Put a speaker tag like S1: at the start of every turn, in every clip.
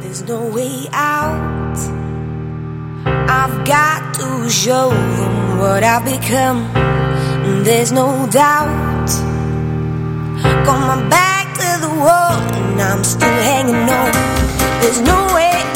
S1: There's no way out. I've got to show them what I've become. There's no doubt. Got my back to the wall and I'm still hanging on. There's no way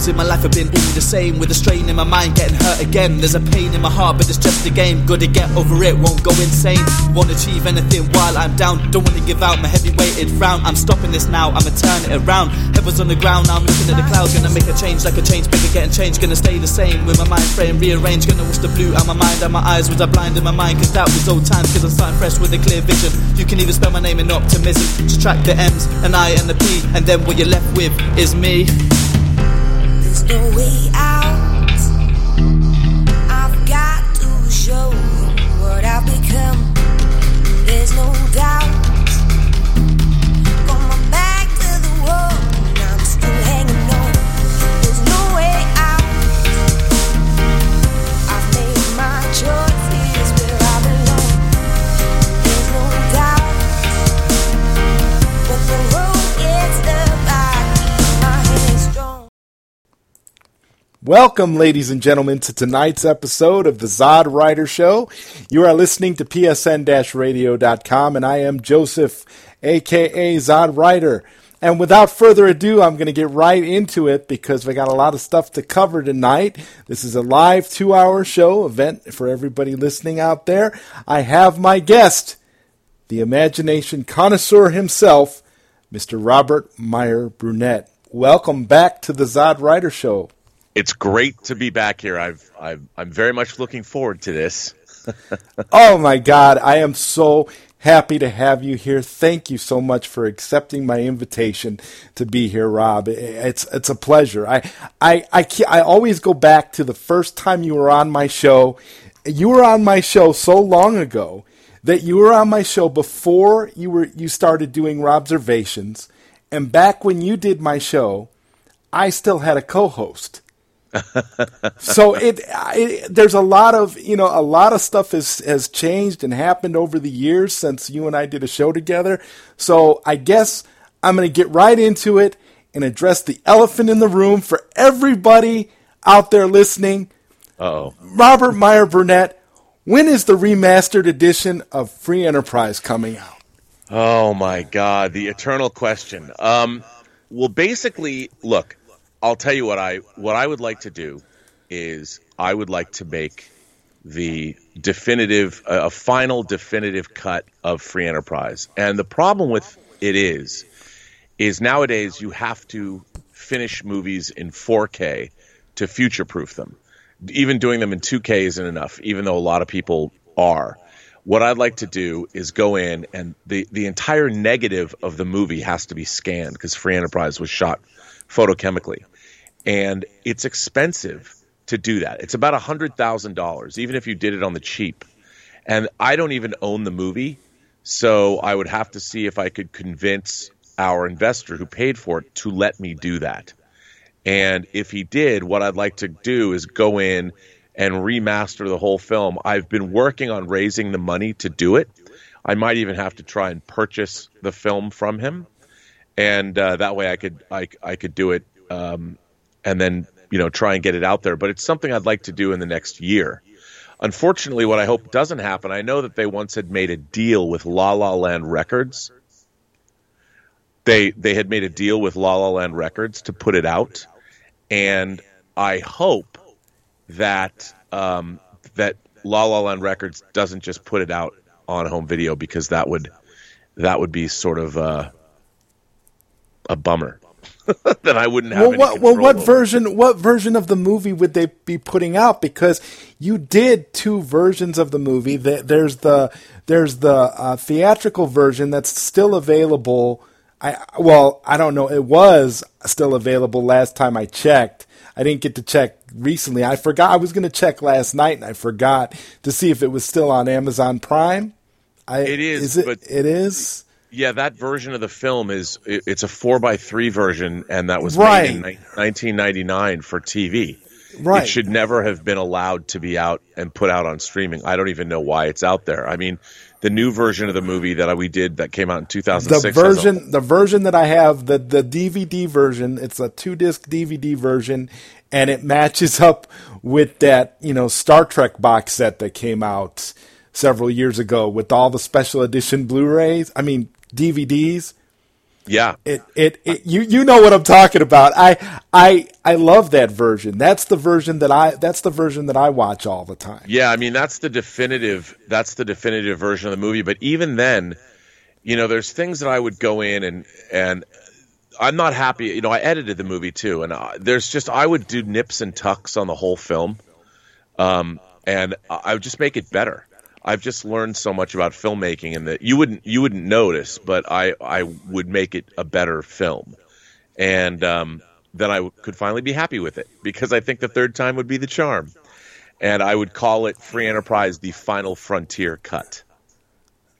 S1: strong.
S2: In my life have been all the same With a strain in my mind getting hurt again. There's a pain in my heart but it's just a game. Gotta get over it, won't go insane. Won't achieve anything while I'm down. Don't wanna give out my heavy weighted frown. I'm stopping this now, I'ma turn it around. Heaven's on the ground, I'm looking at the clouds. Gonna make a change like a change, bigger getting changed. Gonna stay the same with my mind frame rearranged. Gonna wash the blue out my mind and my eyes Was I blind in my mind. Cause that was old times Cause I'm starting fresh with a clear vision. You can even spell my name in optimism. Subtract the M's, and I and the P. And then what you're left with is me
S1: There's no way out. I've got to show what I've become. There's no doubt.
S3: Welcome, ladies and gentlemen, to tonight's episode of the Zod Rider Show. You are listening to PSN-radio.com, and I am Joseph, aka Zod Rider. And without further ado, I'm going to get right into it because we got a lot of stuff to cover tonight. This is a live two-hour show event for everybody listening out there. I have my guest, the imagination connoisseur himself, Mr. Robert Meyer Burnett. Welcome back to the Zod Rider Show.
S4: It's great to be back here. I've, I've I'm very much looking forward to this.
S3: Oh my God, I am so happy to have you here. Thank you so much for accepting my invitation to be here, Rob. It's it's a pleasure. I I I, I always go back to the first time you were on my show. You were on my show so long ago that you were on my show before you were you started doing observations, and back when you did my show, I still had a co-host so it, it there's a lot of you know a lot of stuff has has changed and happened over the years since you and I did a show together. So I guess I'm going to get right into it and address the elephant in the room for everybody out there listening.
S4: Oh,
S3: Robert Meyer Burnett, when is the remastered edition of Free Enterprise coming out?
S4: oh my God, the eternal question. Um, well, basically, look, I'll tell you what I what I would like to do is I would like to make the definitive a final definitive cut of Free Enterprise. And the problem with it is is nowadays you have to finish movies in 4K to future proof them. Even doing them in 2K isn't enough, even though a lot of people are. What I'd like to do is go in and the, the entire negative of the movie has to be scanned because Free Enterprise was shot photochemically. And it's expensive to do that. It's about $100,000, even if you did it on the cheap. And I don't even own the movie. So I would have to see if I could convince our investor who paid for it to let me do that. And if he did, what I'd like to do is go in and remaster the whole film. I've been working on raising the money to do it. I might even have to try and purchase the film from him, and uh, that way I could I, I could do it, um, and then you know try and get it out there. But it's something I'd like to do in the next year. Unfortunately, what I hope doesn't happen. I know that they once had made a deal with La La Land Records. They they had made a deal with La La Land Records to put it out, and I hope that um, that La La Land Records doesn't just put it out on home video because that would that would be sort of uh, a bummer. that I wouldn't have.
S3: Well, what well what version what version of the movie would they be putting out? Because you did two versions of the movie. There's the there's the uh, theatrical version that's still available. I well I don't know. It was still available last time I checked. I didn't get to check recently. I forgot. I was going to check last night and I forgot to see if it was still on Amazon Prime. I,
S4: It is,
S3: Is it?
S4: but-
S3: it is.
S4: Yeah, that version of the film is it's a four by three version, and that was
S3: Right.
S4: made in ni- 1999 for TV.
S3: Right.
S4: It should never have been allowed to be out and put out on streaming. I don't even know why it's out there. I mean, the new version of the movie that we did that came out in 2006.
S3: the
S4: has a-
S3: version the version that I have the the DVD version it's a two disc DVD version and it matches up with that you know Star Trek box set that came out several years ago with all the special edition Blu-rays I mean DVDs
S4: yeah,
S3: it, it it you you know what I'm talking about I I I love that version that's the version that I that's the version that I watch all the time
S4: Yeah, I mean that's the definitive that's the definitive version of the movie. But even then, you know, there's things that I would go in and and I'm not happy. You know, I edited the movie too, and uh, there's just I would do nips and tucks on the whole film, um, and I I would just make it better. I've just learned so much about filmmaking, and that you wouldn't you wouldn't notice, but I I would make it a better film, and um, then I w- could finally be happy with it because I think the third time would be the charm and I would call it Free Enterprise the Final Frontier cut.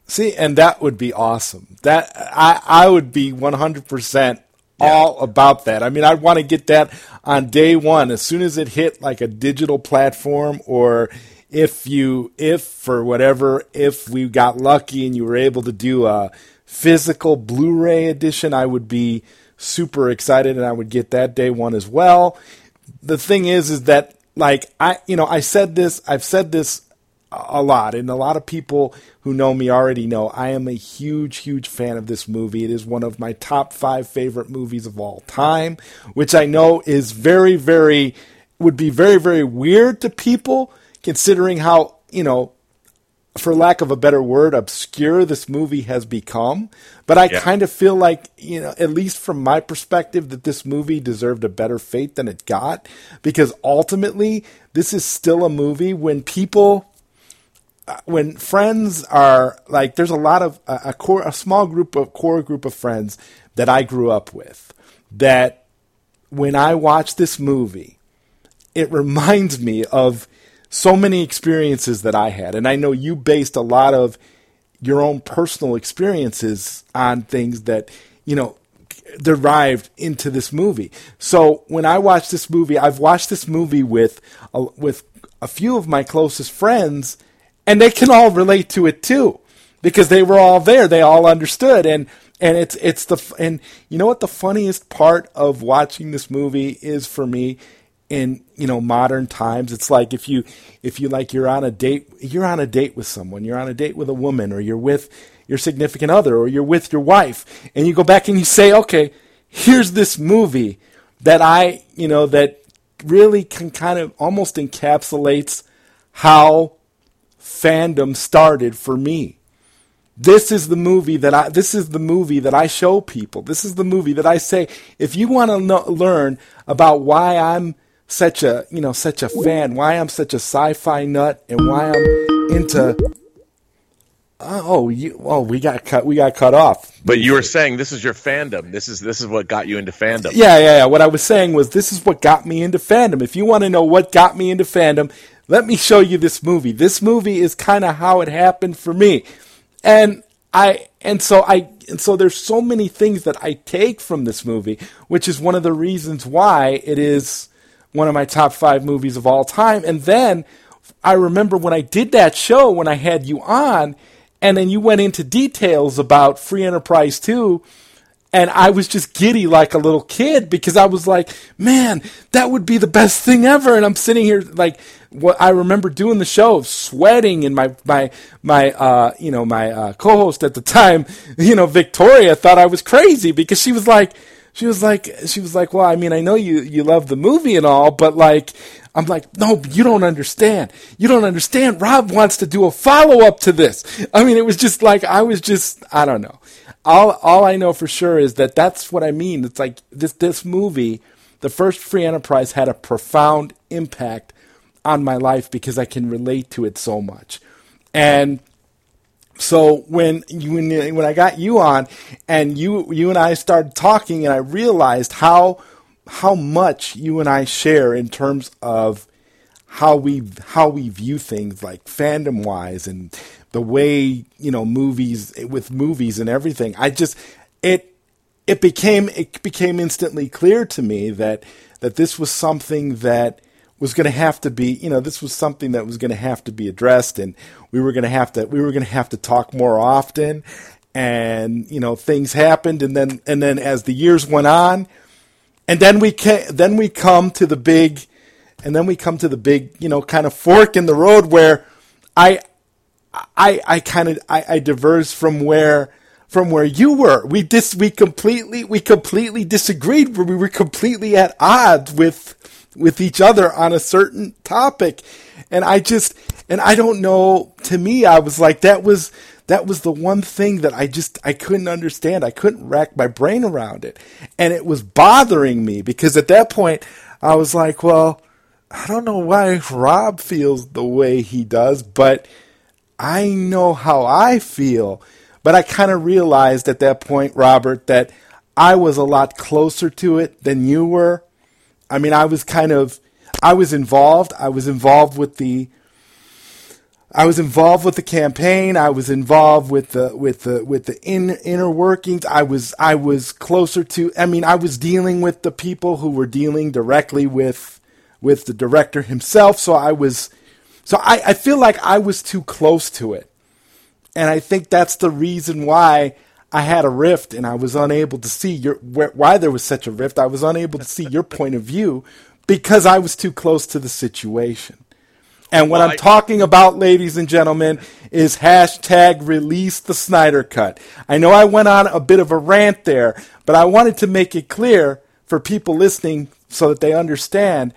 S3: See, and that would be awesome. That I I would be 100% all about that. I mean, I'd want to get that on day 1 as soon as it hit like a digital platform or if you if for whatever if we got lucky and you were able to do a physical Blu-ray edition, I would be super excited and I would get that day 1 as well. The thing is is that like I you know, I said this, I've said this a lot, and a lot of people who know me already know I am a huge, huge fan of this movie. It is one of my top five favorite movies of all time, which I know is very, very, would be very, very weird to people considering how, you know, for lack of a better word, obscure this movie has become. But I
S4: Yeah.
S3: kind of feel like, you know, at least from my perspective, that this movie deserved a better fate than it got. Because ultimately, this is still a movie when people uh, when friends are like there's a lot of a, a core a small group of core group of friends that I grew up with that when I watch this movie it reminds me of so many experiences that I had and I know you based a lot of your own personal experiences on things that you know derived into this movie. So when I watch this movie, I've watched this movie with a, with a few of my closest friends, and they can all relate to it too, because they were all there. They all understood, and and it's it's the and you know what the funniest part of watching this movie is for me in you know modern times it's like if you if you like you're on a date you're on a date with someone you're on a date with a woman or you're with your significant other or you're with your wife and you go back and you say okay here's this movie that i you know that really can kind of almost encapsulates how fandom started for me this is the movie that I this is the movie that I show people. This is the movie that I say if you want to learn about why I'm such a, you know, such a fan, why I'm such a sci-fi nut and why I'm into uh, Oh, you oh, we got cut we got cut off.
S4: But you were saying this is your fandom. This is this is what got you into fandom.
S3: Yeah, yeah, yeah. What I was saying was this is what got me into fandom. If you want to know what got me into fandom, let me show you this movie. This movie is kind of how it happened for me. And I and so I and so there's so many things that I take from this movie, which is one of the reasons why it is one of my top 5 movies of all time. And then I remember when I did that show when I had you on and then you went into details about Free Enterprise 2 and I was just giddy like a little kid because I was like, man, that would be the best thing ever. And I'm sitting here like, what I remember doing the show, sweating, and my my my uh, you know my uh, co-host at the time, you know Victoria, thought I was crazy because she was like, she was like, she was like, well, I mean, I know you you love the movie and all, but like, I'm like, no, you don't understand. You don't understand. Rob wants to do a follow up to this. I mean, it was just like I was just, I don't know all all I know for sure is that that's what I mean. It's like this this movie, the first Free Enterprise had a profound impact on my life because I can relate to it so much. And so when you when, I got you on and you you and I started talking and I realized how how much you and I share in terms of how we how we view things like fandom wise and the way you know movies with movies and everything. I just it it became it became instantly clear to me that that this was something that was going to have to be you know this was something that was going to have to be addressed and we were going to have to we were going to have to talk more often and you know things happened and then and then as the years went on and then we ca- then we come to the big and then we come to the big you know kind of fork in the road where I I I kind of I, I diverged from where from where you were. We dis we completely we completely disagreed. We were completely at odds with with each other on a certain topic, and I just and I don't know. To me, I was like that was that was the one thing that I just I couldn't understand. I couldn't rack my brain around it, and it was bothering me because at that point I was like, well, I don't know why Rob feels the way he does, but I know how I feel. But I kind of realized at that point, Robert, that I was a lot closer to it than you were. I mean, I was kind of, I was involved. I was involved with the, I was involved with the campaign. I was involved with the with the with the in, inner workings. I was I was closer to. I mean, I was dealing with the people who were dealing directly with with the director himself. So I was so I, I feel like I was too close to it. And I think that's the reason why I had a rift and I was unable to see your why there was such a rift. I was unable to see your point of view because I was too close to the situation. And what well, I'm I, talking about, ladies and gentlemen, is hashtag release the Snyder Cut. I know I went on a bit of a rant there, but I wanted to make it clear for people listening so that they understand.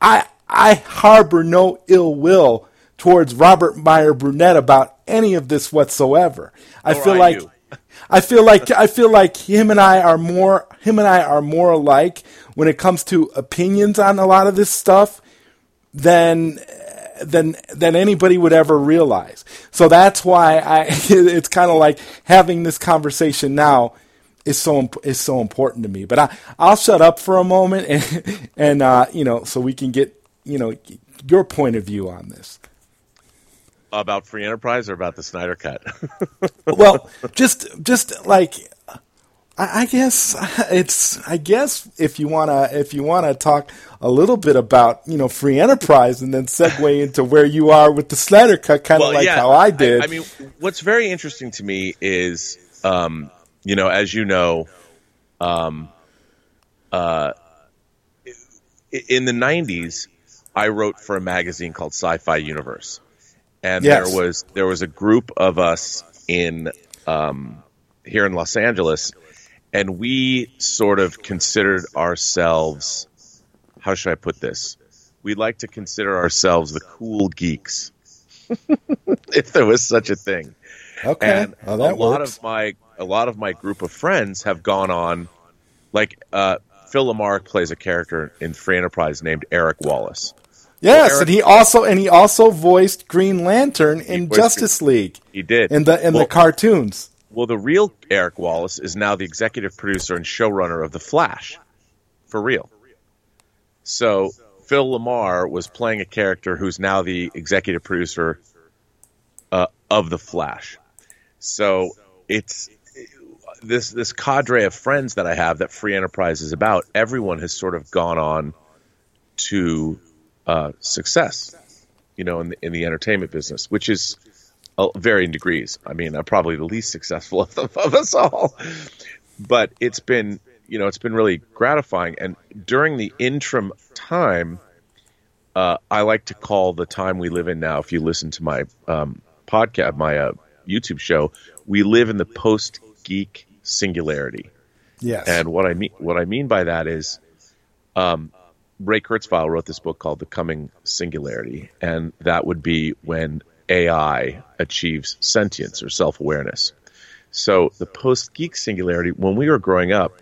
S3: I I harbor no ill will towards Robert Meyer Burnett about any of this whatsoever. I feel like I feel like I feel like him and I are more him and I are more alike when it comes to opinions on a lot of this stuff than than than anybody would ever realize. So that's why I it's kind of like having this conversation now is so is so important to me. But I I'll shut up for a moment and and uh, you know so we can get you know your point of view on this
S4: about free enterprise or about the Snyder Cut?
S3: well, just just like I guess it's I guess if you wanna if you wanna talk a little bit about you know free enterprise and then segue into where you are with the Snyder Cut, kind of well, like yeah, how I did.
S4: I, I, mean, what's very interesting to me is, um, you know, as you know, um, uh, in the '90s, I wrote for a magazine called Sci-Fi Universe, and yes. there was there was a group of us in um, here in Los Angeles, and we sort of considered ourselves. How should I put this? We like to consider ourselves the cool geeks, if there was such a thing.
S3: Okay,
S4: and well, a lot of my a lot of my group of friends have gone on, like uh, Phil LaMarr plays a character in Free Enterprise named Eric Wallace.
S3: Yes, well, and he also and he also voiced Green Lantern in Justice League.
S4: He did
S3: in the in well, the cartoons.
S4: Well, the real Eric Wallace is now the executive producer and showrunner of The Flash, for real. So Phil LaMarr was playing a character who's now the executive producer uh, of The Flash. So it's this this cadre of friends that I have that Free Enterprise is about. Everyone has sort of gone on to uh, success, you know, in the, in the entertainment business, which is uh, varying degrees. I mean, I'm probably the least successful of, them, of us all, but it's been, you know, it's been really gratifying. And during the interim time, uh, I like to call the time we live in now. If you listen to my um, podcast, my uh, YouTube show, we live in the post geek singularity.
S3: Yes.
S4: And what I mean, what I mean by that is, um, Ray Kurzweil wrote this book called The Coming Singularity, and that would be when AI achieves sentience or self awareness. So the post geek singularity, when we were growing up,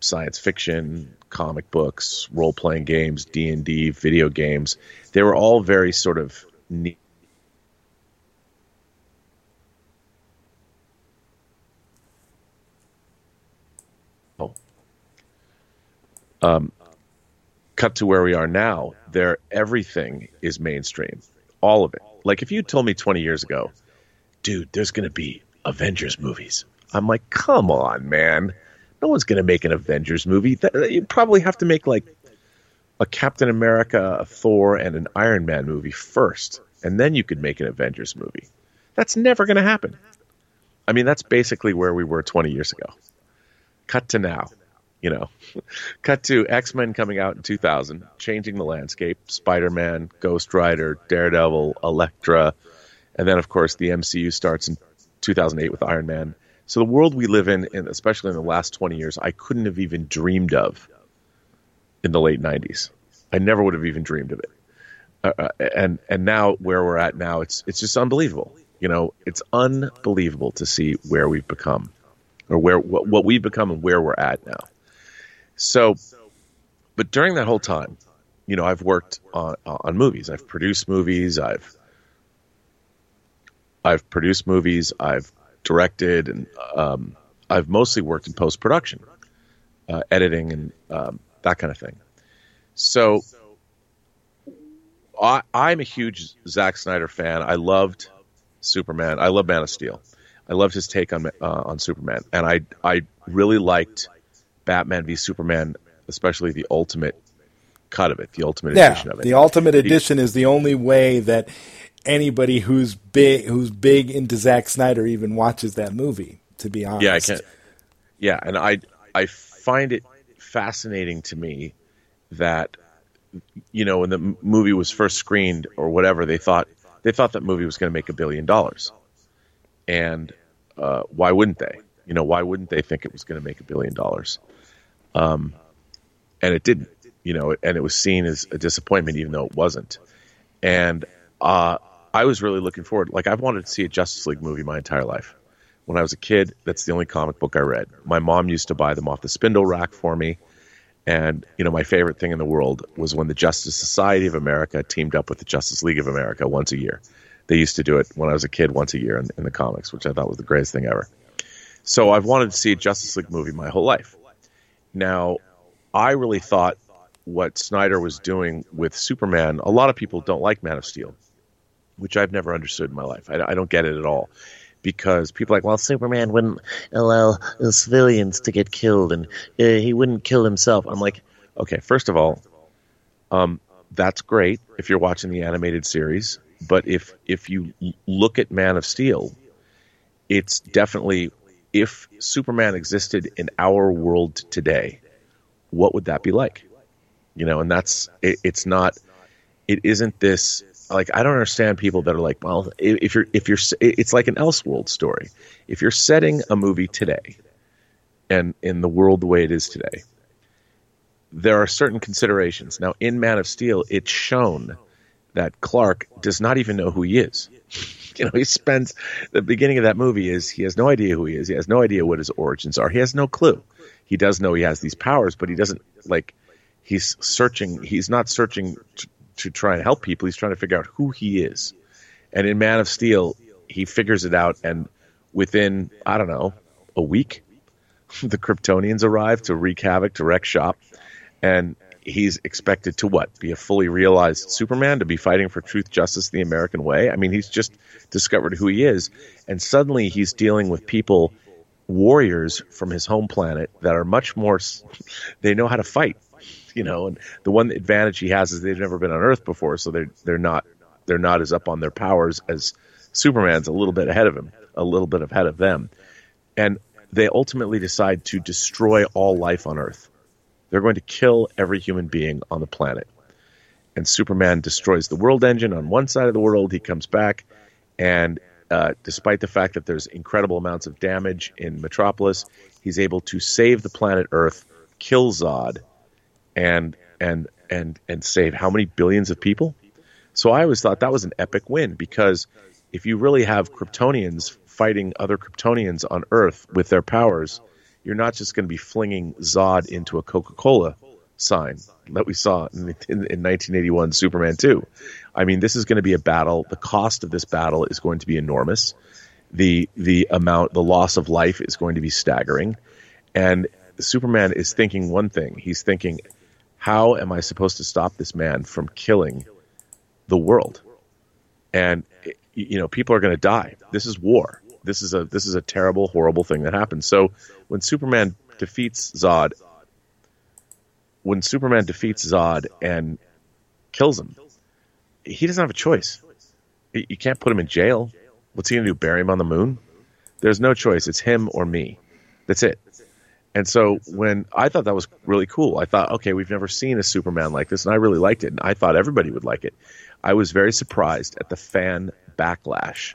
S4: science fiction, comic books, role playing games, D and D, video games, they were all very sort of neat. Oh. Um, cut to where we are now, there everything is mainstream, all of it. Like if you told me 20 years ago, dude, there's going to be Avengers movies. I'm like, come on, man. No one's going to make an Avengers movie. Uh, you probably have to make like a Captain America, a Thor, and an Iron Man movie first, and then you could make an Avengers movie. That's never going to happen. I mean, that's basically where we were 20 years ago. Cut to now, you know, cut to X Men coming out in 2000, changing the landscape. Spider Man, Ghost Rider, Daredevil, Elektra, and then of course the MCU starts in 2008 with Iron Man. So the world we live in, and especially in the last 20 years, I couldn't have even dreamed of in the late 90s. I never would have even dreamed of it. Uh, uh, and and now where we're at now, it's it's just unbelievable. You know, it's unbelievable to see where we've become, or where what, what we've become and where we're at now. So, but during that whole time, you know, I've worked on on movies. I've produced movies. I've I've produced movies. I've directed, and um, I've mostly worked in post production, uh, editing, and um, that kind of thing. So I, I'm a huge Zack Snyder fan. I loved Superman. I love Man of Steel. I loved his take on uh, on Superman, and I I really liked Batman v Superman, especially the ultimate cut of it, the ultimate
S3: yeah,
S4: edition of it.
S3: The ultimate edition is the only way that anybody who's big who's big into Zack Snyder even watches that movie. To be honest,
S4: yeah, I can't. Yeah, and I I find it fascinating to me that you know when the movie was first screened or whatever they thought they thought that movie was going to make a billion dollars and uh, why wouldn't they you know why wouldn't they think it was going to make a billion dollars um, and it didn't you know and it was seen as a disappointment even though it wasn't and uh, i was really looking forward like i've wanted to see a justice league movie my entire life when i was a kid that's the only comic book i read my mom used to buy them off the spindle rack for me and you know, my favorite thing in the world was when the Justice Society of America teamed up with the Justice League of America once a year. They used to do it when I was a kid once a year in, in the comics, which I thought was the greatest thing ever. So I've wanted to see a Justice League movie my whole life. Now, I really thought what Snyder was doing with Superman. A lot of people don't like Man of Steel, which I've never understood in my life. I, I don't get it at all because people are like, well, Superman wouldn't allow civilians to get killed and uh, he wouldn't kill himself. I'm like, okay, first of all, um, that's great if you're watching the animated series, but if if you look at Man of Steel, it's definitely if Superman existed in our world today, what would that be like? You know, and that's it, it's not it isn't this like I don't understand people that are like, well, if you're if you're it's like an Elseworld story. If you're setting a movie today, and in the world the way it is today, there are certain considerations. Now, in Man of Steel, it's shown that Clark does not even know who he is. You know, he spends the beginning of that movie is he has no idea who he is. He has no idea what his origins are. He has no clue. He does know he has these powers, but he doesn't like he's searching he's not searching to, to try and help people. He's trying to figure out who he is. And in Man of Steel, he figures it out, and within I don't know a week, the Kryptonians arrive to wreak havoc, to wreck shop, and he's expected to what be a fully realized Superman to be fighting for truth, justice, the American way. I mean, he's just discovered who he is, and suddenly he's dealing with people, warriors from his home planet that are much more. They know how to fight you know, and the one advantage he has is they've never been on Earth before, so they're they're not they're not as up on their powers as Superman's a little bit ahead of him, a little bit ahead of them, and they ultimately decide to destroy all life on Earth. They're going to kill every human being on the planet. And Superman destroys the world engine on one side of the world. He comes back, and uh, despite the fact that there's incredible amounts of damage in Metropolis, he's able to save the planet Earth, kill Zod, and and and and save how many billions of people? So I always thought that was an epic win because if you really have Kryptonians fighting other Kryptonians on Earth with their powers, you're not just going to be flinging Zod into a Coca-Cola sign that we saw in, in, in 1981 Superman 2. I mean, this is going to be a battle. The cost of this battle is going to be enormous. The the amount, the loss of life is going to be staggering, and Superman is thinking one thing. He's thinking, how am I supposed to stop this man from killing the world? and you know people are going to die. This is war. This is a this is a terrible, horrible thing that happens. So when Superman defeats Zod, when Superman defeats Zod and kills him, he doesn't have a choice. You can't put him in jail. What's he going to do? Bury him on the moon? There's no choice. It's him or me. That's it. And so when I thought that was really cool, I thought, okay, we've never seen a Superman like this, and I really liked it, and I thought everybody would like it. I was very surprised at the fan backlash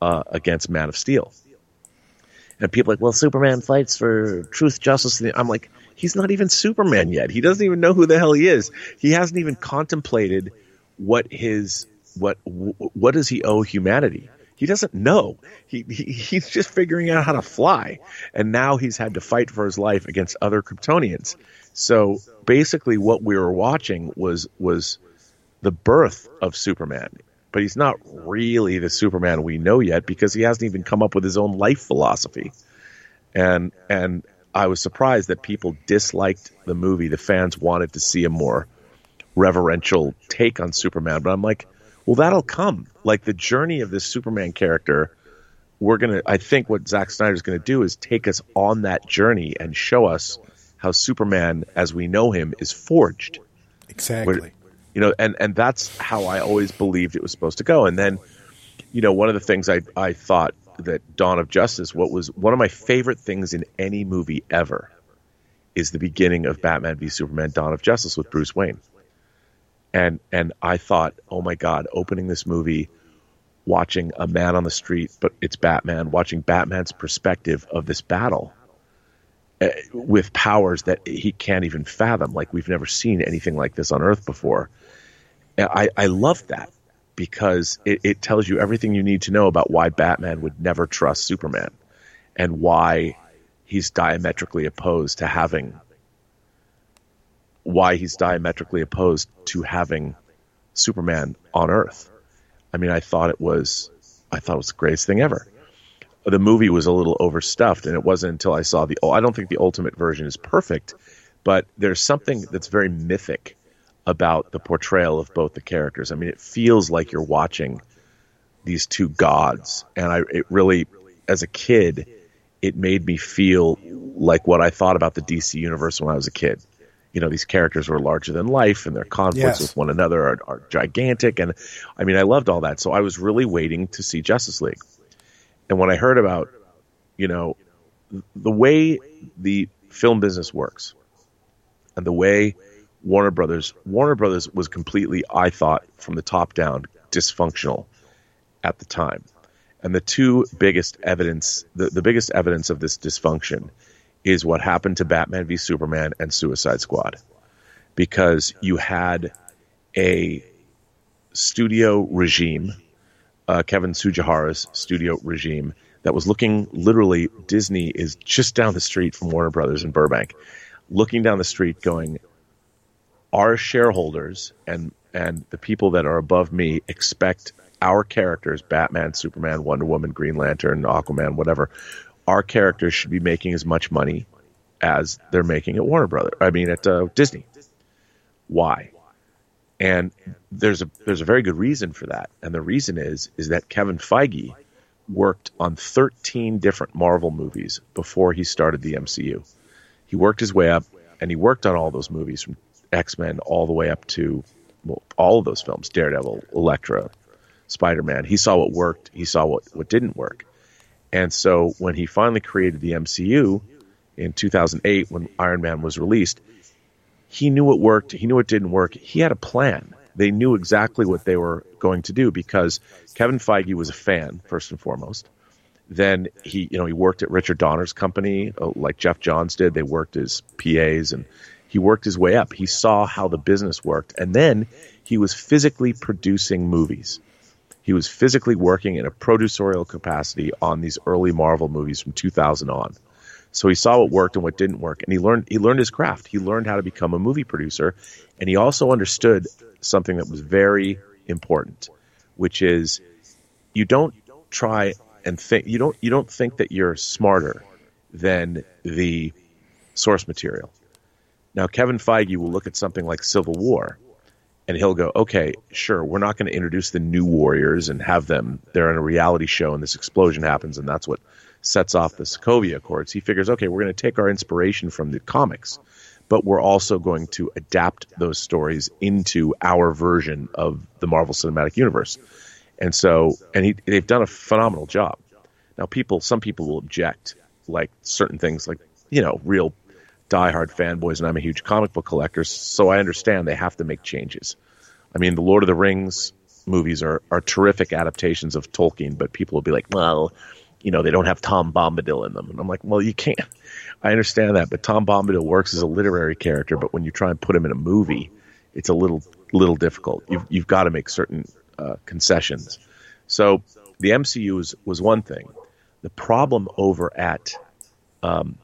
S4: uh, against Man of Steel. And people are like, well, Superman fights for truth, justice. I'm like, he's not even Superman yet. He doesn't even know who the hell he is. He hasn't even contemplated what his what what does he owe humanity. He doesn't know. He, he he's just figuring out how to fly, and now he's had to fight for his life against other Kryptonians. So basically, what we were watching was was the birth of Superman. But he's not really the Superman we know yet because he hasn't even come up with his own life philosophy. And and I was surprised that people disliked the movie. The fans wanted to see a more reverential take on Superman. But I'm like, well, that'll come. Like the journey of this Superman character, we're gonna. I think what Zack Snyder's gonna do is take us on that journey and show us how Superman, as we know him, is forged.
S3: Exactly.
S4: Where, you know, and and that's how I always believed it was supposed to go. And then, you know, one of the things I I thought that Dawn of Justice, what was one of my favorite things in any movie ever, is the beginning of Batman v Superman: Dawn of Justice with Bruce Wayne and and I thought, oh my god, opening this movie, watching a man on the street, but it's Batman, watching Batman's perspective of this battle Uh, with powers that he can't even fathom. Like we've never seen anything like this on Earth before. I I love that because it, it tells you everything you need to know about why Batman would never trust Superman and why he's diametrically opposed to having why he's diametrically opposed to having Superman on Earth. I mean, I thought it was, I thought it was the greatest thing ever. The movie was a little overstuffed, and it wasn't until I saw the. Oh, I don't think the ultimate version is perfect, but there's something that's very mythic about the portrayal of both the characters. I mean, it feels like you're watching these two gods, and I it really, as a kid, it made me feel like what I thought about the DC universe when I was a kid you know these characters were larger than life and their conflicts yes. with one another are, are, gigantic and i mean i loved all that so i was really waiting to see justice league and when i heard about you know the way the film business works and the way warner brothers warner brothers was completely i thought from the top down dysfunctional at the time and the two biggest evidence the, the biggest evidence of this dysfunction is what happened to Batman v Superman and Suicide Squad. Because you had a studio regime, uh, Kevin Tsujihara's studio regime, that was looking literally, Disney is just down the street from Warner Brothers in Burbank, looking down the street going, our shareholders and, and the people that are above me expect our characters, Batman, Superman, Wonder Woman, Green Lantern, Aquaman, whatever, our characters should be making as much money as they're making at Warner Brothers. I mean, at uh, Disney. Why? And there's a there's a very good reason for that, and the reason is is that Kevin Feige worked on 13 different Marvel movies before he started the MCU. He worked his way up, and he worked on all those movies from X Men all the way up to well, all of those films: Daredevil, Elektra, Spider Man. He saw what worked. He saw what what didn't work. And so when he finally created the MCU in 2008, when Iron Man was released, he knew it worked. He knew it didn't work. He had a plan. They knew exactly what they were going to do because Kevin Feige was a fan first and foremost. Then he, you know, he worked at Richard Donner's company, uh, like Geoff Johns did. They worked as PAs, and he worked his way up. He saw how the business worked, and then he was physically producing movies. He was physically working in a producerial capacity on these early Marvel movies from 2000 on. So he saw what worked and what didn't work, and he learned he learned his craft. He learned how to become a movie producer, and he also understood something that was very important, which is you don't try and think you don't you don't think that you're smarter than the source material. Now Kevin Feige will look at something like Civil War and he'll go, okay, sure, we're not going to introduce the new Warriors and have them. They're in a reality show, and this explosion happens, and that's what sets off the Sokovia Accords. He figures, okay, we're going to take our inspiration from the comics, but we're also going to adapt those stories into our version of the Marvel Cinematic Universe. And so, and he, they've done a phenomenal job. Now, people, some people will object, like certain things, like you know, real diehard fanboys, and I'm a huge comic book collector, so I understand they have to make changes. I mean, the Lord of the Rings movies are are terrific adaptations of Tolkien, but people will be like, well, you know, they don't have Tom Bombadil in them, and I'm like, well, you can't. I understand that, but Tom Bombadil works as a literary character, but when you try and put him in a movie, it's a little little difficult. You've you've got to make certain uh, concessions. So the MCU was was one thing. The problem over at um,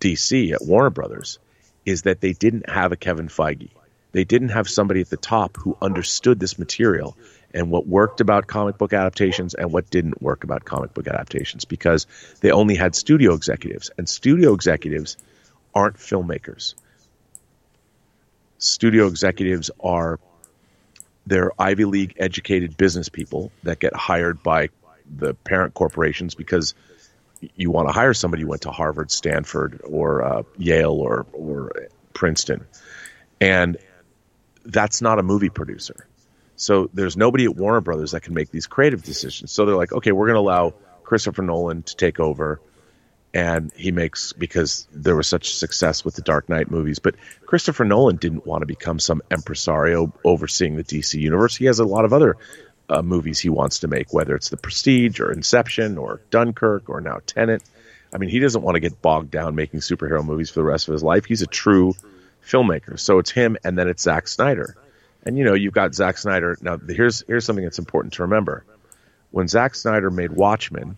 S4: DC at Warner Brothers is that they didn't have a Kevin Feige. They didn't have somebody at the top who understood this material and what worked about comic book adaptations and what didn't work about comic book adaptations because they only had studio executives and studio executives aren't filmmakers. Studio executives are they're Ivy League educated business people that get hired by the parent corporations because you want to hire somebody who went to Harvard, Stanford, or uh, Yale, or or Princeton, and that's not a movie producer. So there's nobody at Warner Brothers that can make these creative decisions. So they're like, okay, we're going to allow Christopher Nolan to take over, and he makes because there was such success with the Dark Knight movies. But Christopher Nolan didn't want to become some impresario overseeing the DC universe. He has a lot of other uh, movies he wants to make, whether it's The Prestige or Inception or Dunkirk or now Tenet. I mean, he doesn't want to get bogged down making superhero movies for the rest of his life. He's a true filmmaker. So it's him, and then it's Zack Snyder. And you know, you've got Zack Snyder. Now, here's here's something that's important to remember. When Zack Snyder made Watchmen,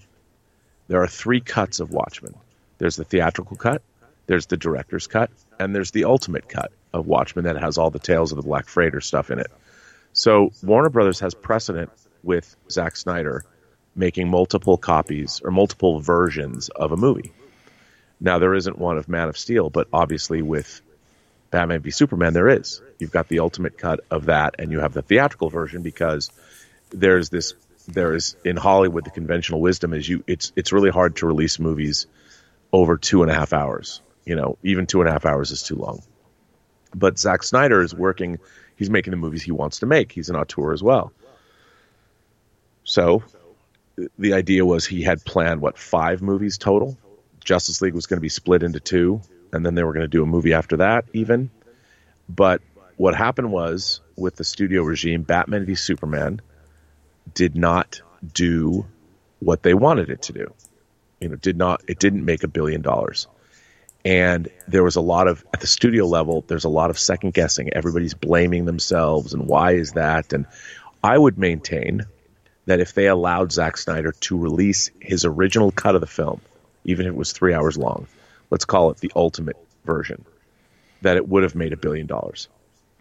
S4: there are three cuts of Watchmen. There's the theatrical cut, there's the director's cut, and there's the ultimate cut of Watchmen that has all the Tales of the Black Freighter stuff in it. So Warner Brothers has precedent with Zack Snyder making multiple copies or multiple versions of a movie. Now there isn't one of Man of Steel, but obviously with Batman v Superman there is. You've got the ultimate cut of that, and you have the theatrical version because there's this. There is in Hollywood the conventional wisdom is you. It's it's really hard to release movies over two and a half hours. You know, even two and a half hours is too long. But Zack Snyder is working he's making the movies he wants to make. He's an auteur as well. So the idea was he had planned what five movies total. Justice League was going to be split into two, and then they were going to do a movie after that, even. But what happened was with the studio regime, Batman v Superman did not do what they wanted it to do. You know, did not it didn't make a billion dollars and there was a lot of at the studio level there's a lot of second guessing everybody's blaming themselves and why is that and i would maintain that if they allowed Zack Snyder to release his original cut of the film even if it was 3 hours long let's call it the ultimate version that it would have made a billion dollars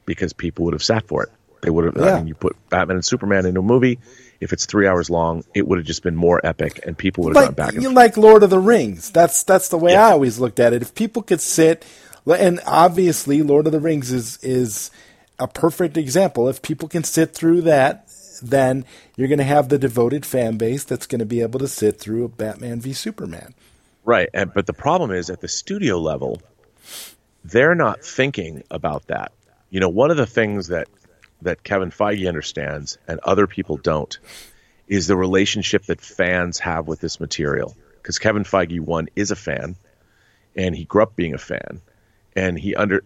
S4: because people would have sat for it they would have yeah. I mean you put Batman and Superman in a movie if it's three hours long, it would have just been more epic, and people would have
S3: like,
S4: gone back. And
S3: you like Lord of the Rings. That's that's the way yeah. I always looked at it. If people could sit, and obviously Lord of the Rings is is a perfect example. If people can sit through that, then you're going to have the devoted fan base that's going to be able to sit through a Batman v Superman.
S4: Right, and, but the problem is at the studio level, they're not thinking about that. You know, one of the things that that Kevin Feige understands and other people don't is the relationship that fans have with this material. Because Kevin Feige, one, is a fan, and he grew up being a fan, and he under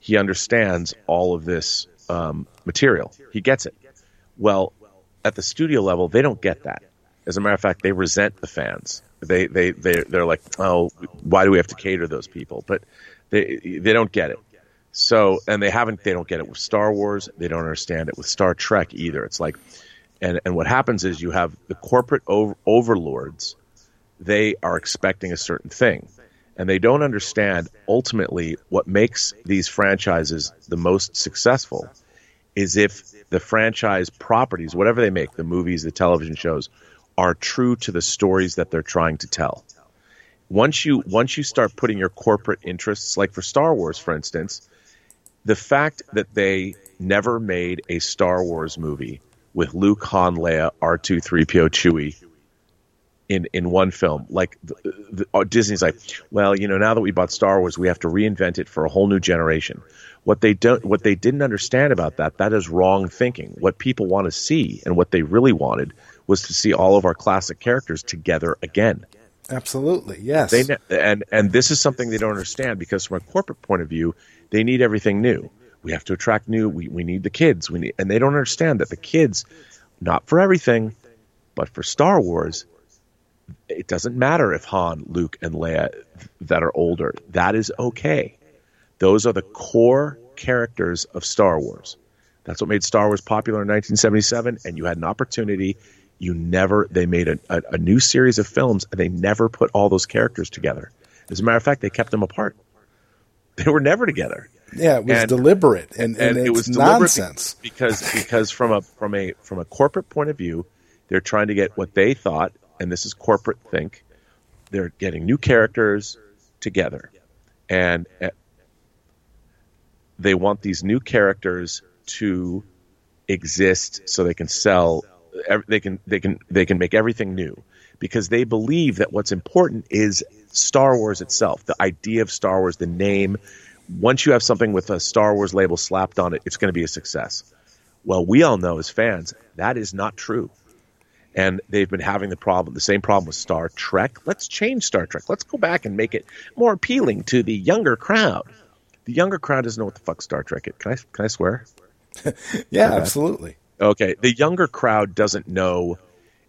S4: he understands all of this um, material. He gets it. Well, at the studio level, they don't get that. As a matter of fact, they resent the fans. They they they they're like, oh, why do we have to cater those people? But they they don't get it. So, and they haven't, they don't get it with Star Wars. They don't understand it with Star Trek either. It's like, and, and what happens is you have the corporate over, overlords, they are expecting a certain thing. And they don't understand ultimately what makes these franchises the most successful is if the franchise properties, whatever they make, the movies, the television shows, are true to the stories that they're trying to tell. Once you once you start putting your corporate interests, like for Star Wars, for instance, the fact that they never made a Star Wars movie with Luke, Han, Leia, R2, 3PO, Chewie in, in one film. Like the, the, uh, Disney's like, well, you know, now that we bought Star Wars, we have to reinvent it for a whole new generation. What they don't, what they didn't understand about that, that is wrong thinking. What people want to see and what they really wanted was to see all of our classic characters together again.
S3: Absolutely, yes.
S4: They and and this is something they don't understand because from a corporate point of view, they need everything new. We have to attract new. We we need the kids. We need, and they don't understand that the kids, not for everything, but for Star Wars, it doesn't matter if Han, Luke, and Leia that are older. That is okay. Those are the core characters of Star Wars. That's what made Star Wars popular in 1977, and you had an opportunity you never they made a, a, a, new series of films and they never put all those characters together. As a matter of fact they kept them apart. They were never together.
S3: Yeah it was and, deliberate and, and, and it was nonsense.
S4: because because from a from a from a corporate point of view they're trying to get what they thought and this is corporate think they're getting new characters together. And uh, they want these new characters to exist so they can sell they can they can they can make everything new because they believe that what's important is Star Wars itself, the idea of Star Wars, the name. Once you have something with a Star Wars label slapped on it, it's going to be a success. Well, we all know as fans that is not true. And they've been having the problem, the same problem with Star Trek. Let's change Star Trek. Let's go back and make it more appealing to the younger crowd. The younger crowd doesn't know what the fuck Star Trek is. Can I can I swear?
S3: yeah, absolutely.
S4: Okay, the younger crowd doesn't know.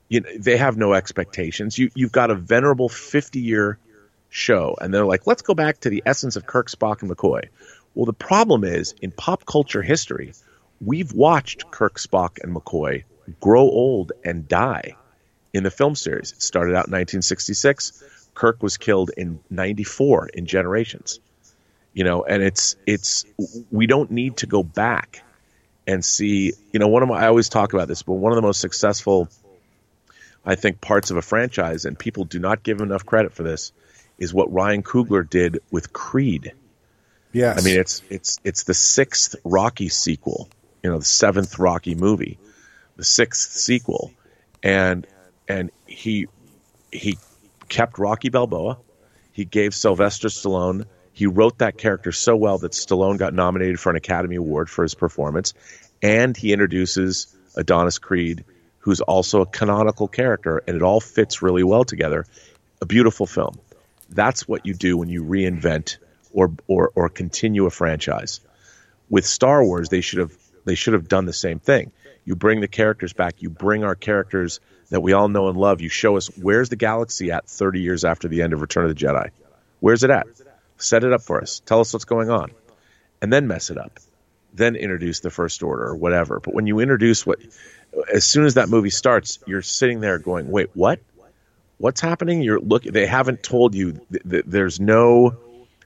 S4: You know, they have no expectations. You you've got a venerable fifty year show, and they're like, let's go back to the essence of Kirk, Spock, and McCoy. Well, the problem is in pop culture history, we've watched Kirk, Spock, and McCoy grow old and die in the film series. It started out in 1966. Kirk was killed in 94 in Generations. You know, and it's it's we don't need to go back and see, you know, one of my, I always talk about this, but one of the most successful, I think, parts of a franchise, and people do not give enough credit for this, is what Ryan Coogler did with Creed.
S3: Yes.
S4: I mean, it's, it's, it's the sixth Rocky sequel, you know, the seventh Rocky movie, the sixth sequel. And, and he, he kept Rocky Balboa. He gave Sylvester Stallone he wrote that character so well that Stallone got nominated for an Academy Award for his performance, and he introduces Adonis Creed, who's also a canonical character, and it all fits really well together. A beautiful film. That's what you do when you reinvent or or or continue a franchise. With Star Wars, they should have they should have done the same thing. You bring the characters back. You bring our characters that we all know and love. You show us where's the galaxy at 30 years after the end of Return of the Jedi. Where's it at? Set it up for us. Tell us what's going on. And then mess it up. Then introduce the first order or whatever. But when you introduce what, as soon as that movie starts, you're sitting there going, wait, what? What's happening? You're look. They haven't told you. Th- th- there's no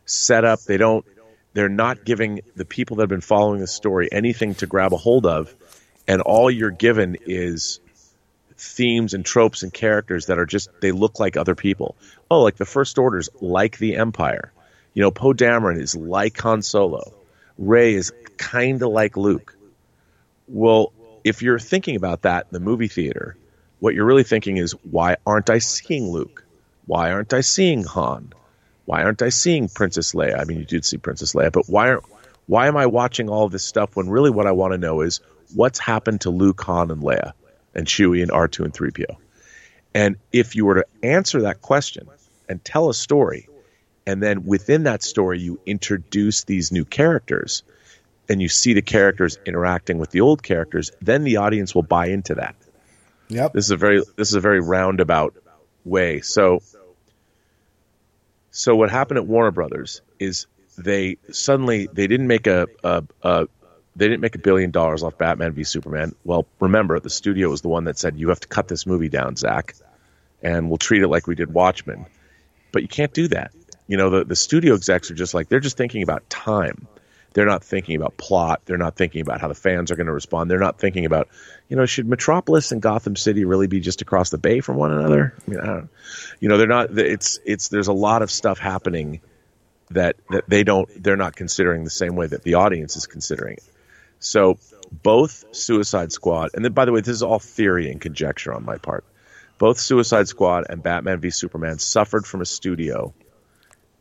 S4: setup. They don't. They're not giving the people that have been following the story anything to grab a hold of, and all you're given is themes and tropes and characters that are just they look like other people. Oh, like the First Orders, like the Empire. You know, Poe Dameron is like Han Solo. Rey is kind of like Luke. Well, if you're thinking about that in the movie theater, what you're really thinking is, why aren't I seeing Luke? Why aren't I seeing Han? Why aren't I seeing Princess Leia? I mean, you did see Princess Leia, but why aren't why am I watching all this stuff when really what I want to know is what's happened to Luke, Han, and Leia, and Chewie, and R2 and 3PO? And if you were to answer that question and tell a story and then within that story you introduce these new characters and you see the characters interacting with the old characters then the audience will buy into that
S3: yep
S4: this is a very this is a very roundabout way so so what happened at warner brothers is they suddenly they didn't make a, a, a they didn't make a billion dollars off Batman v Superman. Well, remember the studio was the one that said you have to cut this movie down, zack and we'll treat it like we did Watchmen. But you can't do that you know, the, the studio execs are just like, they're just thinking about time. They're not thinking about plot. They're not thinking about how the fans are going to respond. They're not thinking about, you know, should Metropolis and Gotham City really be just across the bay from one another? I mean, I you know, they're not, it's, it's, there's a lot of stuff happening that that they don't they're not considering the same way that the audience is considering it. So both Suicide Squad, and then by the way, this is all theory and conjecture on my part. Both Suicide Squad and Batman v Superman suffered from a studio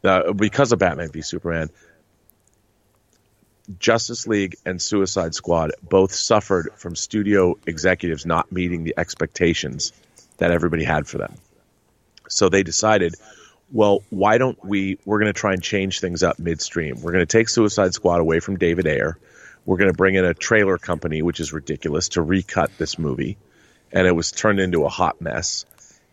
S4: uh, because of Batman v Superman. Justice League and Suicide Squad both suffered from studio executives not meeting the expectations that everybody had for them. So they decided, well, why don't we? We're going to try and change things up midstream. We're going to take Suicide Squad away from David Ayer. We're going to bring in a trailer company, which is ridiculous, to recut this movie. And it was turned into a hot mess.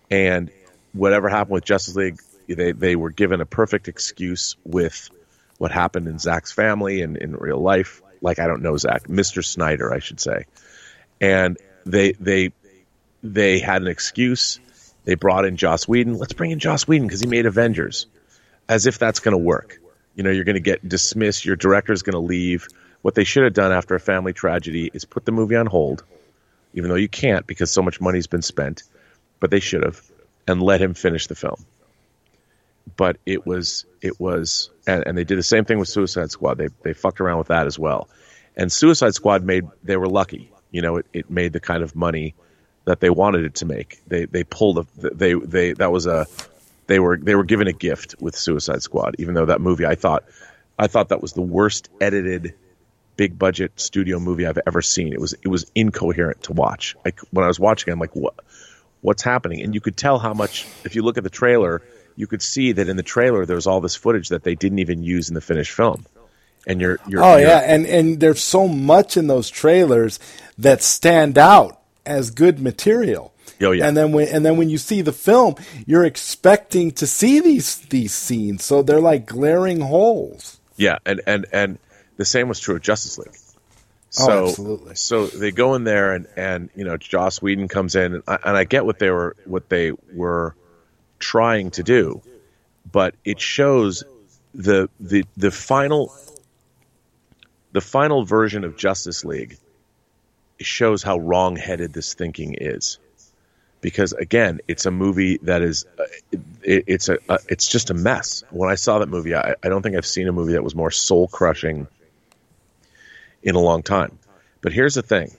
S4: And whatever happened with Justice League, they, they were given a perfect excuse with what happened in Zack's family and in real life. Like, I don't know Zack, Mr. Snyder, I should say. And they, they, they had an excuse. They brought in Joss Whedon. Let's bring in Joss Whedon because he made Avengers. As if that's going to work. You know, you're going to get dismissed. Your director's going to leave. What they should have done after a family tragedy is put the movie on hold, even though you can't because so much money's been spent. But they should have, and let him finish the film. But it was it was, and, and they did the same thing with Suicide Squad. They they fucked around with that as well. And Suicide Squad made they were lucky. You know, it, it made the kind of money that they wanted it to make. They they pulled a they they that was a they were they were given a gift with Suicide Squad. Even though that movie, I thought I thought that was the worst edited big budget studio movie I've ever seen. It was it was incoherent to watch. Like when I was watching, I'm like, what what's happening? And you could tell how much if you look at the trailer, you could see that in the trailer there's all this footage that they didn't even use in the finished film. And you're, you're
S3: oh
S4: you're,
S3: yeah, and and there's so much in those trailers that stand out as good material.
S4: Oh, yeah.
S3: And then when and then when you see the film, you're expecting to see these these scenes, so they're like glaring holes.
S4: Yeah, and and and the same was true of Justice League.
S3: Oh,
S4: So,
S3: absolutely.
S4: so they go in there and, and you know Joss Whedon comes in and I, and I get what they were what they were trying to do, but it shows the the the final the final version of Justice League shows how wrong-headed this thinking is. Because again, it's a movie that is, uh, it, it's a, uh, it's just a mess. When I saw that movie, I, I don't think I've seen a movie that was more soul-crushing in a long time. But here's the thing,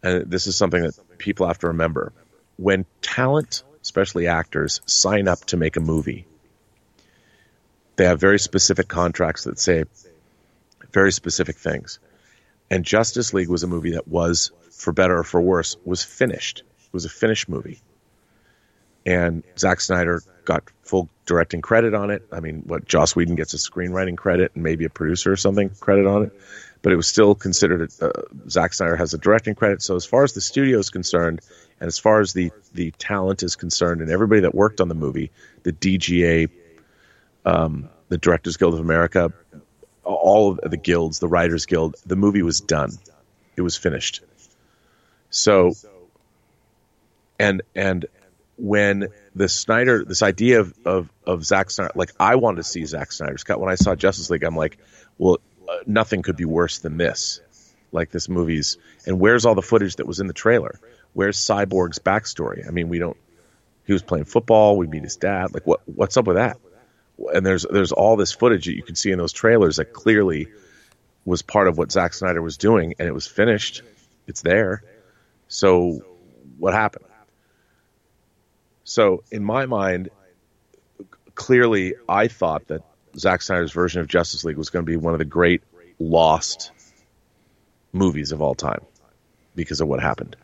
S4: and this is something that people have to remember: when talent, especially actors, sign up to make a movie, they have very specific contracts that say very specific things. And Justice League was a movie that was, for better or for worse, was finished. It was a finished movie. And Zack Snyder got full directing credit on it. I mean, what Joss Whedon gets a screenwriting credit and maybe a producer or something credit on it, but it was still considered. Uh, Zack Snyder has a directing credit. So as far as the studio is concerned, and as far as the the talent is concerned, and everybody that worked on the movie, the DGA, um, the Directors Guild of America, all of the guilds, the Writers Guild, the movie was done. It was finished. So, and and when the Snyder, this idea of of, of Zack Snyder, like I wanted to see Zack Snyder's cut. When I saw Justice League, I'm like, well, uh, nothing could be worse than this. Like this movie's, and where's all the footage that was in the trailer? Where's Cyborg's backstory? I mean, we don't. He was playing football. We meet his dad. Like, what what's up with that? and there's there's all this footage that you can see in those trailers that clearly was part of what Zack Snyder was doing, and it was finished. It's there. So what happened? So in my mind, clearly, I thought that Zack Snyder's version of Justice League was going to be one of the great lost movies of all time because of what happened.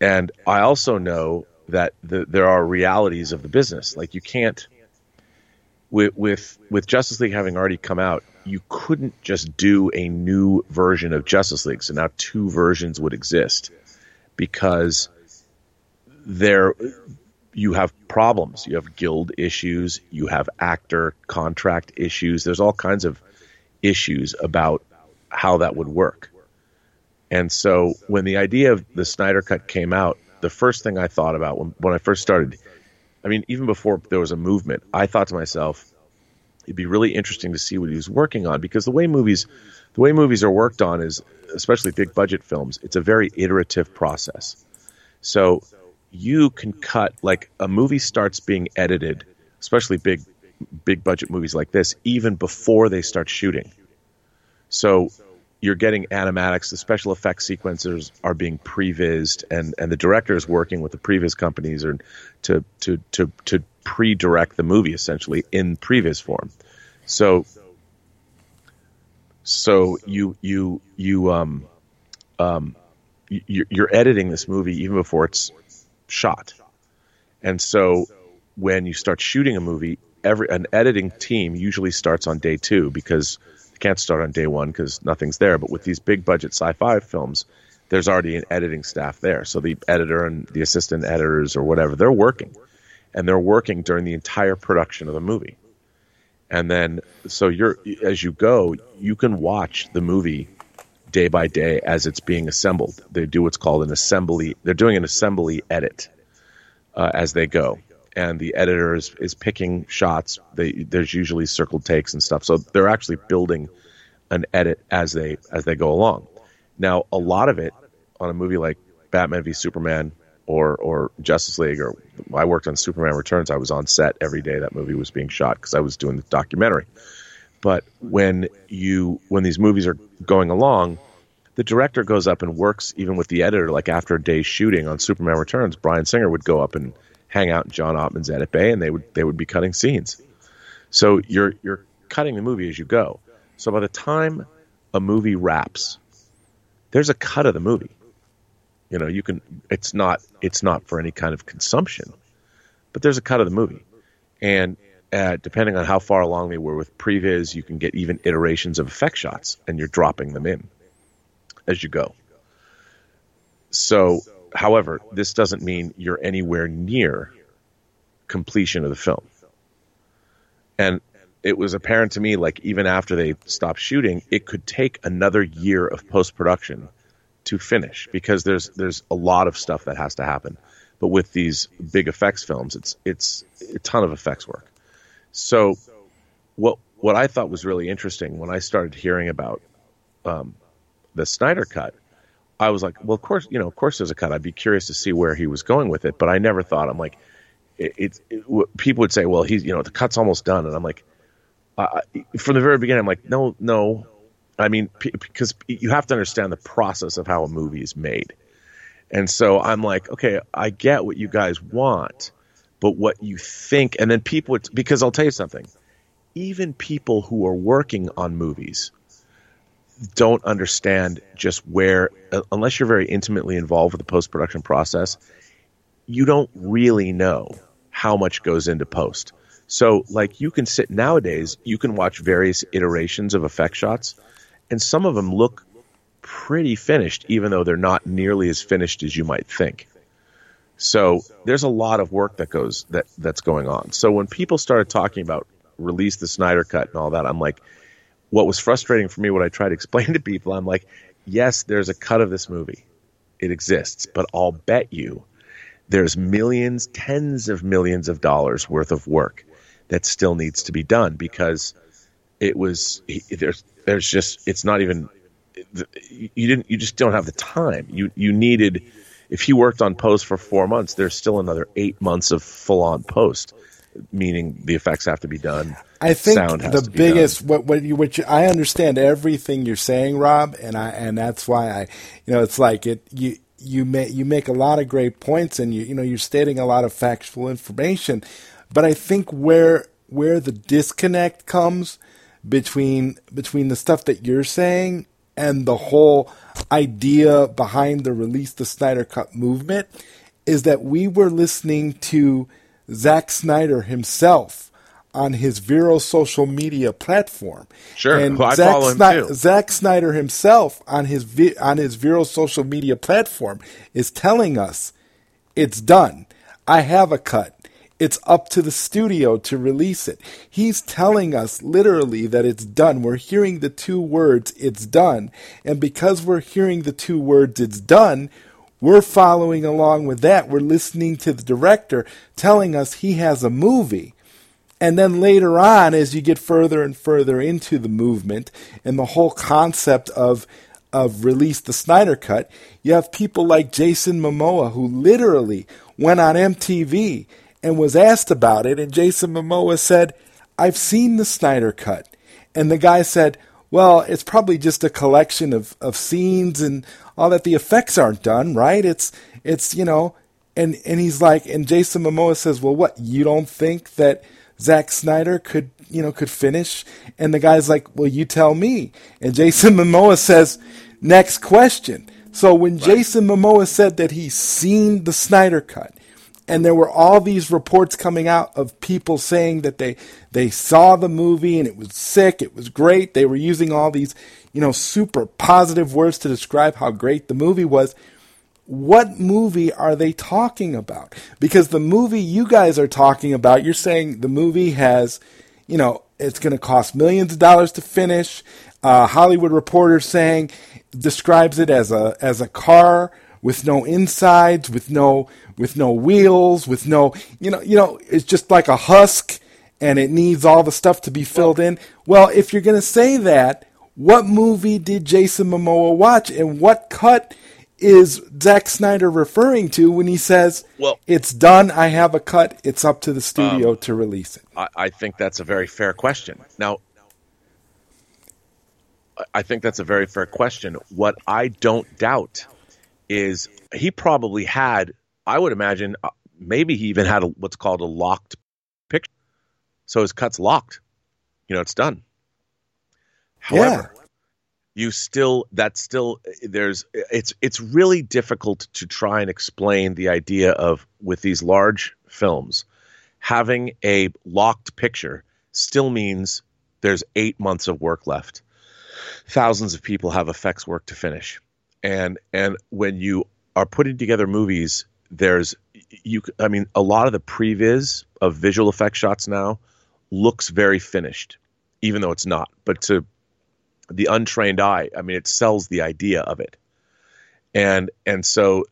S4: And I also know that the, there are realities of the business. Like you can't with with with Justice League having already come out, you couldn't just do a new version of Justice League. So now two versions would exist because there you have problems. You have guild issues, you have actor contract issues. There's all kinds of issues about how that would work. And so when the idea of the Snyder Cut came out, the first thing I thought about when, when I first started I mean, even before there was a movement, I thought to myself, it'd be really interesting to see what he was working on because the way movies, the way movies are worked on is, especially big budget films, it's a very iterative process. So you can cut like a movie starts being edited, especially big big budget movies like this even before they start shooting. So you're getting animatics. The special effects sequencers are being prevised, and and the director is working with the previs companies or to to to to pre-direct the movie essentially in previs form. So so you you you um um you, you're editing this movie even before it's shot, and so when you start shooting a movie, every an editing team usually starts on day two because they can't start on day one because nothing's there. But with these big budget sci-fi films, there's already an editing staff there. So the editor and the assistant editors or whatever, they're working, and they're working during the entire production of the movie. And then, so you're as you go, you can watch the movie day by day as it's being assembled. They do what's called an assembly. They're doing an assembly edit uh, as they go and the editor is, is picking shots. They, there's usually circled takes and stuff, so they're actually building an edit as they as they go along. Now, a lot of it on a movie like Batman v Superman or or Justice League, or I worked on Superman Returns. I was on set every day that movie was being shot because I was doing the documentary. But when you when these movies are going along, the director goes up and works even with the editor. Like after a day's shooting on Superman Returns, Bryan Singer would go up and hang out in John Ottman's edit bay, and they would they would be cutting scenes. So you're you're cutting the movie as you go. So by the time a movie wraps, there's a cut of the movie. You know, you can. It's not. It's not for any kind of consumption, but there's a cut of the movie, and depending on how far along they were with previs, you can get even iterations of effect shots, and you're dropping them in as you go. So However, this doesn't mean you're anywhere near completion of the film. And it was apparent to me, like even after they stopped shooting, it could take another year of post production to finish because there's there's a lot of stuff that has to happen. But with these big effects films, it's it's a ton of effects work. So what what I thought was really interesting when I started hearing about um, the Snyder cut I was like, well, of course, you know, of course, there's a cut. I'd be curious to see where he was going with it, but I never thought. I'm like, it, it, it people would say, well, he's, you know, the cut's almost done, and I'm like, from the very beginning, I'm like, no, no. I mean, p- because you have to understand the process of how a movie is made, and so I'm like, okay, I get what you guys want, but what you think, and then people, because I'll tell you something, even people who are working on movies don't understand just where, unless you're very intimately involved with the post production process, you don't really know how much goes into post. So, like, you can sit nowadays, you can watch various iterations of effect shots, and some of them look pretty finished, even though they're not nearly as finished as you might think. So, there's a lot of work that goes that that's going on. So, when people started talking about release the Snyder cut and all that, I'm like, what was frustrating for me, what I try to explain to people, I'm like, yes, there's a cut of this movie. It exists, but I'll bet you there's millions, tens of millions of dollars worth of work that still needs to be done because it was there's there's just it's not even you didn't you just don't have the time. You you needed if he worked on post for 4 months, there's still another 8 months of full on post meaning the effects have to be done.
S3: I think the biggest what what you which I understand everything you're saying, Rob, and I and that's why I you know it's like it you you make you make a lot of great points and you you know you're stating a lot of factual information, but I think where where the disconnect comes between between the stuff that you're saying and the whole idea behind the release the Snyder Cut movement is that we were listening to Zack Snyder himself on his Vero social media platform.
S4: Sure,
S3: and
S4: well, I
S3: Zack
S4: follow him too.
S3: Zack Snyder himself on his vi- on his Vero social media platform is telling us it's done. I have a cut. It's up to the studio to release it. He's telling us literally that it's done. We're hearing the two words, it's done. And because we're hearing the two words, it's done, we're following along with that. We're listening to the director telling us he has a movie. And then later on, as you get further and further into the movement and the whole concept of of release the Snyder Cut, you have people like Jason Momoa who literally went on MTV and was asked about it, and Jason Momoa said, I've seen the Snyder cut. And the guy said, well, it's probably just a collection of, of scenes and all that. The effects aren't done, right? It's, it's, you know, and, and he's like, and Jason Momoa says, well, what, you don't think that Zack Snyder could, you know, could finish? And the guy's like, well, you tell me. And Jason Momoa says, next question. So when right. Jason Momoa said that he's seen the Snyder cut, and there were all these reports coming out of people saying that they they saw the movie and it was sick, it was great. They were using all these, you know, super positive words to describe how great the movie was. What movie are they talking about? Because the movie you guys are talking about, you're saying the movie has, you know, it's going to cost millions of dollars to finish. Uh, Hollywood Reporter saying describes it as a as a car with no insides, with no with no wheels, with no you know you know it's just like a husk, and it needs all the stuff to be filled in. Well, if you're going to say that, what movie did Jason Momoa watch, and what cut is Zack Snyder referring to when he says, "Well, it's done. I have a cut. It's up to the studio um, to release it."
S4: I, I think that's a very fair question. Now, I think that's a very fair question. What I don't doubt is he probably had, I would imagine, uh, maybe he even had a, what's called a locked picture. So his cut's locked. You know, it's done. However, yeah. you still that's still there's it's it's really difficult to try and explain the idea of with these large films having a locked picture still means there's 8 months of work left thousands of people have effects work to finish. And and when you are putting together movies, there's you I mean a lot of the previs of visual effect shots now looks very finished, even though it's not. But to the untrained eye, I mean it sells the idea of it. And and so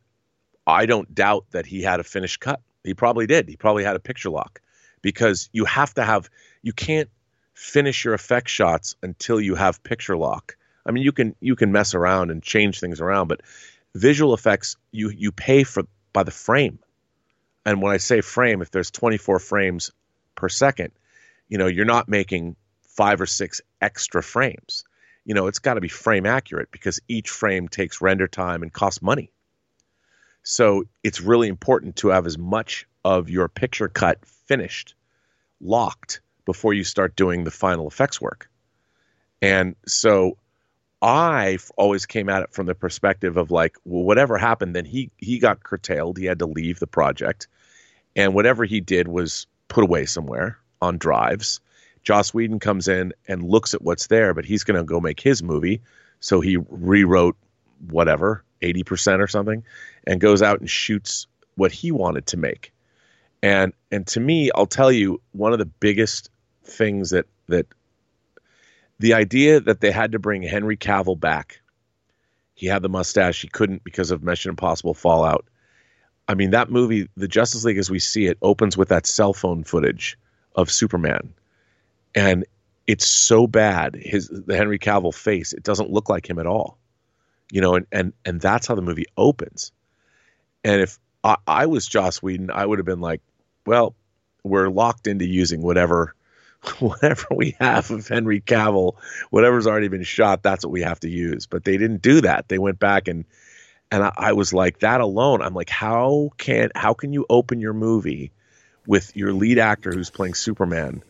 S4: I don't doubt that he had a finished cut. He probably did. He probably had a picture lock because you have to have you can't finish your effect shots until you have picture lock. I mean, you can you can mess around and change things around, but visual effects you you pay for by the frame. And when I say frame, if there's 24 frames per second, you know, you're not making five or six extra frames. You know, it's got to be frame accurate because each frame takes render time and costs money. So it's really important to have as much of your picture cut finished, locked, before you start doing the final effects work. And so I always came at it from the perspective of like, well, whatever happened, then he he got curtailed. He had to leave the project, and whatever he did was put away somewhere on drives. Joss Whedon comes in and looks at what's there, but he's going to go make his movie. So he rewrote whatever, 80% or something, and goes out and shoots what he wanted to make. And and to me, I'll tell you, one of the biggest things that that the idea that they had to bring Henry Cavill back. He had the mustache. He couldn't because of Mission Impossible Fallout. I mean, that movie, the Justice League as we see it, opens with that cell phone footage of Superman, and it's so bad. His the Henry Cavill face, it doesn't look like him at all. You know, and and and that's how the movie opens. And if I, I was Joss Whedon, I would have been like, well, we're locked into using whatever whatever we have of Henry Cavill, whatever's already been shot, that's what we have to use. But they didn't do that. They went back and and I, I was like that alone. I'm like, how can how can you open your movie with your lead actor who's playing Superman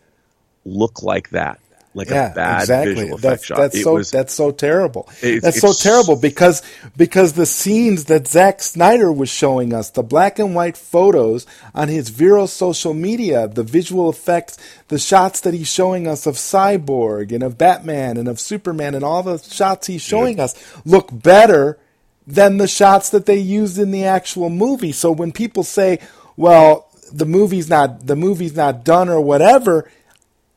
S4: look like that? Like yeah, a bad exactly. visual effect
S3: that's,
S4: shot.
S3: That's it so was, that's so terrible. It, that's so terrible because because the scenes that Zack Snyder was showing us, the black and white photos on his Vero social media, the visual effects, the shots that he's showing us of Cyborg and of Batman and of Superman and all the shots he's showing yeah. us look better than the shots that they used in the actual movie. So when people say, "Well, the movie's not the movie's not done" or whatever,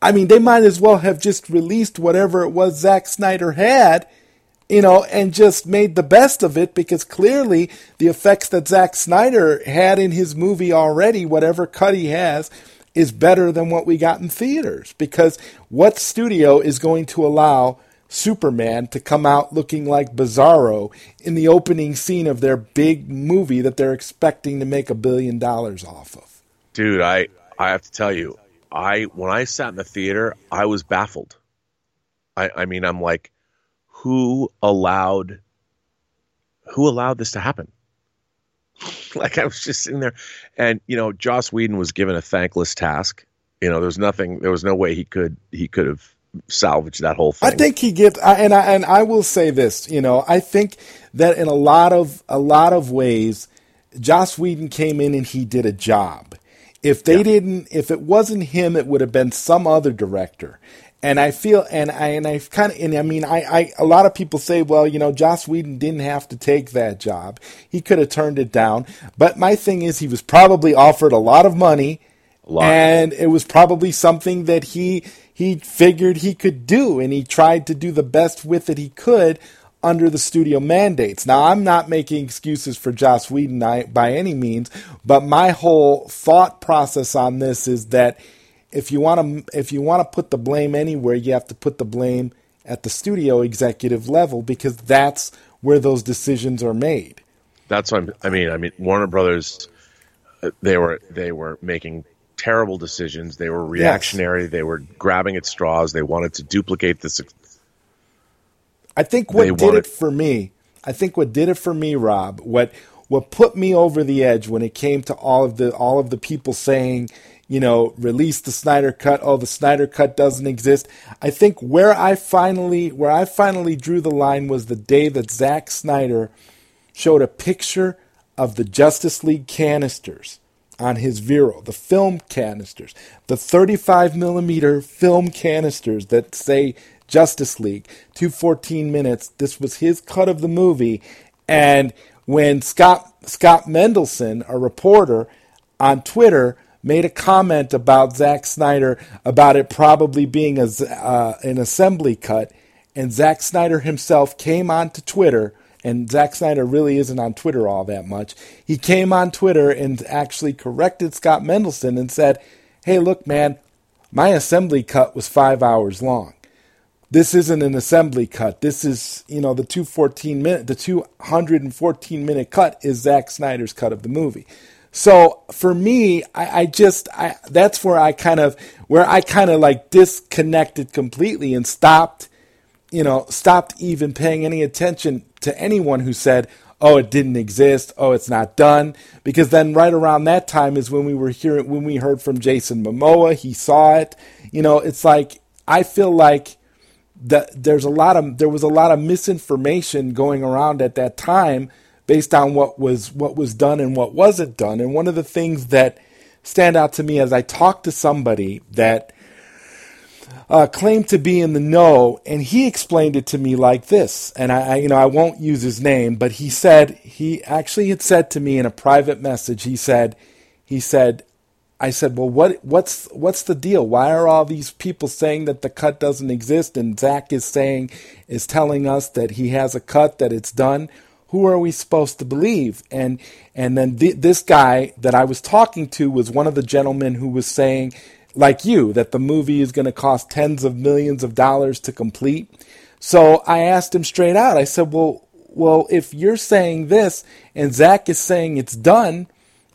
S3: I mean, they might as well have just released whatever it was Zack Snyder had, you know, and just made the best of it because clearly the effects that Zack Snyder had in his movie already, whatever cut he has, is better than what we got in theaters. Because what studio is going to allow Superman to come out looking like Bizarro in the opening scene of their big movie that they're expecting to make a billion dollars off of?
S4: Dude, I, I have to tell you, I when I sat in the theater, I was baffled. I, I mean, I'm like, who allowed who allowed this to happen? like I was just sitting there, and you know, Joss Whedon was given a thankless task. You know, there's nothing, there was no way he could he could have salvaged that whole thing.
S3: I think he gives, and I and I will say this. You know, I think that in a lot of a lot of ways, Joss Whedon came in and he did a job. If they yeah. didn't, if it wasn't him, it would have been some other director. And I feel, and I, and I kind of, and I mean, I, I, a lot of people say, well, you know, Joss Whedon didn't have to take that job. He could have turned it down. But my thing is, he was probably offered a lot of money, and it was probably something that he, he figured he could do, and he tried to do the best with it he could under the studio mandates. Now, I'm not making excuses for Joss Whedon by any means, but my whole thought process on this is that if you want to if you want to put the blame anywhere, you have to put the blame at the studio executive level because that's where those decisions are made.
S4: That's what I'm, I mean. I mean, Warner Brothers, uh, they were they were making terrible decisions. They were reactionary. Yes. They were grabbing at straws. They wanted to duplicate this.
S3: I think what did it for me. I think what did it for me, Rob. What what put me over the edge when it came to all of the all of the people saying you know, release the Snyder cut. Oh, the Snyder cut doesn't exist. I think where I finally where I finally drew the line was the day that Zack Snyder showed a picture of the Justice League canisters on his Vero, the film canisters, the 35 millimeter film canisters that say Justice League, 214 minutes. This was his cut of the movie. And when Scott Scott Mendelson, a reporter on Twitter, made a comment about Zack Snyder about it probably being a, uh, an assembly cut, and Zack Snyder himself came onto Twitter. And Zack Snyder really isn't on Twitter all that much. He came on Twitter and actually corrected Scott Mendelson and said, Hey, look, man, my assembly cut was five hours long this isn't an assembly cut. This is, you know, the 214 minute, the 214 minute cut is Zack Snyder's cut of the movie. So for me, I, I just I, that's where I kind of where I kind of like disconnected completely and stopped, you know, stopped even paying any attention to anyone who said, "Oh, it didn't exist. Oh, it's not done." Because then right around that time is when we were hearing when we heard from Jason Momoa. He saw it. You know, it's like I feel like that there's a lot of there was a lot of misinformation going around at that time based on what was what was done and what wasn't done. And one of the things that stand out to me as I talk to somebody that uh, claimed to be in the know, and he explained it to me like this. And I, I, you know, I won't use his name, but he said he actually had said to me in a private message. He said, he said, I said, well, what, what's, what's the deal? Why are all these people saying that the cut doesn't exist? And Zack is saying, is telling us that he has a cut, that it's done who are we supposed to believe? And and then th- this guy that I was talking to was one of the gentlemen who was saying, like you, that the movie is going to cost tens of millions of dollars to complete. So I asked him straight out. I said, "Well, well, if you're saying this and Zack is saying it's done."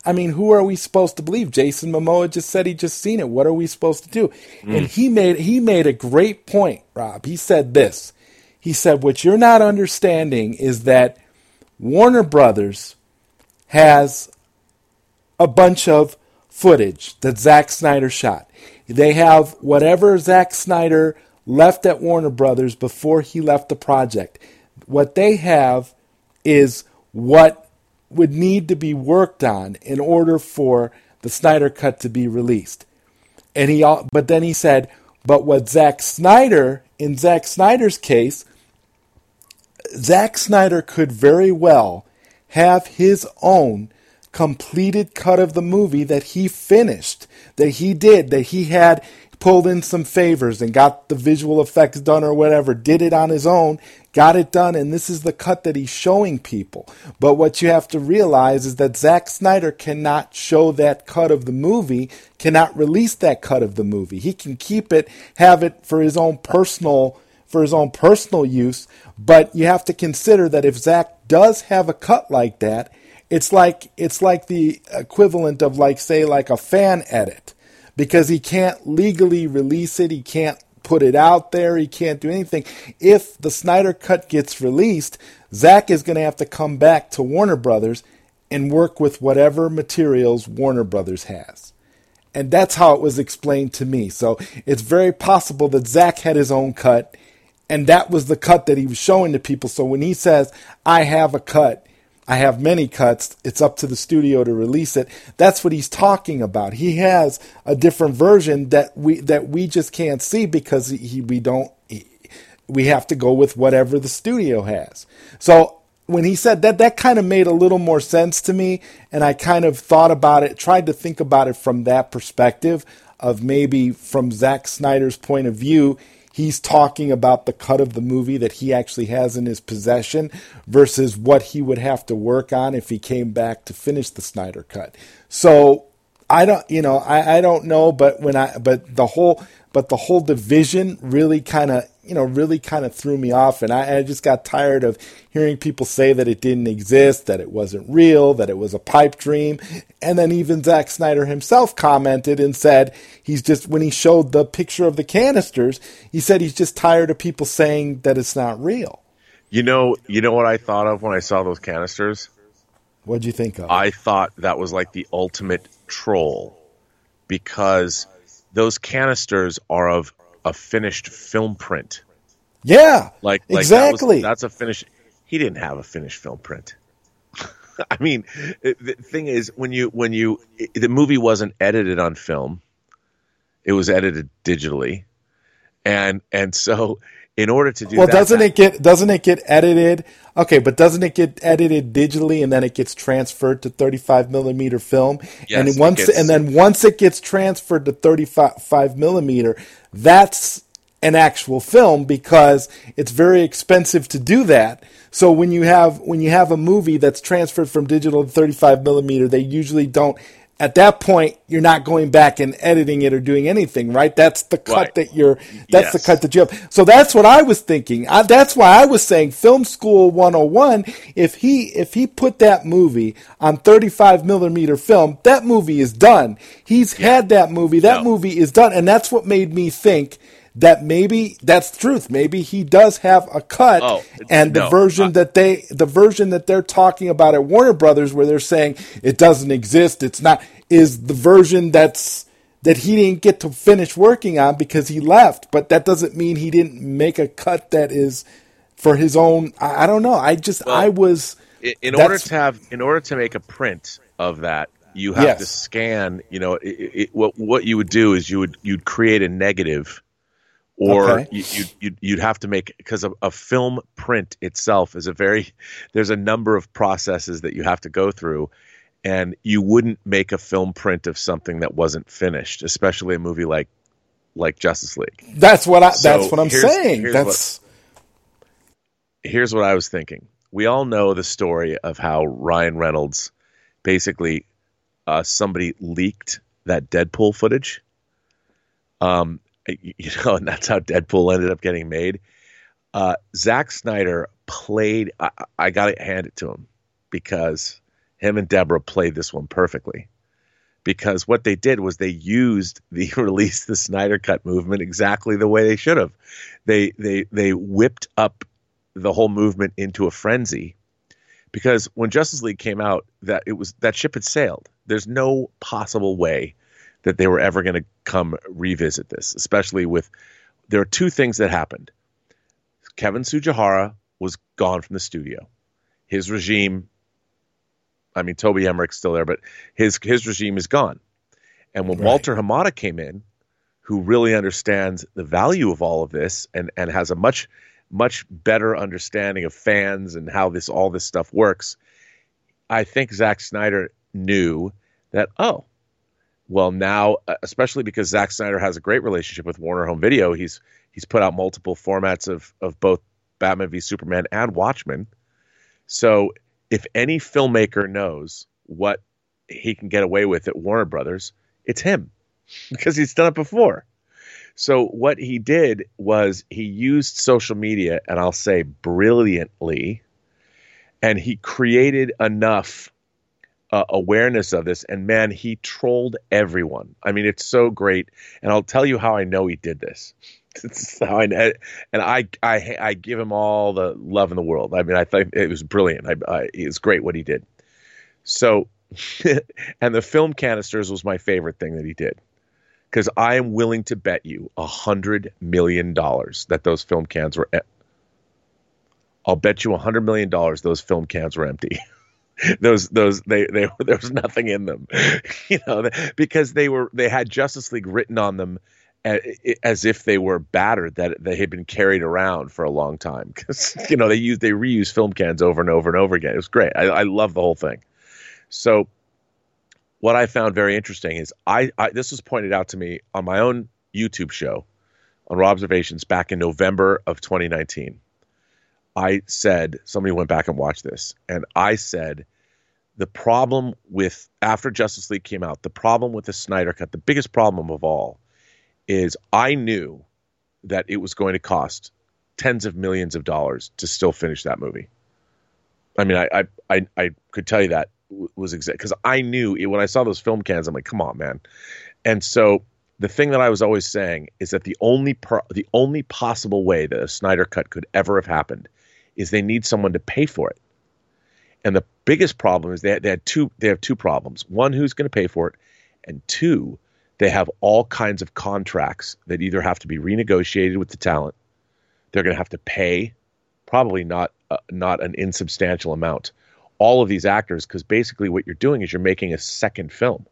S3: I mean, who are we supposed to believe? Jason Momoa just said he just seen it. What are we supposed to do? Mm. And he made he made a great point, Rob. He said this. He said, "What you're not understanding is that Warner Brothers has a bunch of footage that Zack Snyder shot. They have whatever Zack Snyder left at Warner Brothers before he left the project. What they have is what would need to be worked on in order for the Snyder cut to be released. And he but then he said, but what Zack Snyder in Zack Snyder's case Zack Snyder could very well have his own completed cut of the movie that he finished, that he did, that he had pulled in some favors and got the visual effects done or whatever, did it on his own, got it done, and this is the cut that he's showing people. But what you have to realize is that Zack Snyder cannot show that cut of the movie, cannot release that cut of the movie. He can keep it, have it for his own personal for his own personal use, but you have to consider that if Zack does have a cut like that, it's like it's like the equivalent of like say like a fan edit because he can't legally release it. He can't put it out there. He can't do anything. If the Snyder Cut gets released, Zack is going to have to come back to Warner Brothers and work with whatever materials Warner Brothers has. And that's how it was explained to me. So it's very possible that Zack had his own cut, and that was the cut that he was showing to people. So when he says, I have a cut, I have many cuts, it's up to the studio to release it. That's what he's talking about. He has a different version that we that we just can't see because he, we don't he, we have to go with whatever the studio has. So when he said that, that kind of made a little more sense to me. And I kind of thought about it, tried to think about it from that perspective of maybe from Zack Snyder's point of view, he's talking about the cut of the movie that he actually has in his possession versus what he would have to work on if he came back to finish the Snyder cut. So I don't, you know, I, I don't know, but when I, but the whole, but the whole division really kind of you know, really kind of threw me off. And I, I, just got tired of hearing people say that it didn't exist, that it wasn't real, that it was a pipe dream. And then even Zack Snyder himself commented and said he's just, when he showed the picture of the canisters, he said he's just tired of people saying that it's not real.
S4: You know, you know what I thought of when I saw those canisters?
S3: What'd you think of?
S4: I thought that was like the ultimate troll because those canisters are of a finished film print.
S3: Yeah,
S4: like, like
S3: exactly.
S4: That was, that's a finished. He didn't have a finished film print. I mean, the thing is, when you when you the movie wasn't edited on film, it was edited digitally, and and so in order to do that.
S3: well,
S4: that,
S3: doesn't it get doesn't it get edited? Okay, but doesn't it get edited digitally and then it gets transferred to 35 millimeter film?
S4: Yes,
S3: and once
S4: gets,
S3: and then once it gets transferred to 35 millimeter, that's an actual film because it's very expensive to do that. So when you have when you have a movie that's transferred from digital to 35 millimeter, they usually don't at that point you're not going back and editing it or doing anything right that's the cut
S4: right.
S3: that you're that's
S4: yes.
S3: the cut that you have so that's what i was thinking I, that's why i was saying film school 101 if he if he put that movie on 35 millimeter film that movie is done he's yeah. had that movie that no. movie is done and that's what made me think that maybe that's the truth. Maybe he does have a cut,
S4: oh,
S3: and the
S4: no,
S3: version that they, the version that they're talking about at Warner Brothers, where they're saying it doesn't exist, it's not, is the version that's that he didn't get to finish working on because he left. But that doesn't mean he didn't make a cut that is for his own. I, I don't know. I just
S4: well,
S3: I was
S4: in order to have in order to make a print of that you have
S3: yes.
S4: to scan you know it, it, what what you would do is you would you'd create a negative or
S3: okay.
S4: you, you'd, you'd, you'd have to make because a, a, film print itself is a very there's a number of processes that you have to go through and you wouldn't make a film print of something that wasn't finished especially a movie like like justice league.
S3: That's what i
S4: so
S3: that's what i'm
S4: here's,
S3: saying.
S4: here's
S3: that's
S4: what, here's what i was thinking. We all know the story of how ryan reynolds basically uh, somebody leaked that deadpool footage. Um, you know, and that's how Deadpool ended up getting made. Uh, Zack Snyder played. I, I got to hand it to him because him and Deborah played this one perfectly. Because what they did was they used the release the Snyder Cut movement exactly the way they should have. They they they whipped up the whole movement into a frenzy. Because when Justice League came out, that it was that ship had sailed. There's no possible way that they were ever going to come revisit this, especially with there are two things that happened. Kevin Tsujihara was gone from the studio. His regime, I mean, Toby Emmerich's still there, but his his regime is gone. And when right. Walter Hamada came in, who really understands the value of all of this and and has a much much better understanding of fans and how this all this stuff works, I think Zack Snyder knew that oh, well, now, uh, especially because Zack Snyder has a great relationship with Warner Home Video, he's he's put out multiple formats of of both Batman v Superman and Watchmen. So, if any filmmaker knows what he can get away with at Warner Brothers, it's him because he's done it before. So, what he did was he used social media, and I'll say brilliantly, and he created enough uh, awareness of this. And man, he trolled everyone. I mean, it's so great. And I'll tell you how I know he did this. How I, and I, I, I give him all the love in the world. I mean, I think it was brilliant. I, I, it's great what he did. So, and the film canisters was my favorite thing that he did because I am willing to bet you a hundred million dollars that those film cans were. I'll bet you a hundred million dollars those film cans were empty. those those they they there was nothing in them, you know, because they were they had Justice League written on them as if they were battered that they had been carried around for a long time because you know they use they reuse film cans over and over and over again. It was great. I, I love the whole thing. So what I found very interesting is I, I this was pointed out to me on my own YouTube show on Robservations back in November of 2019. I said somebody went back and watched this, and I said the problem with after Justice League came out, the problem with the Snyder Cut, the biggest problem of all is I knew that it was going to cost tens of millions of dollars to still finish that movie. I mean, I I I, I could tell you that was exact because I knew it, when I saw those film cans. I'm like, come on, man. And so the thing that I was always saying is that the only pro- the only possible way that a Snyder cut could ever have happened is they need someone to pay for it. And the biggest problem is they they had two they have two problems. One, who's going to pay for it, and two, they have all kinds of contracts that either have to be renegotiated with the talent, they're going to have to pay, probably not uh, not an insubstantial amount, all of these actors because basically what you're doing is you're making a second film.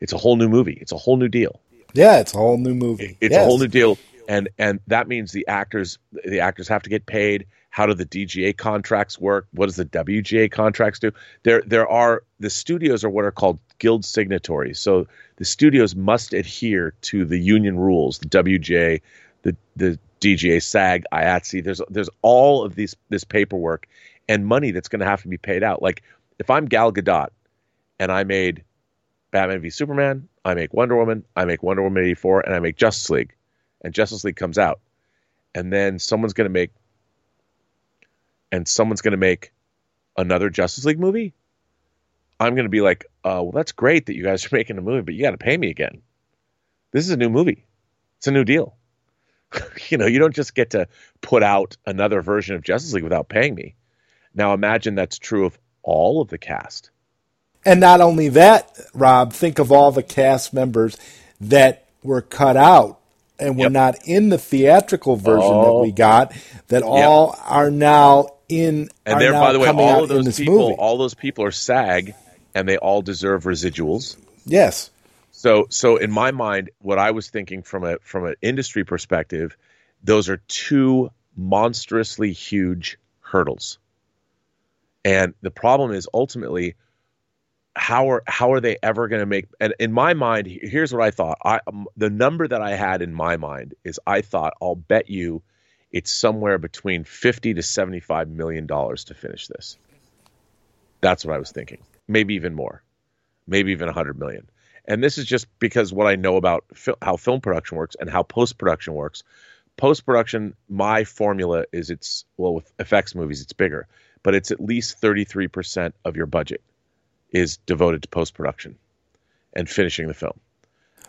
S4: It's a whole new movie. It's a whole new deal.
S3: Yeah, it's a whole new movie.
S4: It's yes. a whole new deal, and and that means the actors the actors have to get paid. How do the DGA contracts work? What does the WGA contracts do? There there are the studios are what are called guild signatories. So the studios must adhere to the union rules, the WGA, the the DGA, SAG, IATSE. There's there's all of these this paperwork and money that's going to have to be paid out. Like if I'm Gal Gadot and I made Batman v Superman, I make Wonder Woman, I make Wonder Woman 84, and I make Justice League, and Justice League comes out, and then someone's going to make, and someone's going to make another Justice League movie. I'm going to be like, uh, well, that's great that you guys are making a movie, but you got to pay me again. This is a new movie. It's a new deal. you know, you don't just get to put out another version of Justice League without paying me. Now imagine that's true of all of the cast.
S3: And not only that, Rob, think of all the cast members that were cut out and were yep. not in the theatrical version oh. that we got that all are now in
S4: and
S3: there
S4: by the way all of those people movie. all those people are SAG and they all deserve residuals.
S3: Yes.
S4: So so in my mind what I was thinking from a from an industry perspective those are two monstrously huge hurdles. And the problem is ultimately how are how are they ever going to make and in my mind here's what I thought. I um, the number that I had in my mind is I thought I'll bet you it's somewhere between 50 to 75 million dollars to finish this. That's what I was thinking. Maybe even more. Maybe even 100 million. And this is just because what I know about how film production works and how post production works. Post production, my formula is it's well with effects movies, it's bigger but it's at least 33% of your budget is devoted to post production and finishing the film.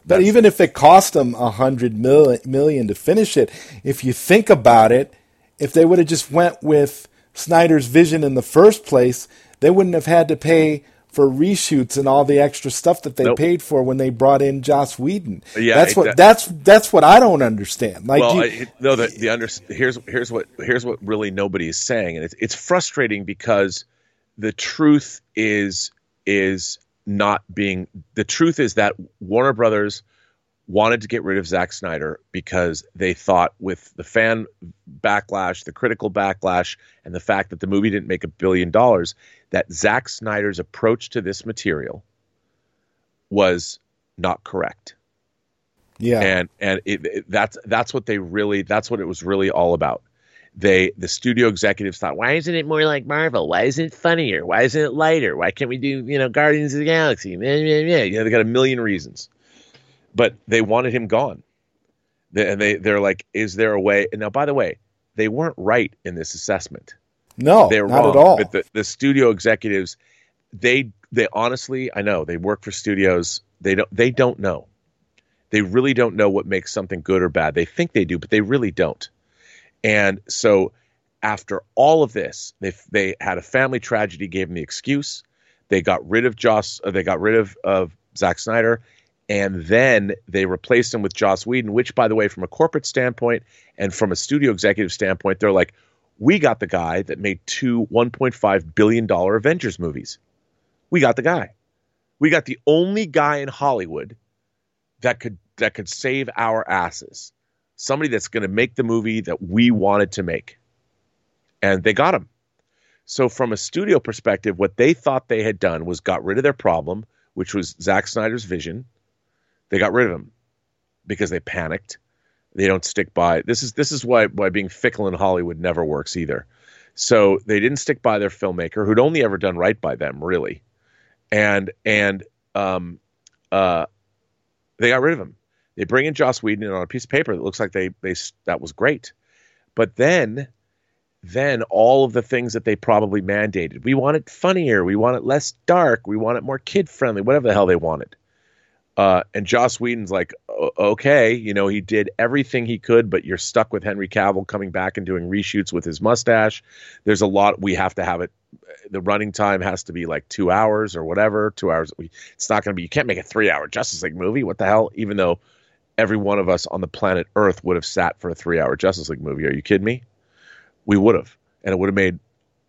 S3: But That's, even if it cost them a hundred million to finish it, if you think about it, if they would have just went with Snyder's vision in the first place, they wouldn't have had to pay for reshoots and all the extra stuff that they nope. paid for when they brought in Joss Whedon. Yeah, that's what that, that's that's what I don't understand. Like,
S4: well,
S3: you,
S4: I, no, the, the under, here's here's what here's what really nobody is saying, and it's it's frustrating because the truth is is not being the truth is that Warner Brothers wanted to get rid of Zack Snyder because they thought with the fan backlash, the critical backlash, and the fact that the movie didn't make a billion dollars, that Zack Snyder's approach to this material was not correct.
S3: Yeah,
S4: and and it, it, that's that's what they really that's what it was really all about. They the studio executives thought, why isn't it more like Marvel? Why isn't it funnier? Why isn't it lighter? Why can't we do you know Guardians of the Galaxy? Yeah, yeah. You know, they got a million reasons but they wanted him gone. and they they're like, is there a way? And now, by the way, they weren't right in this assessment.
S3: No,
S4: they're
S3: not
S4: wrong.
S3: at all.
S4: But the, the studio executives, they they honestly, I know they work for studios. They don't they don't know. They really don't know what makes something good or bad. They think they do, but they really don't. And so after all of this, they they had a family tragedy, gave them the excuse. They got rid of Joss. Uh, they got rid of of Zack Snyder, and then they replaced him with Joss Whedon. Which, by the way, from a corporate standpoint and from a studio executive standpoint, they're like, we got the guy that made two 1.5 billion dollar Avengers movies. We got the guy. We got the only guy in Hollywood that could that could save our asses. Somebody that's going to make the movie that we wanted to make. And they got him. So from a studio perspective, what they thought they had done was got rid of their problem, which was Zack Snyder's vision. They got rid of him because they panicked. They don't stick by this is this is why why being fickle in Hollywood never works either. So they didn't stick by their filmmaker who'd only ever done right by them, really. And and um uh they got rid of him. They bring in Joss Whedon on a piece of paper that looks like they they that was great. But then then all of the things that they probably mandated. We want it funnier, we want it less dark, we want it more kid friendly, whatever the hell they wanted. Uh, and Joss Whedon's like, okay, you know, he did everything he could, but you're stuck with Henry Cavill coming back and doing reshoots with his mustache. There's a lot we have to have it. The running time has to be like two hours or whatever. Two hours. It's not going to be. You can't make a three-hour Justice League movie. What the hell? Even though every one of us on the planet Earth would have sat for a three-hour Justice League movie. Are you kidding me? We would have, and it would have made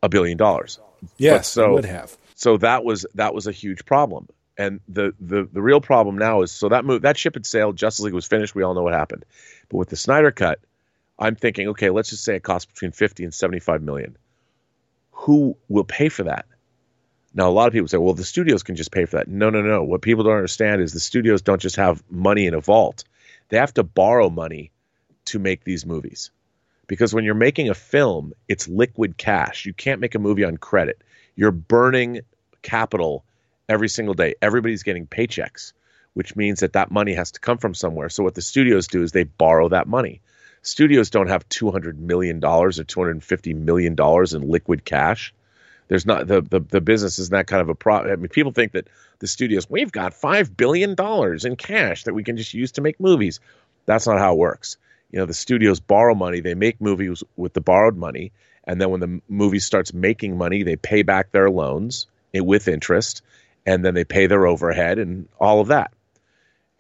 S4: a billion dollars.
S3: Yes, so would have.
S4: So that was that was a huge problem. And the, the the real problem now is so that move that ship had sailed. Justice League was finished. We all know what happened. But with the Snyder cut, I'm thinking, okay, let's just say it costs between 50 and 75 million. Who will pay for that? Now, a lot of people say, well, the studios can just pay for that. No, no, no. What people don't understand is the studios don't just have money in a vault, they have to borrow money to make these movies. Because when you're making a film, it's liquid cash. You can't make a movie on credit. You're burning capital every single day. Everybody's getting paychecks, which means that that money has to come from somewhere. So what the studios do is they borrow that money. Studios don't have two hundred million dollars or two hundred fifty million dollars in liquid cash. There's not the, the the business is not kind of a problem. I mean, people think that the studios we've got five billion dollars in cash that we can just use to make movies. That's not how it works. You know, the studios borrow money. They make movies with the borrowed money, and then when the movie starts making money, they pay back their loans eh, with interest, and then they pay their overhead and all of that.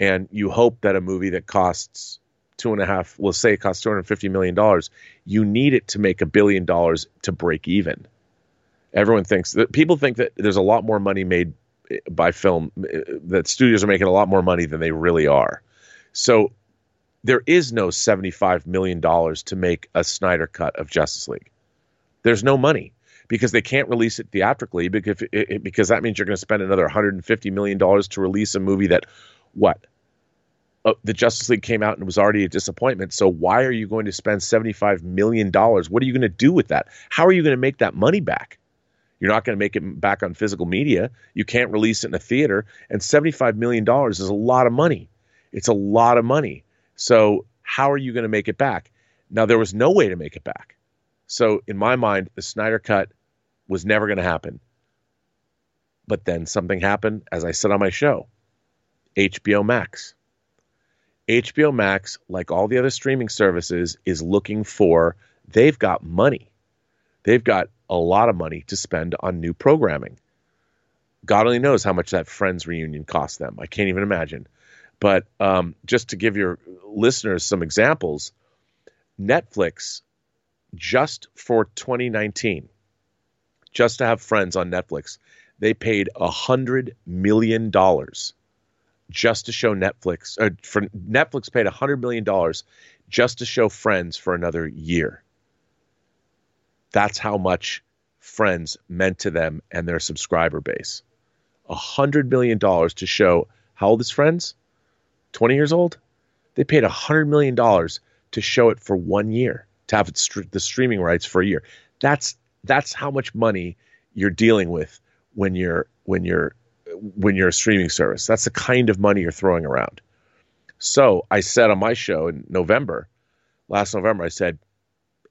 S4: And you hope that a movie that costs two and a half, let's say it costs two hundred fifty million dollars, you need it to make a billion dollars to break even. Everyone thinks that people think that there's a lot more money made by film that studios are making a lot more money than they really are. So there is no $75 million to make a Snyder cut of Justice League. There's no money because they can't release it theatrically because it, because that means you're going to spend another 150 million dollars to release a movie that what uh, the Justice League came out and was already a disappointment. So why are you going to spend 75 million dollars? What are you going to do with that? How are you going to make that money back? You're not going to make it back on physical media. You can't release it in a theater, and 75 million dollars is a lot of money. It's a lot of money. So how are you going to make it back? Now there was no way to make it back. So in my mind, the Snyder cut was never going to happen. But then something happened, as I said on my show HBO Max. HBO Max, like all the other streaming services, is looking for, they've got money. They've got a lot of money to spend on new programming. God only knows how much that Friends reunion cost them. I can't even imagine. But um, just to give your listeners some examples, Netflix, just for 2019, just to have friends on Netflix. They paid hundred million dollars just to show Netflix. Uh, for Netflix paid hundred million dollars just to show Friends for another year. That's how much Friends meant to them and their subscriber base. A hundred million dollars to show how old is Friends? Twenty years old. They paid a hundred million dollars to show it for one year to have st- the streaming rights for a year. That's that's how much money you're dealing with when you're when you're when you're a streaming service. That's the kind of money you're throwing around. So I said on my show in November, last November, I said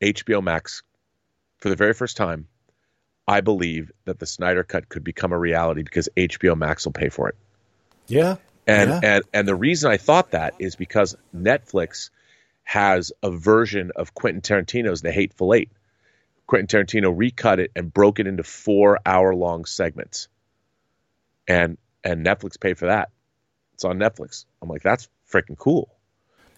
S4: HBO Max for the very first time. I believe that the Snyder Cut could become a reality because HBO Max will pay for it.
S3: Yeah.
S4: And
S3: yeah.
S4: and and the reason I thought that is because Netflix has a version of Quentin Tarantino's The Hateful Eight. Quentin Tarantino recut it and broke it into four hour long segments. And and Netflix paid for that. It's on Netflix. I'm like, that's freaking cool.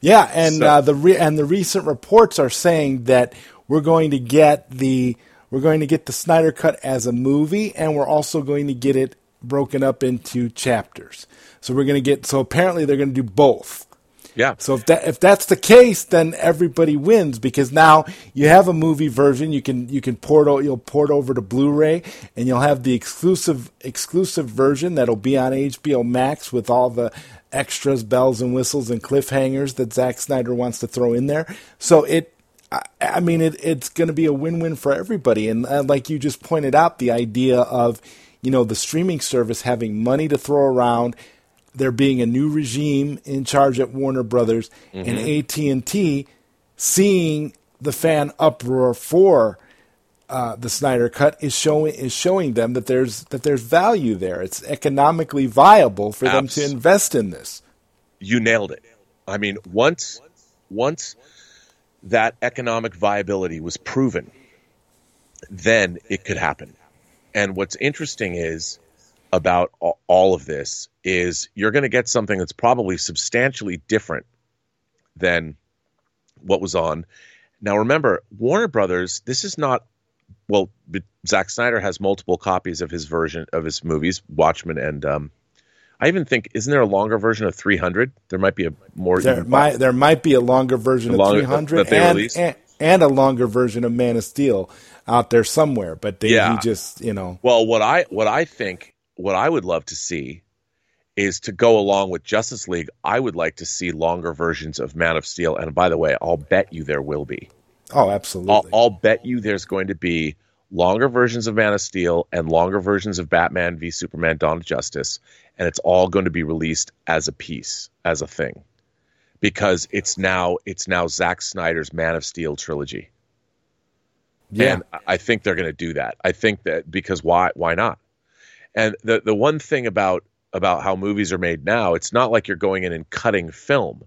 S3: Yeah, and
S4: So-
S3: uh, the re- and the recent reports are saying that we're going to get the we're going to get the Snyder Cut as a movie, and we're also going to get it broken up into chapters. So we're going to get so apparently they're going to do both.
S4: Yeah.
S3: So if that if that's the case, then everybody wins because now you have a movie version. You can you can port o- you'll port over to Blu-ray, and you'll have the exclusive exclusive version that'll be on HBO Max with all the extras, bells and whistles, and cliffhangers that Zack Snyder wants to throw in there. So it. I- I mean, it, it's going to be a win-win for everybody, and uh, like you just pointed out, the idea of you know the streaming service having money to throw around, there being a new regime in charge at Warner Brothers and AT and T seeing the fan uproar for uh, the Snyder Cut is showing is showing them that there's that there's value there. It's economically viable for them to invest in this.
S4: you nailed it. I mean, once once that economic viability was proven, then it could happen. And what's interesting is about all of this is you're going to get something that's probably substantially different than what was on. Now remember, Warner Brothers, this is not well, Zack Snyder has multiple copies of his version of his movies, Watchmen and um I even think isn't there a longer version of 300? There might be a more
S3: There might there might be a longer version of
S4: longer-
S3: 300
S4: that they
S3: and,
S4: released?
S3: and and a longer version of Man of Steel out there somewhere, but they,
S4: Yeah.
S3: he just you know
S4: Well, what I what I think what I would love to see is to go along with Justice League. I would like to see longer versions of Man of Steel. And by the way, I'll bet you there will be.
S3: Oh absolutely
S4: I'll, I'll bet you there's going to be longer versions of Man of Steel and longer versions of Batman v Superman: Dawn of Justice, and it's all going to be released as a piece, as a thing, because it's now it's now Zack Snyder's Man of Steel trilogy.
S3: yeah
S4: And I think they're going to do that. I think that because why why not? And the the one thing about about how movies are made now, it's not like you're going in and cutting film.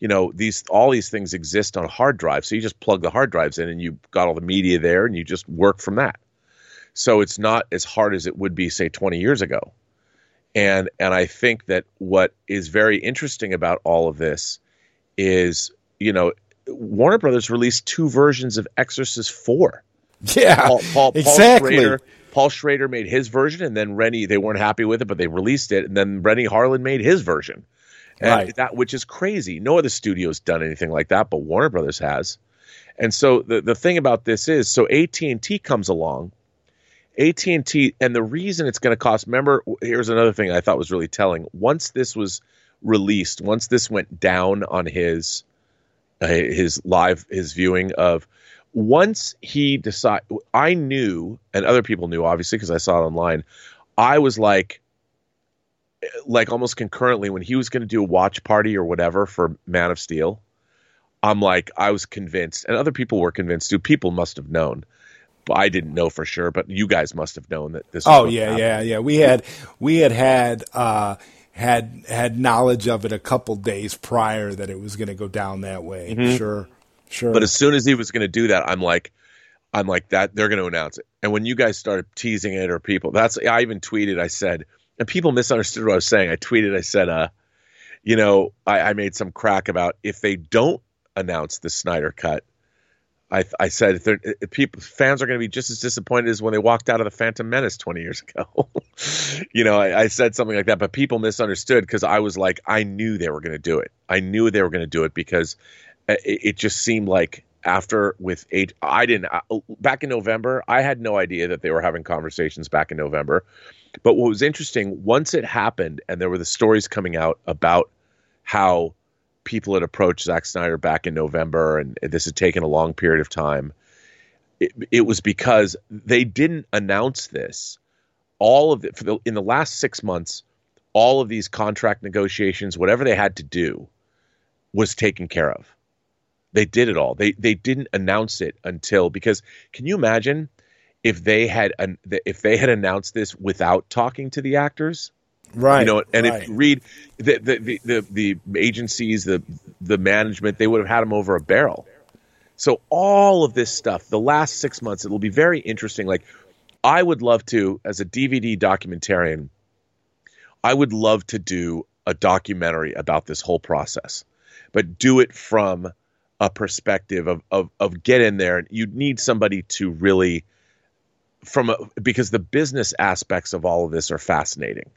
S4: You know, these all these things exist on hard drives. So you just plug the hard drives in and you got all the media there and you just work from that. So it's not as hard as it would be say 20 years ago. And and I think that what is very interesting about all of this is, you know, Warner Brothers released two versions of Exorcist 4.
S3: yeah
S4: Paul, Paul,
S3: exactly
S4: Paul Schrader, Paul Schrader made his version, and then Renny they weren't happy with it, but they released it, and then Renny Harlin made his version, and
S3: Right.
S4: that which is crazy. No other studio's done anything like that, but Warner Brothers has. And so the the thing about this is, so AT and T comes along, AT and T, and the reason it's going to cost. Remember, here's another thing I thought was really telling. Once this was released, once this went down on his uh, his live his viewing of once he decided i knew and other people knew obviously because i saw it online i was like like almost concurrently when he was going to do a watch party or whatever for man of steel i'm like i was convinced and other people were convinced too people must have known but i didn't know for sure but you guys must have known that this was
S3: Oh yeah, yeah, yeah. We had we had had uh, had had knowledge of it a couple days prior that it was going to go down that way. Sure, sure.
S4: Mm-hmm. But as soon as he was going to do that, I'm like, I'm like that. They're going to announce it. And when you guys started teasing it, or people, that's I even tweeted. I said, and people misunderstood what I was saying. I tweeted. I said, uh, you know, I, I made some crack about if they don't announce the Snyder cut. I, I said if if people fans are going to be just as disappointed as when they walked out of the Phantom Menace 20 years ago. you know, I, I said something like that, but people misunderstood because I was like, I knew they were going to do it. I knew they were going to do it because it, it just seemed like after with eight, I didn't I, oh, back in November. I had no idea that they were having conversations back in November. But what was interesting, once it happened, and there were the stories coming out about how people had approached Zack Snyder back in November, and this had taken a long period of time. It, it was because they didn't announce this. All of the, in the last six months, all of these contract negotiations, whatever they had to do, was taken care of. They did it all. They they didn't announce it until because can you imagine if they had an, if they had announced this without talking to the actors.
S3: Right.
S4: You know, and
S3: right.
S4: if you read the the, the the the agencies, the the management, they would have had them over a barrel. So all of this stuff, the last six months, it will be very interesting. Like I would love to, as a DVD documentarian, I would love to do a documentary about this whole process, but do it from a perspective of of, of get in there. You need somebody to really from a, because the business aspects of all of this are fascinating.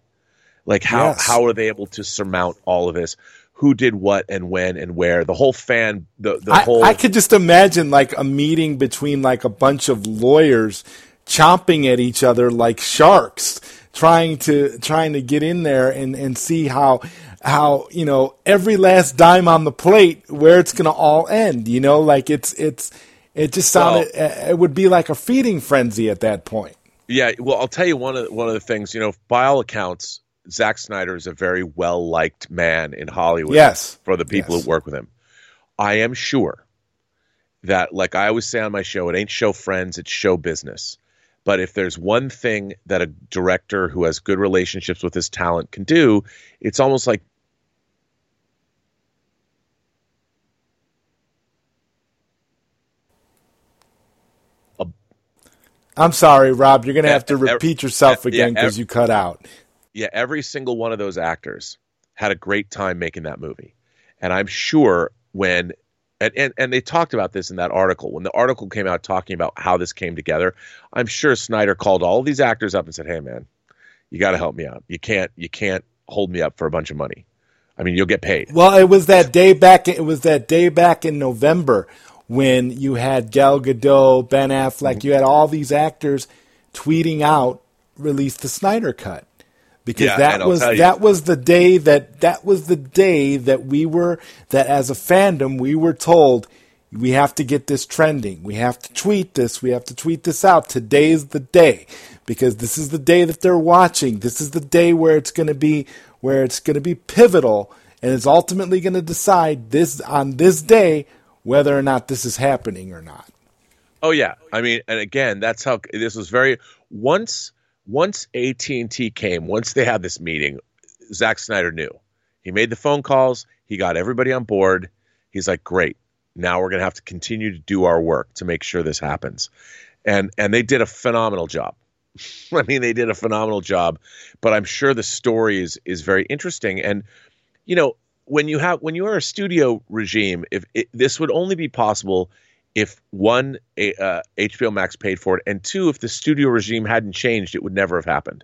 S4: Like how
S3: Yes.
S4: how are they able to surmount all of this? Who did what and when and where? The whole fan, the the
S3: I,
S4: whole.
S3: I could just imagine like a meeting between like a bunch of lawyers chomping at each other like sharks, trying to trying to get in there and, and see how how you know every last dime on the plate where it's going to all end. You know, like it's it's it just sounded it would be like a feeding frenzy at that point.
S4: Yeah, well, I'll tell you one of one of the things. You know, by all accounts, Zack Snyder is a very well liked man in Hollywood.
S3: Yes.
S4: for the people
S3: Yes.
S4: who work with him, I am sure that, like I always say on my show, it ain't show friends, it's show business. But if there's one thing that a director who has good relationships with his talent can do, it's almost like
S3: I'm sorry, Rob. You're going to have to
S4: Yeah, yeah,
S3: repeat yourself
S4: yeah,
S3: again
S4: yeah,
S3: because you cut out.
S4: yeah, every single one of those actors had a great time making that movie. And I'm sure when and, and and they talked about this in that article. When the article came out talking about how this came together, I'm sure Snyder called all these actors up and said, "Hey man, you got to help me out. You can't you can't hold me up for a bunch of money. I mean, you'll get paid."
S3: Well, it was that day back. It was that day back in November when you had Gal Gadot, Ben Affleck. You had all these actors tweeting out, "Release the Snyder Cut," because
S4: Yeah,
S3: that was that was the day that that was the day that we were that as a fandom we were told we have to get this trending. We have to tweet this. We have to tweet this out. Today's the day because this is the day that they're watching. This is the day where it's going to be where it's going to be pivotal and it's ultimately going to decide this on this day whether or not this is happening or not.
S4: Oh yeah, I mean, and again, that's how this was very once once AT and T came, once they had this meeting, Zack Snyder knew. He made the phone calls. He got everybody on board. He's like, great. Now we're gonna have to continue to do our work to make sure this happens, and and they did a phenomenal job. I mean, they did a phenomenal job. But I'm sure the story is is very interesting, and you know when you have when you are a studio regime, if it, this would only be possible if one a, uh, HBO Max paid for it, and two, if the studio regime hadn't changed, it would never have happened.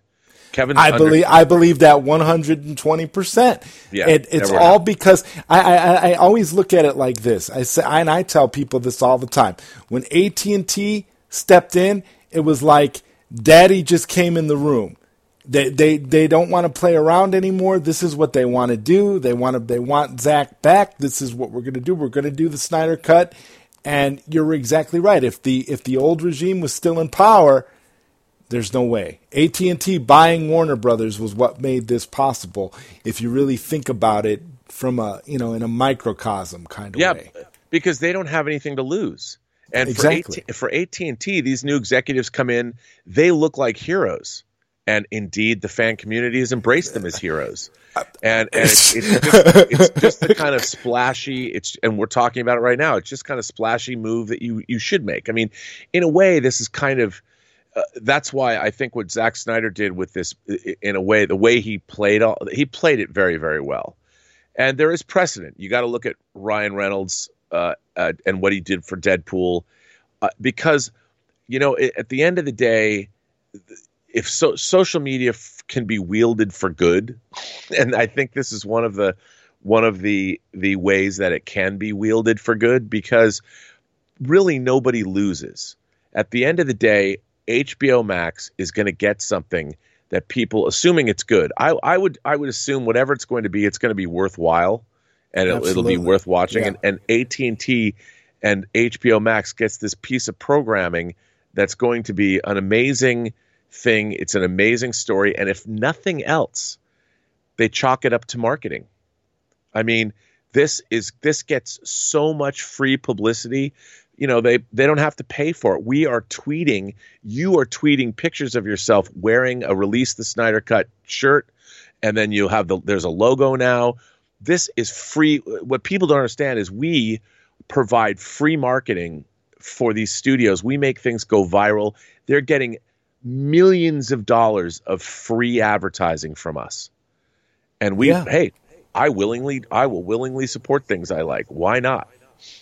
S4: Kevin,
S3: I believe I believe that one hundred and twenty percent.
S4: Yeah,
S3: it, it's all
S4: happened.
S3: because I, I I always look at it like this. I say and I tell people this all the time. When AT and T stepped in, it was like Daddy just came in the room. They they they don't want to play around anymore. This is what they want to do. They want to they want Zack back. This is what we're going to do. We're going to do the Snyder cut. And you're exactly right. If the if the old regime was still in power, there's no way. AT&T buying Warner Brothers was what made this possible if you really think about it from a, you know, in a microcosm kind of
S4: yeah,
S3: way.
S4: because they don't have anything to lose. And
S3: Exactly.
S4: for AT, for AT and T, these new executives come in, they look like heroes, and indeed, the fan community has embraced them as heroes. And, and it's, it's, just, it's just the kind of splashy. It's and we're talking about it right now. It's just kind of splashy move that you you should make. I mean, in a way, this is kind of uh, that's why I think what Zack Snyder did with this, in a way, the way he played all, he played it very, very well. And there is precedent. You got to look at Ryan Reynolds uh, uh, and what he did for Deadpool, uh, because you know, i- at the end of the day, if so, social media f- can be wielded for good, and I think this is one of the one of the the ways that it can be wielded for good, because really nobody loses. At the end of the day, HBO Max is going to get something that people, assuming it's good, I, I would I would assume whatever it's going to be, it's going to be worthwhile, and it'll, it'll be worth watching.
S3: Yeah.
S4: And and AT and T and HBO Max gets this piece of programming that's going to be an amazing thing. It's an amazing story, and if nothing else, they chalk it up to marketing. I mean, this is this gets so much free publicity. you know they they don't have to pay for it. We are tweeting. You are tweeting pictures of yourself wearing a release the Snyder Cut shirt, and then you have the there's a logo now. This is free. What people don't understand is we provide free marketing for these studios. We make things go viral. They're getting millions of dollars of free advertising from us. And we
S3: Yeah.
S4: hey, I willingly I will willingly support things I like. Why not?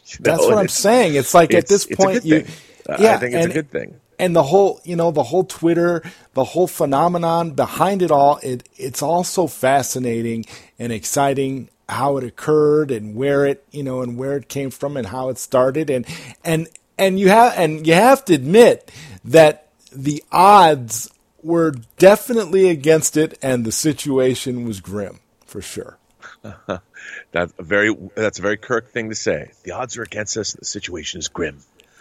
S4: You
S3: That's
S4: know,
S3: what I'm
S4: it's-
S3: saying. It's like at this point, you,
S4: thing.
S3: Yeah,
S4: I think it's
S3: and,
S4: a good thing.
S3: And the whole, you know, the whole Twitter, the whole phenomenon behind it all, it it's all so fascinating and exciting how it occurred and where it, you know, and where it came from and how it started and and and you have and you have to admit that the odds were definitely against it and the situation was grim for sure.
S4: That's a very that's a very Kirk thing to say. The odds are against us. and The situation is grim.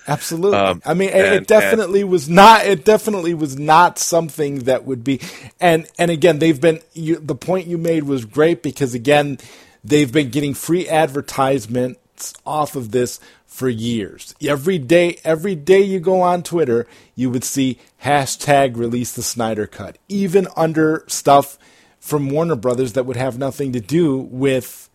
S3: Absolutely.
S4: Um,
S3: I mean, it-
S4: and-
S3: it definitely was not. It definitely was not something that would be. And and again, they've been. You, the point you made was great because again, they've been getting free advertisements off of this for years. Every day, every day you go on Twitter, you would see hashtag release the Snyder Cut, even under stuff from Warner Brothers that would have nothing to do with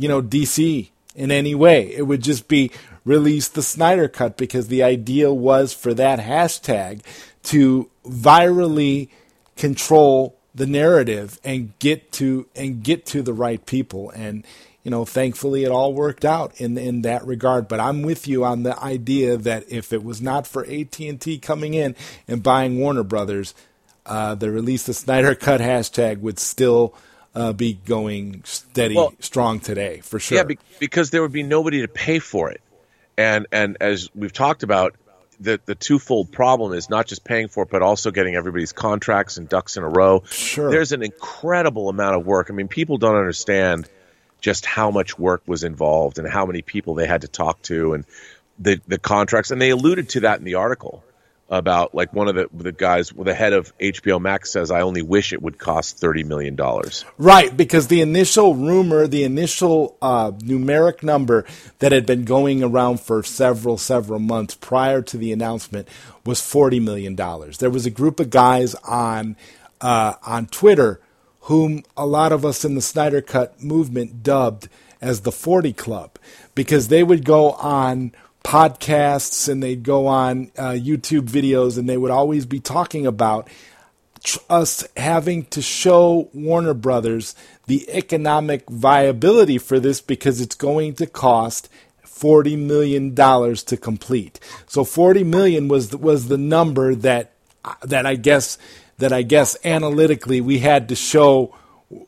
S3: you know, DC in any way. It would just be release the Snyder Cut because the idea was for that hashtag to virally control the narrative and get to and get to the right people and you know thankfully it all worked out in in that regard but I'm with you on the idea that if it was not for AT&T coming in and buying Warner Brothers uh, the release the Snyder Cut hashtag would still uh, be going steady,
S4: Well-
S3: strong today for sure.
S4: Yeah, be- because there would be nobody to pay for it, and and as we've talked about, the the twofold problem is not just paying for it, but also getting everybody's contracts and ducks in a row.
S3: Sure.
S4: there's an incredible amount of work. I mean, people don't understand just how much work was involved and how many people they had to talk to and the the contracts. And they alluded to that in the article about like one of the the guys, the head of HBO Max says, "I only wish it would cost thirty million dollars."
S3: Right, because the initial rumor, the initial uh, numeric number that had been going around for several, several months prior to the announcement was forty million dollars. There was a group of guys on uh, on Twitter whom a lot of us in the Snyder Cut movement dubbed as the Forty Club because they would go on podcasts and they'd go on uh, YouTube videos and they would always be talking about us having to show Warner Brothers the economic viability for this because it's going to cost forty million dollars to complete. So forty million was was the number that that I guess that I guess analytically we had to show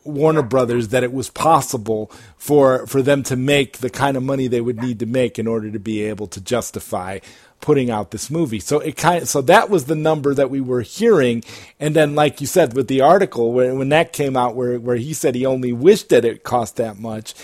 S3: Warner Brothers that it was possible for for them to make the kind of money they would need to make in order to be able to justify putting out this movie. So it kind of, so that was the number that we were hearing, and then like you said with the article when when that came out where where he said he only wished that it cost that much.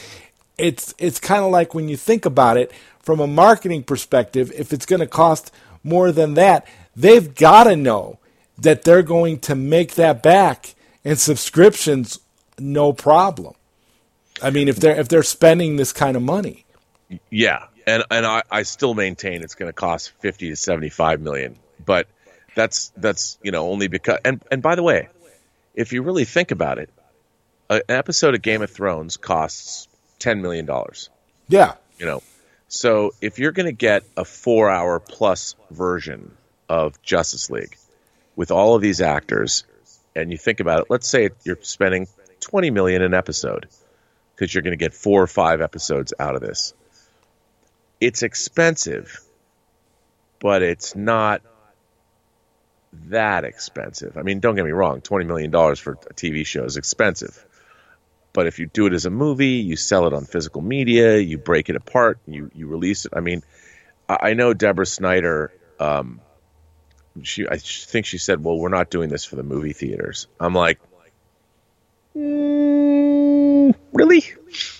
S3: It's it's kind of like when you think about it from a marketing perspective, if it's going to cost more than that, they've got to know that they're going to make that back in subscriptions no problem. I mean, if they're if they're spending this kind of money,
S4: Yeah, and and I, I still maintain it's going to cost fifty to seventy five million, but that's that's you know only because and and by the way, if you really think about it, an episode of Game of Thrones costs ten million dollars.
S3: yeah,
S4: You know, so if you're going to get a four hour plus version of Justice League with all of these actors, and you think about it, let's say you're spending twenty million an episode because you're going to get four or five episodes out of this. It's expensive, but it's not that expensive. I mean, don't get me wrong, twenty million dollars for a TV show is expensive. But if you do it as a movie, you sell it on physical media, you break it apart, you you release it. I mean, I, I know Deborah Snyder. Um, she, I think she said, "Well, we're not doing this for the movie theaters." I'm like, "Mm, really?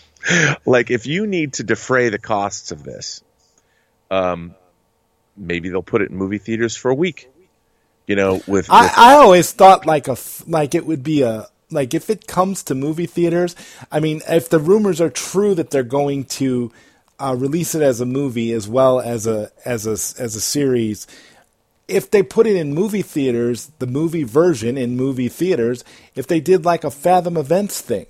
S4: like, if you need to defray the costs of this, um, maybe they'll put it in movie theaters for a week. You know, with,
S3: I,
S4: with
S3: I always thought like a like it would be a like if it comes to movie theaters. I mean, if the rumors are true that they're going to uh, release it as a movie as well as a as a as a series. If they put it in movie theaters, the movie version in movie theaters, if they did like a Fathom Events thing,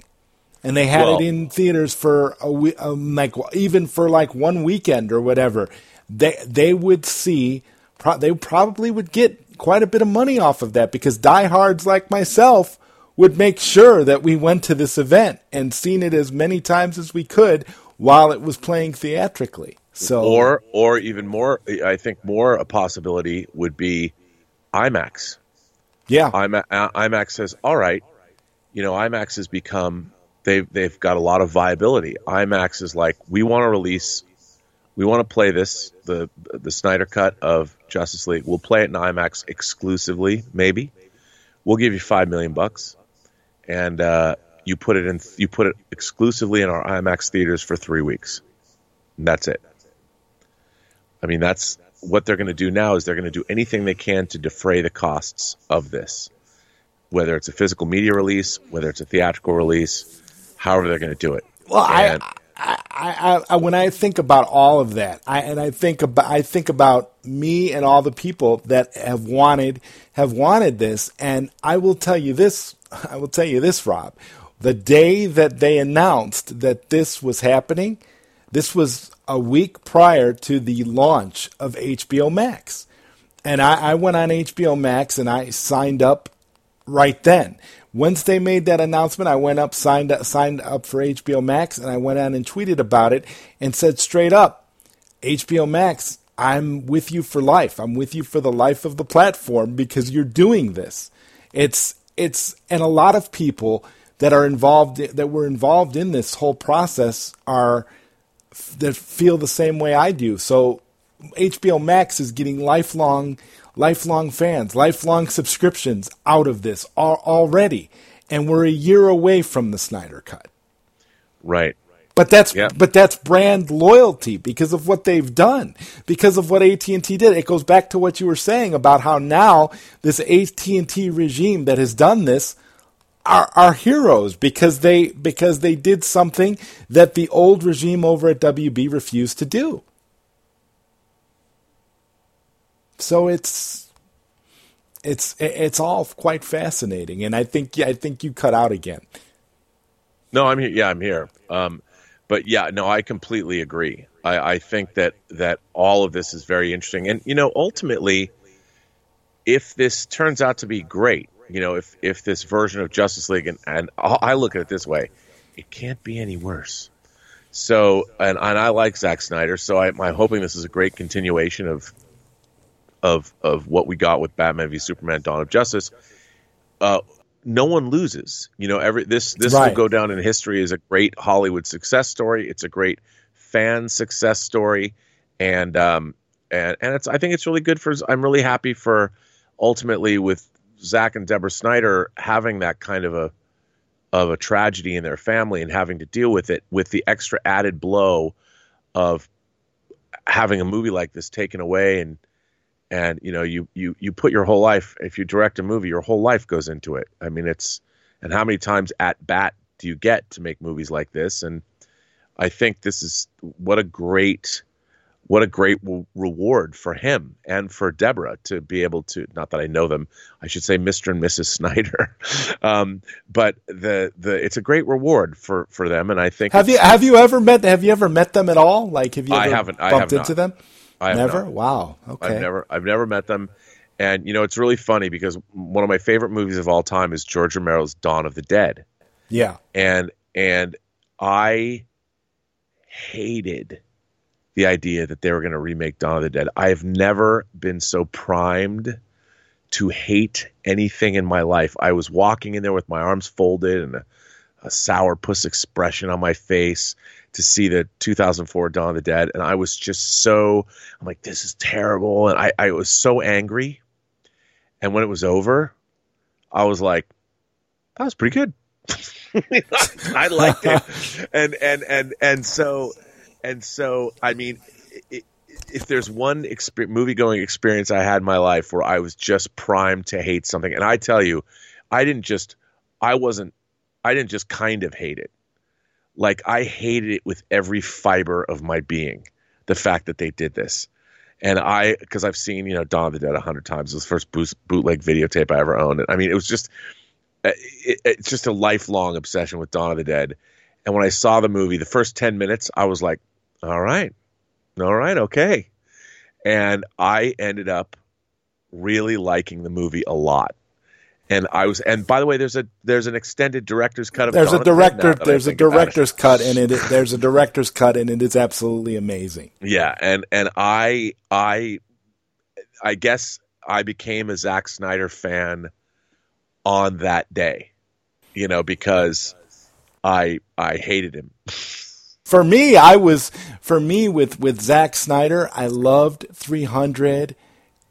S3: and they had
S4: Well-
S3: it in theaters for a we- um, like even for like one weekend or whatever, they they would see pro- they probably would get quite a bit of money off of that because diehards like myself would make sure that we went to this event and seen it as many times as we could while it was playing theatrically. So
S4: Or, or even more, I think more a possibility would be IMAX.
S3: yeah,
S4: IMAX, uh, IMAX says, all right, you know, IMAX has become they've they've got a lot of viability. IMAX is like, we want to release, we want to play this the the Snyder cut of Justice League. We'll play it in IMAX exclusively, maybe. We'll give you five million bucks, and uh, you put it in you put it exclusively in our IMAX theaters for three weeks. And that's it. I mean, that's what they're going to do now is they're going to do anything they can to defray the costs of this, whether it's a physical media release, whether it's a theatrical release, however they're going to do it.
S3: Well,
S4: And-
S3: I, I, I, I, when I think about all of that, I, and I think about, I think about me and all the people that have wanted, have wanted this, and I will tell you this, I will tell you this, Rob, the day that they announced that this was happening, this was a week prior to the launch of HBO Max, and I, I went on HBO Max and I signed up right then. Once they made that announcement, I went up, signed up, signed up for HBO Max, and I went on and tweeted about it and said straight up, HBO Max, I'm with you for life. I'm with you for the life of the platform because you're doing this. It's it's and a lot of people that are involved that were involved in this whole process are that feel the same way I do. So HBO Max is getting lifelong lifelong fans, lifelong subscriptions out of this already. And we're a year away from the Snyder cut.
S4: right.
S3: But that's
S4: Yeah.
S3: but that's brand loyalty because of what they've done, because of what AT and T did. It goes back to what you were saying about how now this AT and T regime that has done this are, are heroes because they because they did something that the old regime over at WB refused to do. So it's it's it's all quite fascinating, and I think yeah, I think you cut out again.
S4: No, I'm here. Yeah, I'm here. Um, but yeah, no, I completely agree. I, I think that that all of this is very interesting, and you know, ultimately, if this turns out to be great, you know, if if this version of Justice League, and, and I look at it this way, it can't be any worse. So, and and I like Zack Snyder, so I, I'm hoping this is a great continuation of of of what we got with Batman v Superman: Dawn of Justice. Uh, no one loses. You know, every this this
S3: Right.
S4: will go down in history as a great Hollywood success story. It's a great fan success story, and um and and it's I think it's really good for. I'm really happy for ultimately with Zack and Deborah Snyder having that kind of a of a tragedy in their family and having to deal with it with the extra added blow of having a movie like this taken away and and you know you you you put your whole life if you direct a movie your whole life goes into it. I mean it's and how many times at bat do you get to make movies like this? And i think this is what a great what a great w- reward for him and for deborah to be able to not that i know them i should say mr and mrs snyder um, but the the it's a great reward for for them and i think
S3: Have you have you ever met have you ever met them at all? Like have you
S4: I haven't- I
S3: bumped
S4: have
S3: into
S4: not.
S3: them?
S4: I have
S3: Never?
S4: not.
S3: Wow. Okay.
S4: I've never I've never met them. And you know, it's really funny because one of my favorite movies of all time is George Romero's Dawn of the Dead.
S3: yeah.
S4: And and I hated the idea that they were going to remake Dawn of the Dead. I have never been so primed to hate anything in my life. I was walking in there with my arms folded and a, a sourpuss expression on my face to see the 2004 Dawn of the Dead, and I was just so I'm like, this is terrible, and I, I was so angry. And when it was over, I was like, that was pretty good. I liked it, and and and and so and so I mean, i if there's one movie going experience I had in my life where I was just primed to hate something, and I tell you, I didn't just, I wasn't, I didn't just kind of hate it. like I hated it with every fiber of my being. The fact that they did this, and I because I've seen you know Dawn of the Dead a hundred times. It was the first boot, bootleg videotape I ever owned. I mean, it was just it, it's just a lifelong obsession with Dawn of the Dead. And when I saw the movie, the first ten minutes, I was like, all right, all right, okay, and I ended up really liking the movie a lot. And I was and by the way there's a there's an extended director's cut of
S3: there's
S4: Dawn
S3: a director
S4: now that I
S3: there's a director's cut and it. There's a director's cut and it. Is absolutely amazing.
S4: Yeah, and and I I I guess I became a Zack Snyder fan on that day, you know, because I I hated him.
S3: For me, I was for me with with Zack Snyder, I loved 300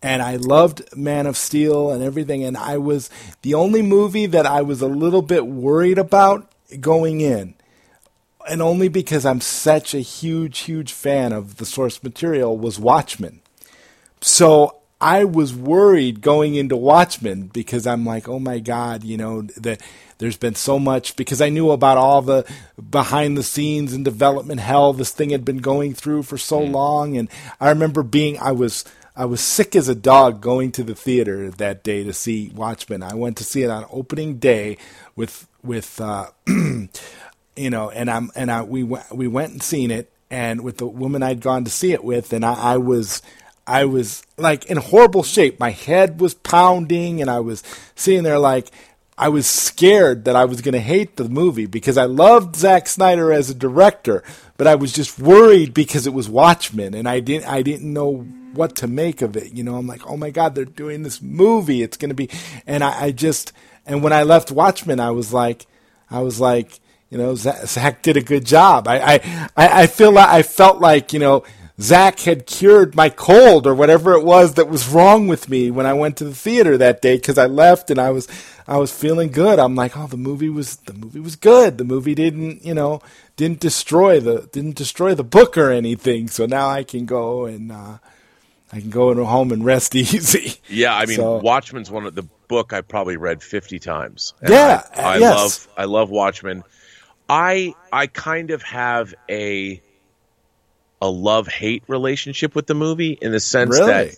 S3: and I loved Man of Steel and everything and I was the only movie that I was a little bit worried about going in and only because I'm such a huge huge fan of the source material was Watchmen. So I was worried going into Watchmen because I'm like, oh my god, you know that there's been so much because I knew about all the behind the scenes and development hell this thing had been going through for so long, and I remember being I was I was sick as a dog going to the theater that day to see Watchmen. I went to see it on opening day with with uh, you know, and I'm and I we went we went and seen it, and with the woman I'd gone to see it with, and I, I was I was like in horrible shape. My head was pounding, and I was sitting there like I was scared that I was going to hate the movie because I loved Zack Snyder as a director, but I was just worried because it was Watchmen, and I didn't I didn't know what to make of it. You know, I'm like, oh my god, they're doing this movie. It's going to be, and I, I just and when I left Watchmen, I was like, I was like, you know, Zack, did a good job. I, I, I feel like I felt like you know Zack had cured my cold or whatever it was that was wrong with me when I went to the theater that day because I left and I was I was feeling good. I'm like, oh, the movie was the movie was good. The movie didn't you know didn't destroy the didn't destroy the book or anything. So now I can go and uh, I can go home and rest easy.
S4: Yeah, I mean,
S3: So-
S4: Watchmen's one of the book I probably read fifty times.
S3: Yeah,
S4: I, I
S3: yes.
S4: love I love Watchmen. I I kind of have a a love hate relationship with the movie in the sense
S3: Really?
S4: that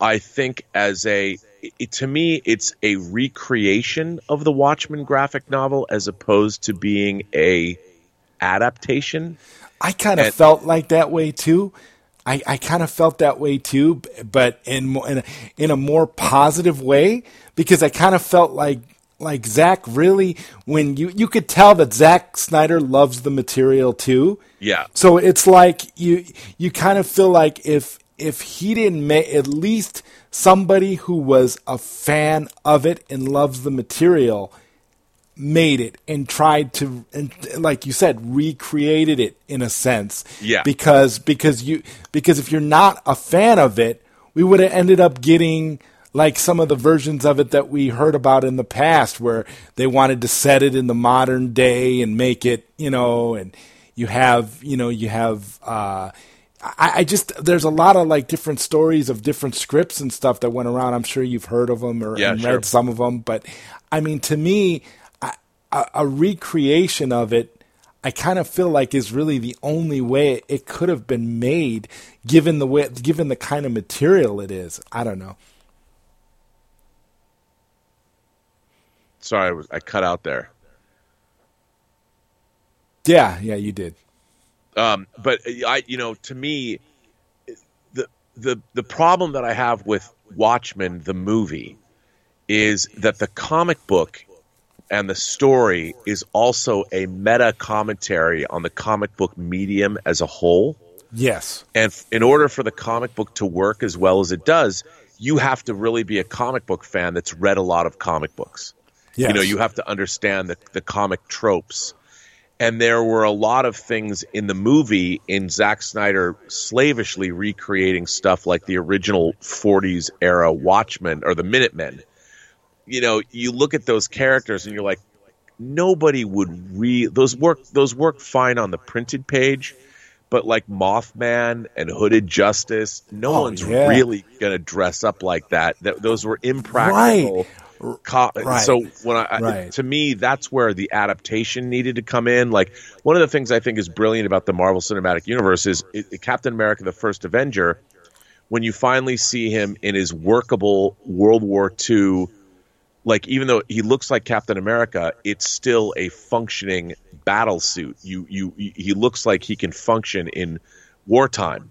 S4: I think as a it, to me it's a recreation of the Watchmen graphic novel as opposed to being a adaptation.
S3: I kind of felt like that way too. I, I kind of felt that way too, but in in a, in a more positive way because I kind of felt like like Zack really when you you could tell that Zack Snyder loves the material too.
S4: Yeah.
S3: So it's like you you kind of feel like if if he didn't make at least somebody who was a fan of it and loves the material made it and tried to and like you said recreated it in a sense
S4: Yeah.
S3: because because you because if you're not a fan of it we would have ended up getting like some of the versions of it that we heard about in the past where they wanted to set it in the modern day and make it you know and you have you know you have uh I, I just there's a lot of like different stories of different scripts and stuff that went around. I'm sure you've heard of them or
S4: Yeah, sure.
S3: read some of them, but I mean, to me, I, a, a recreation of it, I kind of feel like is really the only way it could have been made, given the way, given the kind of material it is. I don't know.
S4: Sorry, I, was, I cut out there.
S3: Yeah, yeah, you did.
S4: Um, but I, you know, to me, the the the problem that I have with Watchmen, the movie, is that the comic book and the story is also a meta commentary on the comic book medium as a whole.
S3: Yes.
S4: And f- in order for the comic book to work as well as it does, you have to really be a comic book fan that's read a lot of comic books.
S3: Yes.
S4: You know, you have to understand the, the comic tropes. And there were a lot of things in the movie in Zack Snyder slavishly recreating stuff like the original 40s era Watchmen or the Minutemen. You know, you look at those characters and you're like, nobody would read those work those work fine on the printed page, but like Mothman and Hooded Justice, no
S3: Oh,
S4: one's
S3: yeah.
S4: really gonna dress up like that. That those were impractical.
S3: Right.
S4: Co-
S3: Right.
S4: So when I,
S3: Right.
S4: to me, that's where the adaptation needed to come in. Like one of the things I think is brilliant about the Marvel Cinematic Universe is it, Captain America: The First Avenger. When you finally see him in his workable World War II, like even though he looks like Captain America, it's still a functioning battle suit. You you he looks like he can function in wartime.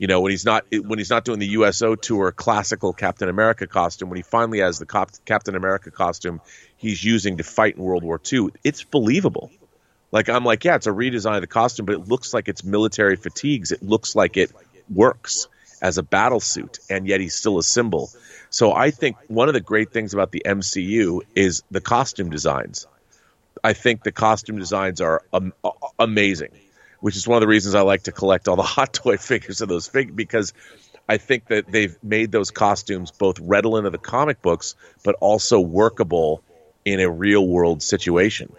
S4: You know, when he's not when he's not doing the USO tour classical Captain America costume, when he finally has the Cop- Captain America costume he's using to fight in World War II, it's believable. Like I'm like, yeah, it's a redesign of the costume, but it looks like it's military fatigues. It looks like it works as a battle suit, and yet he's still a symbol. So I think one of the great things about the MCU is the costume designs. I think the costume designs are um, amazing, which is one of the reasons I like to collect all the hot toy figures of those fig because I think that they've made those costumes both redolent of the comic books, but also workable in a real world situation.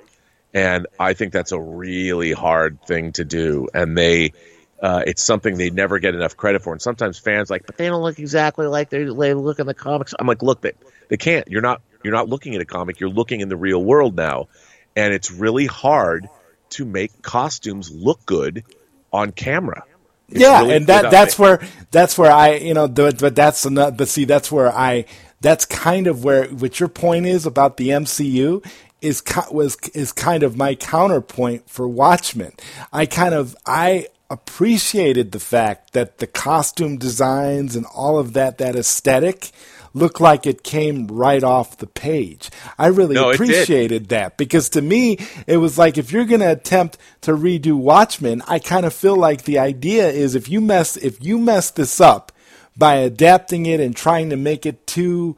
S4: And I think that's a really hard thing to do. And they, uh, it's something they never get enough credit for. And sometimes fans like, but they don't look exactly like they, they look in the comics. I'm like, look, they, they can't. You're not you're not looking at a comic. You're looking in the real world now, and it's really hard to make costumes look good on camera. It's
S3: yeah,
S4: really
S3: and that that's where that's where I you know but, but that's another but see that's where I that's kind of where what your point is about the MCU is was is kind of my counterpoint for Watchmen. I kind of I appreciated the fact that the costume designs and all of that that aesthetic looked like it came right off the page. I really
S4: No,
S3: appreciated that because to me it was like if you're going to attempt to redo Watchmen, I kind of feel like the idea is if you mess if you mess this up by adapting it and trying to make it too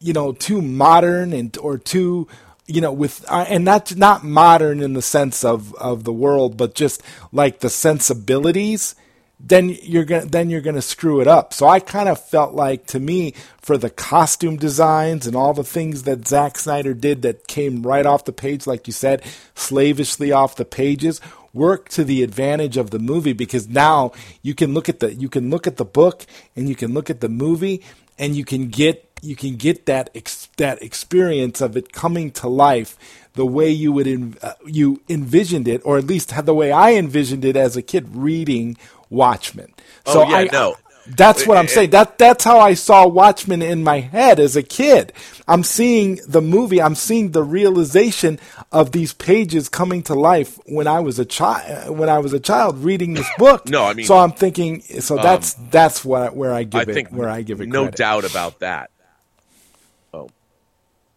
S3: you know too modern and or too you know with uh, and not not modern in the sense of of the world but just like the sensibilities then you're gonna then you're gonna screw it up. So I kind of felt like to me for the costume designs and all the things that Zack Snyder did that came right off the page, like you said, slavishly off the pages, work to the advantage of the movie because now you can look at the you can look at the book and you can look at the movie and you can get you can get that ex- that experience of it coming to life the way you would en- uh, you envisioned it, or at least the way I envisioned it as a kid reading Watchmen. So
S4: Oh, yeah,
S3: I,
S4: no.
S3: that's what I'm saying. That that's how I saw Watchmen in my head as a kid. I'm seeing the movie. I'm seeing the realization of these pages coming to life when I was a child. When I was a child reading this book.
S4: No, I mean- um,
S3: so I'm thinking. So that's that's what where I give
S4: I
S3: it where I give it
S4: no
S3: credit.
S4: doubt about that.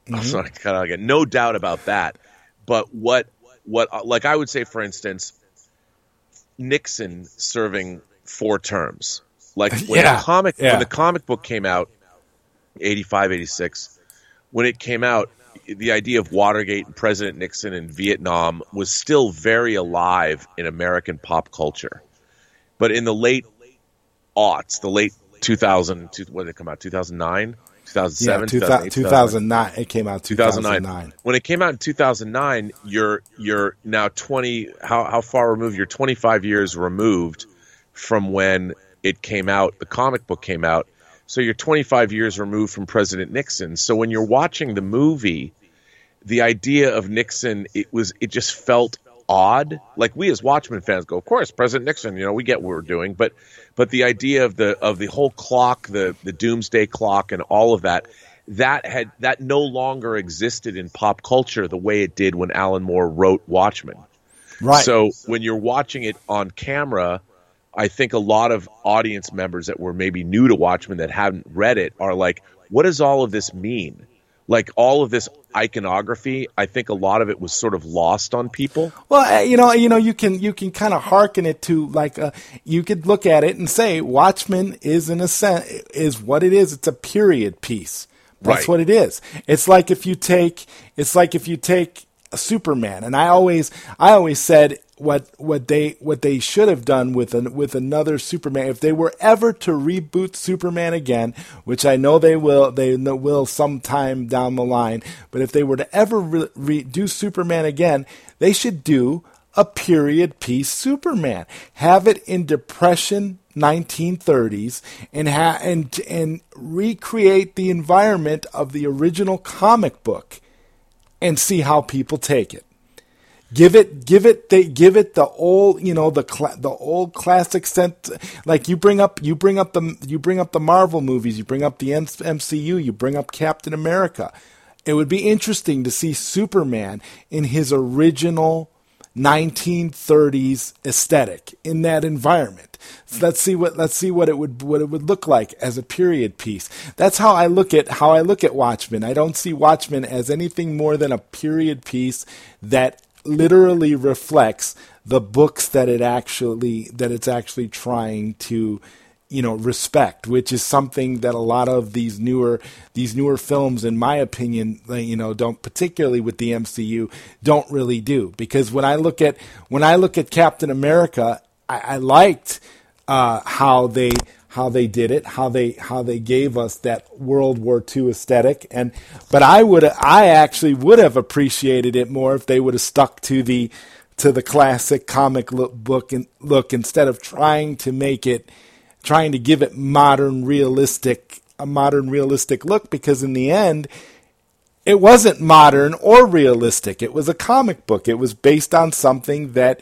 S3: Mm-hmm.
S4: I'm sorry, cut out again. No doubt about that. But what what like I would say, for instance, Nixon serving four terms. Like when
S3: Yeah,
S4: the comic
S3: yeah.
S4: when the comic book came out, 85, 86, when it came out, the idea of Watergate and President Nixon and Vietnam was still very alive in American pop culture. But in the late aughts, the late 2000, two- when did it come out? 2009,
S3: Yeah,
S4: 2007,
S3: 2000, 2009. It came out
S4: 2009.
S3: 2009.
S4: When it came out in 2009, you're you're now 20. How how far removed? You're 25 years removed from when it came out. The comic book came out. So you're 25 years removed from President Nixon. So when you're watching the movie, the idea of Nixon, it was it just felt odd. Like we as Watchmen fans go, of course, President Nixon. You know, we get what we're doing, but but the idea of the of the whole clock, the the doomsday clock, and all of that, that had that no longer existed in pop culture the way it did when Alan Moore wrote Watchmen.
S3: Right.
S4: So when you're watching it on camera, I think a lot of audience members that were maybe new to Watchmen that hadn't read it are like, what does all of this mean? Like all of this iconography, I think a lot of it was sort of lost on people.
S3: Well, uh, you know, you know, you can you can kind of hearken it to like uh, you could look at it and say Watchmen is in a sense is what it is. It's a period piece. That's
S4: Right.
S3: what it is. It's like if you take it's like if you take Superman, and I always I always said what what they what they should have done with an with another Superman. If they were ever to reboot Superman again, which I know they will they will sometime down the line, but if they were to ever re- do Superman again, they should do a period piece Superman. Have it in Depression 1930s and ha- and and recreate the environment of the original comic book and see how people take it. Give it, give it, they give it the old, you know, the cl- the old classic sense. Like you bring up, you bring up the, you bring up the Marvel movies, you bring up the MCU, you bring up Captain America. It would be interesting to see Superman in his original 1930s aesthetic in that environment. So let's see what let's see what it would what it would look like as a period piece. That's how I look at how I look at Watchmen. I don't see Watchmen as anything more than a period piece that literally reflects the books that it actually that it's actually trying to you know respect which is something that a lot of these newer these newer films in my opinion you know don't particularly with the MCU don't really do. Because when I look at when I look at Captain America I, I liked uh, how they how they did it, how they how they gave us that World War II aesthetic, and but I would I actually would have appreciated it more if they would have stuck to the to the classic comic look, book and look instead of trying to make it trying to give it modern realistic a modern realistic look because in the end it wasn't modern or realistic it was a comic book it was based on something that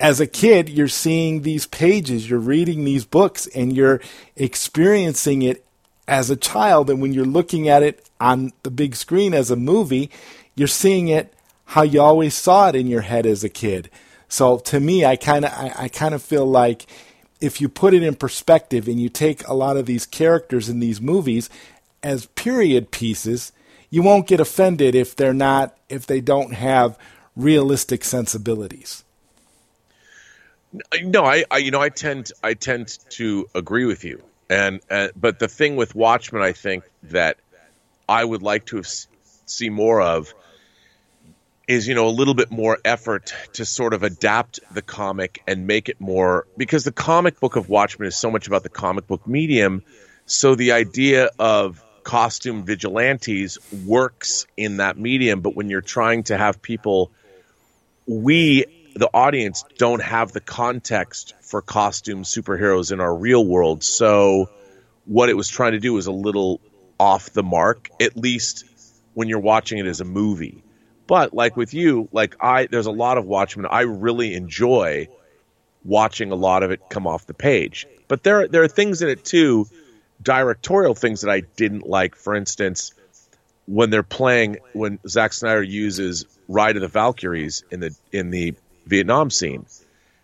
S3: as a kid, you're seeing these pages, you're reading these books, and you're experiencing it as a child. And when you're looking at it on the big screen as a movie, you're seeing it how you always saw it in your head as a kid. So to me, I kind of I, I kind of feel like if you put it in perspective and you take a lot of these characters in these movies as period pieces, you won't get offended if they're not if they don't have realistic sensibilities.
S4: No, I, I, you know I tend I tend to agree with you, and uh, but the thing with Watchmen, I think that I would like to see more of is you know a little bit more effort to sort of adapt the comic and make it more because the comic book of Watchmen is so much about the comic book medium, so the idea of costume vigilantes works in that medium, but when you're trying to have people we the audience don't have the context for costume superheroes in our real world. So what it was trying to do was a little off the mark, at least when you're watching it as a movie. But like with you, like I there's a lot of Watchmen I really enjoy watching a lot of it come off the page. But there there are things in it too, directorial things that I didn't like. For instance, when they're playing when Zack Snyder uses Ride of the Valkyries in the in the Vietnam scene.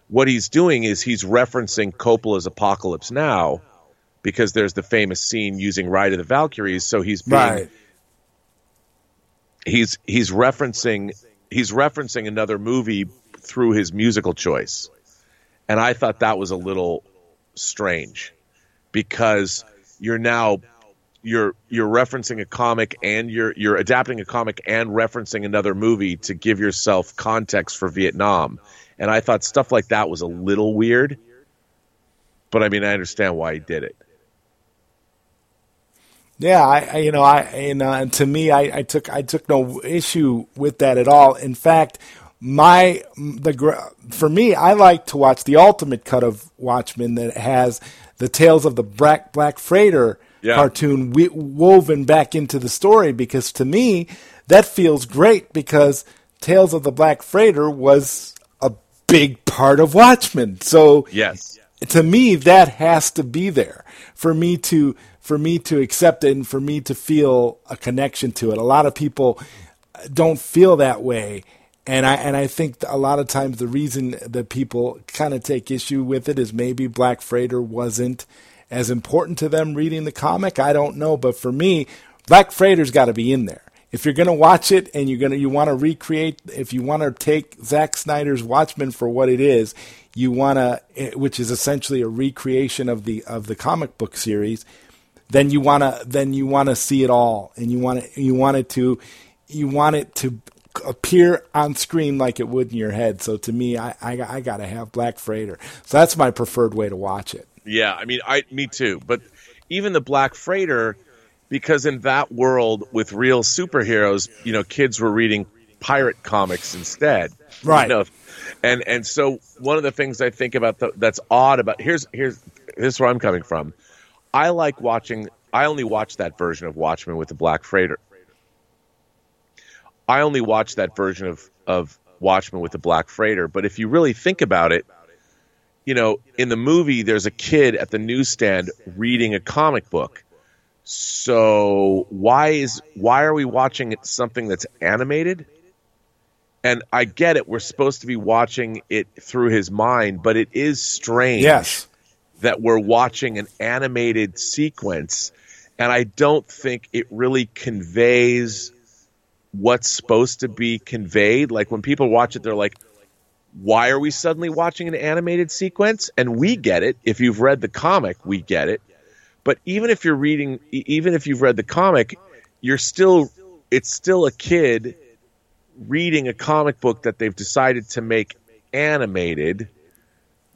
S4: What he's doing is he's referencing Coppola's Apocalypse Now because there's the famous scene using Ride of the Valkyries. So he's being, right. He's he's referencing he's referencing another movie through his musical choice, and I thought that was a little strange because you're now you're you're referencing a comic and you're you're adapting a comic and referencing another movie to give yourself context for Vietnam. And I thought stuff like that was a little weird. But I mean, I understand why he did it.
S3: Yeah, I, I you know, I uh, and to me, I, I took I took no issue with that at all. In fact, my the for me, I like to watch the ultimate cut of Watchmen that has the tales of the Black Black Freighter yeah. cartoon we- woven back into the story because to me that feels great because Tales of the Black Freighter was a big part of Watchmen. So
S4: yes,
S3: to me that has to be there for me to for me to accept it and for me to feel a connection to it. A lot of people don't feel that way. And I and I think a lot of times the reason that people kind of take issue with it is maybe Black Freighter wasn't as important to them reading the comic? I don't know, but for me, Black Freighter's got to be in there. If you're going to watch it and you're going to you want to recreate, if you want to take Zack Snyder's Watchmen for what it is, you want to, eh, which is essentially a recreation of the of the comic book series, then you want to then you want to see it all, and you want it you want it to you want it to appear on screen like it would in your head. So to me, I I, I got to have Black Freighter. So that's my preferred way to watch it.
S4: Yeah, I mean, I me too. But even the Black Freighter, because in that world with real superheroes, you know, kids were reading pirate comics instead.
S3: Right.
S4: You know? And and so one of the things I think about the, that's odd about here's here's this is where I'm coming from. I like watching. I only watch that version of Watchmen with the Black Freighter. I only watch that version of of Watchmen with the Black Freighter. But if you really think about it, you know, in the movie, there's a kid at the newsstand reading a comic book. So why is why are we watching something that's animated? And I get it, we're supposed to be watching it through his mind, but it is strange
S3: Yes.
S4: That we're watching an animated sequence, and I don't think it really conveys what's supposed to be conveyed. Like when people watch it, they're like, why are we suddenly watching an animated sequence? And we get it. If you've read the comic, we get it. But even if you're reading, even if you've read the comic, you're still, it's still a kid reading a comic book that they've decided to make animated,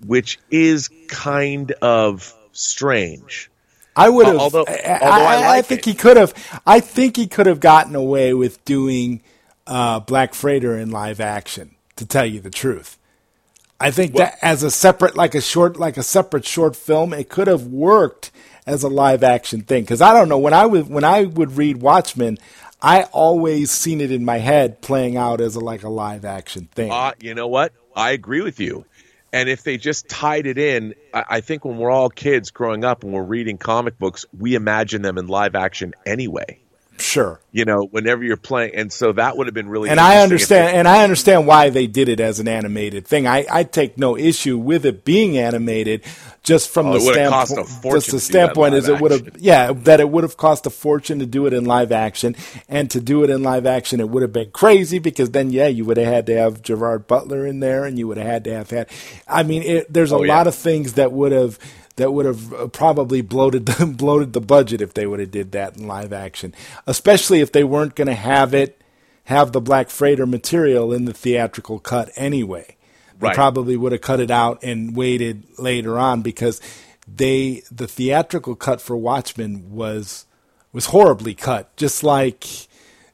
S4: which is kind of strange.
S3: I would have.
S4: Although-
S3: I,
S4: although I
S3: I,
S4: like
S3: think
S4: it.
S3: he could have. I think he could have gotten away with doing uh, Black Freighter in live action. To tell you the truth, I think that as a separate, like a short, like a separate short film, it could have worked as a live action thing. Because I don't know when I would when I would read Watchmen, I always seen it in my head playing out as a like a live action thing.
S4: Uh, you know what? I agree with you. And if they just tied it in, I, think when we're all kids growing up and we're reading comic books, we imagine them in live action anyway.
S3: Sure.
S4: You know, whenever you're playing, and so that would have been really.
S3: and I understand, and I understand why they did it as an animated thing. I, I take no issue with it being animated, just from
S4: Oh,
S3: the
S4: it would've cost a
S3: standpoint. Just the
S4: to do that
S3: standpoint
S4: in
S3: is it would have, yeah, that it would have cost a fortune to do it in live action, and to do it in live action, it would have been crazy because then, yeah, you would have had to have Gerard Butler in there, and you would have had to have had. I mean, it, there's a
S4: Oh, yeah.
S3: lot of things that would have that would have uh, probably bloated the, bloated the budget if they would have did that in live action, especially if they weren't going to have it have the Black Freighter material in the theatrical cut anyway. They probably would have cut it out and waited later on because they the theatrical cut for Watchmen was was horribly cut, just like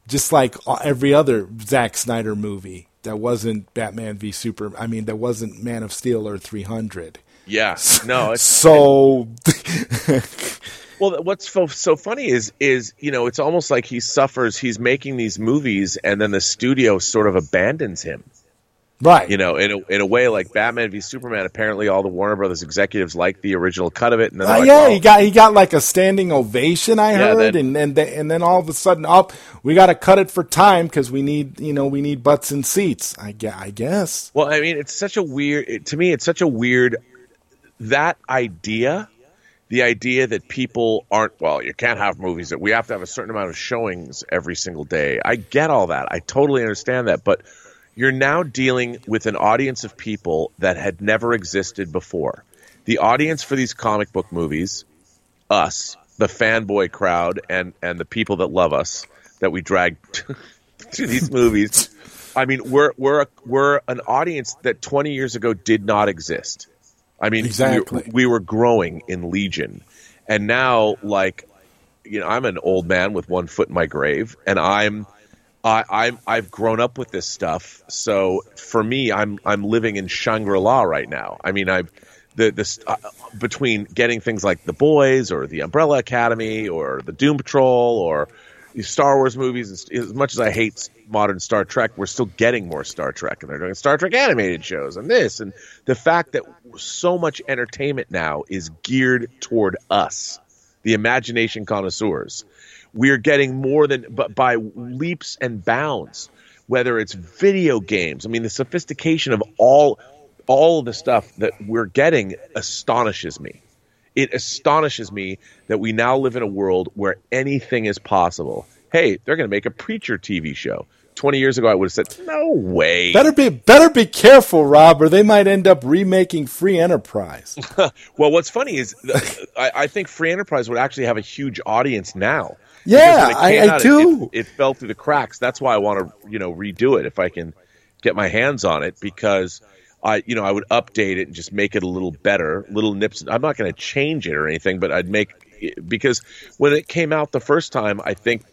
S3: just like every other Zack Snyder movie that wasn't Batman v Super. I mean, that wasn't Man of Steel or 300.
S4: Yeah, no. It's,
S3: So
S4: well, what's so, so funny is is you know it's almost like he suffers. He's making these movies, and then the studio sort of abandons him.
S3: right,
S4: You know, in a, in a way, like Batman v Superman. Apparently, all the Warner Brothers executives liked the original cut of it, and then
S3: Uh,
S4: like,
S3: yeah,
S4: "Oh,
S3: he got he got like a standing ovation. I
S4: Yeah,
S3: heard,
S4: then-
S3: and and then, and then all of a sudden, up we got to cut it for time because we need you know we need butts and seats. I guess. I guess.
S4: Well, I mean, it's such a weird. It, to me, it's such a weird that idea. The idea that people aren't well, you can't have movies that we have to have a certain amount of showings every single day. I get all that. I totally understand that, but you're now dealing with an audience of people that had never existed before. The audience for these comic book movies, us, the fanboy crowd, and and the people that love us that we drag to these movies. I mean, we're we're a, we're an audience that 20 years ago did not exist. I mean,
S3: Exactly.
S4: we, we were growing in Legion, and now, like, you know, I'm an old man with one foot in my grave, and I'm. I, I'm I've grown up with this stuff, so for me, I'm I'm living in Shangri La right now. I mean, I've the this uh, between getting things like The Boys or The Umbrella Academy or The Doom Patrol or Star Wars movies. As much as I hate modern Star Trek, we're still getting more Star Trek, and they're doing Star Trek animated shows and this and the fact that so much entertainment now is geared toward us, the imagination connoisseurs. We're getting more than but by leaps and bounds. Whether it's video games, I mean, the sophistication of all all of the stuff that we're getting astonishes me. It astonishes me that we now live in a world where anything is possible. Hey, they're going to make a preacher TV show. 20 years ago, I would have said, no way.
S3: Better be better be careful, Rob, or they might end up remaking Free Enterprise.
S4: Well, what's funny is I, I think Free Enterprise would actually have a huge audience now.
S3: Yeah,
S4: Because when it
S3: I- I
S4: out, it-
S3: do.
S4: It, it fell through the cracks. That's why I want to, you know, redo it if I can get my hands on it because I, you know, I would update it and just make it a little better, little nips. I'm not going to change it or anything, but I'd make because when it came out the first time, I think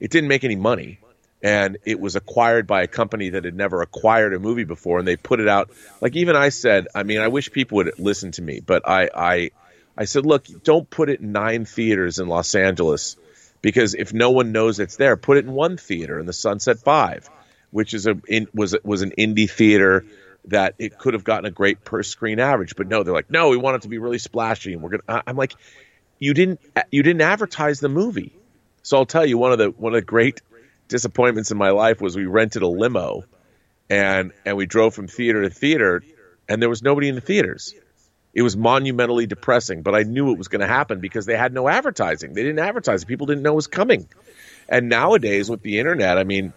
S4: it didn't make any money. and it was acquired by a company that had never acquired a movie before, and they put it out. Like even I said, I mean, I wish people would listen to me, but I I I said, look, don't put it in nine theaters in Los Angeles because if no one knows it's there, put it in one theater in the Sunset Five, which is a in, was was an indie theater that it could have gotten a great per screen average, but no, they're like, no, we want it to be really splashy, and we're gonna. I'm like, you didn't you didn't advertise the movie, so I'll tell you one of the one of the great disappointments in my life was we rented a limo, and and we drove from theater to theater, and there was nobody in the theaters. It was monumentally depressing, but I knew it was going to happen because they had no advertising. They didn't advertise. People didn't know it was coming. And nowadays with the internet, I mean,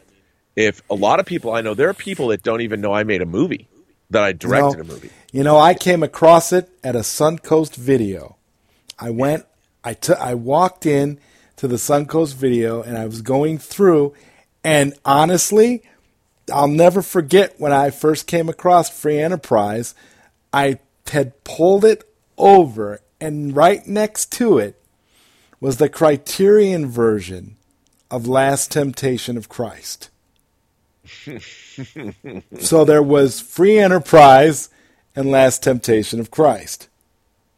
S4: if a lot of people I know, there are people that don't even know I made a movie that I directed
S3: No.
S4: a movie.
S3: You know, I came across it at a Suncoast video. I went, I took, I walked in to the Suncoast video, and I was going through, and honestly, I'll never forget when I first came across Free Enterprise. I had pulled it over, and right next to it was the Criterion version of Last Temptation of Christ. so there was Free Enterprise and Last Temptation of Christ.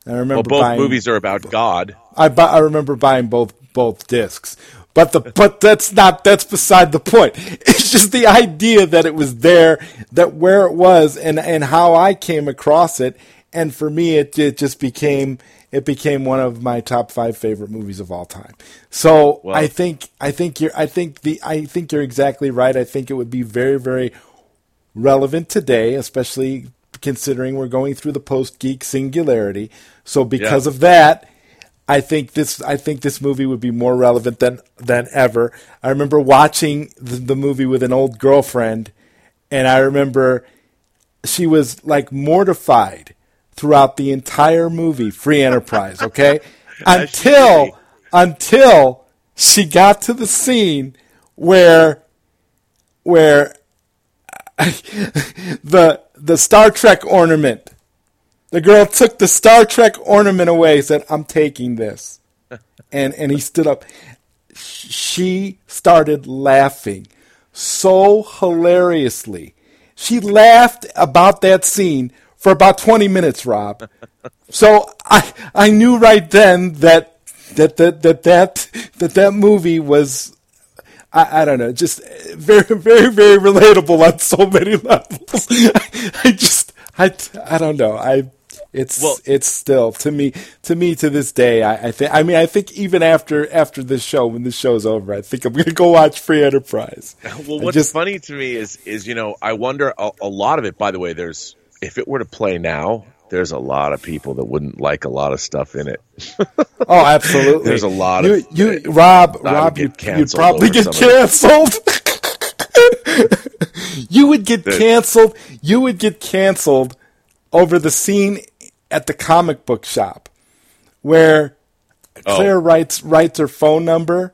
S3: I remember
S4: Well, both
S3: buying,
S4: movies are about God.
S3: I bu- I remember buying both both discs. But the but that's not that's beside the point. It's just the idea that it was there, that where it was, and and how I came across it. And for me, it it just became it became one of my top five favorite movies of all time. So
S4: Well-
S3: I think I think you're I think the I think you're exactly right. I think it would be very very relevant today, especially considering we're going through the post geek singularity. So because
S4: Yeah.
S3: of that, I think this I think this movie would be more relevant than than ever. I remember watching the, the movie with an old girlfriend, and I remember she was like mortified throughout the entire movie, Free Enterprise. Okay, until until she got to the scene where where the the Star Trek ornament. The girl took the Star Trek ornament away. Said, "I'm taking this," and and he stood up. She started laughing so hilariously. She laughed about that scene for about 20 minutes, Rob. So I I knew right then that that that that that that, that movie was I, I don't know, just very, very, very relatable on so many levels. I, I just, I, I don't know. I, it's,
S4: Well-
S3: it's still to me, to me, to this day. I, I think. I mean, I think even after after this show, when this show's over, I think I'm going to go watch Free Enterprise.
S4: Well, what's
S3: just-
S4: funny to me is is you know I wonder a, a lot of it. By the way, there's if it were to play now, there's a lot of people that wouldn't like a lot of stuff in it.
S3: Oh, absolutely.
S4: There's a lot
S3: you,
S4: of-
S3: you, Rob. Rob,
S4: get
S3: you, you'd probably get canceled. you would get canceled. You would get canceled over the scene at the comic book shop where
S4: Oh.
S3: Claire writes writes her phone number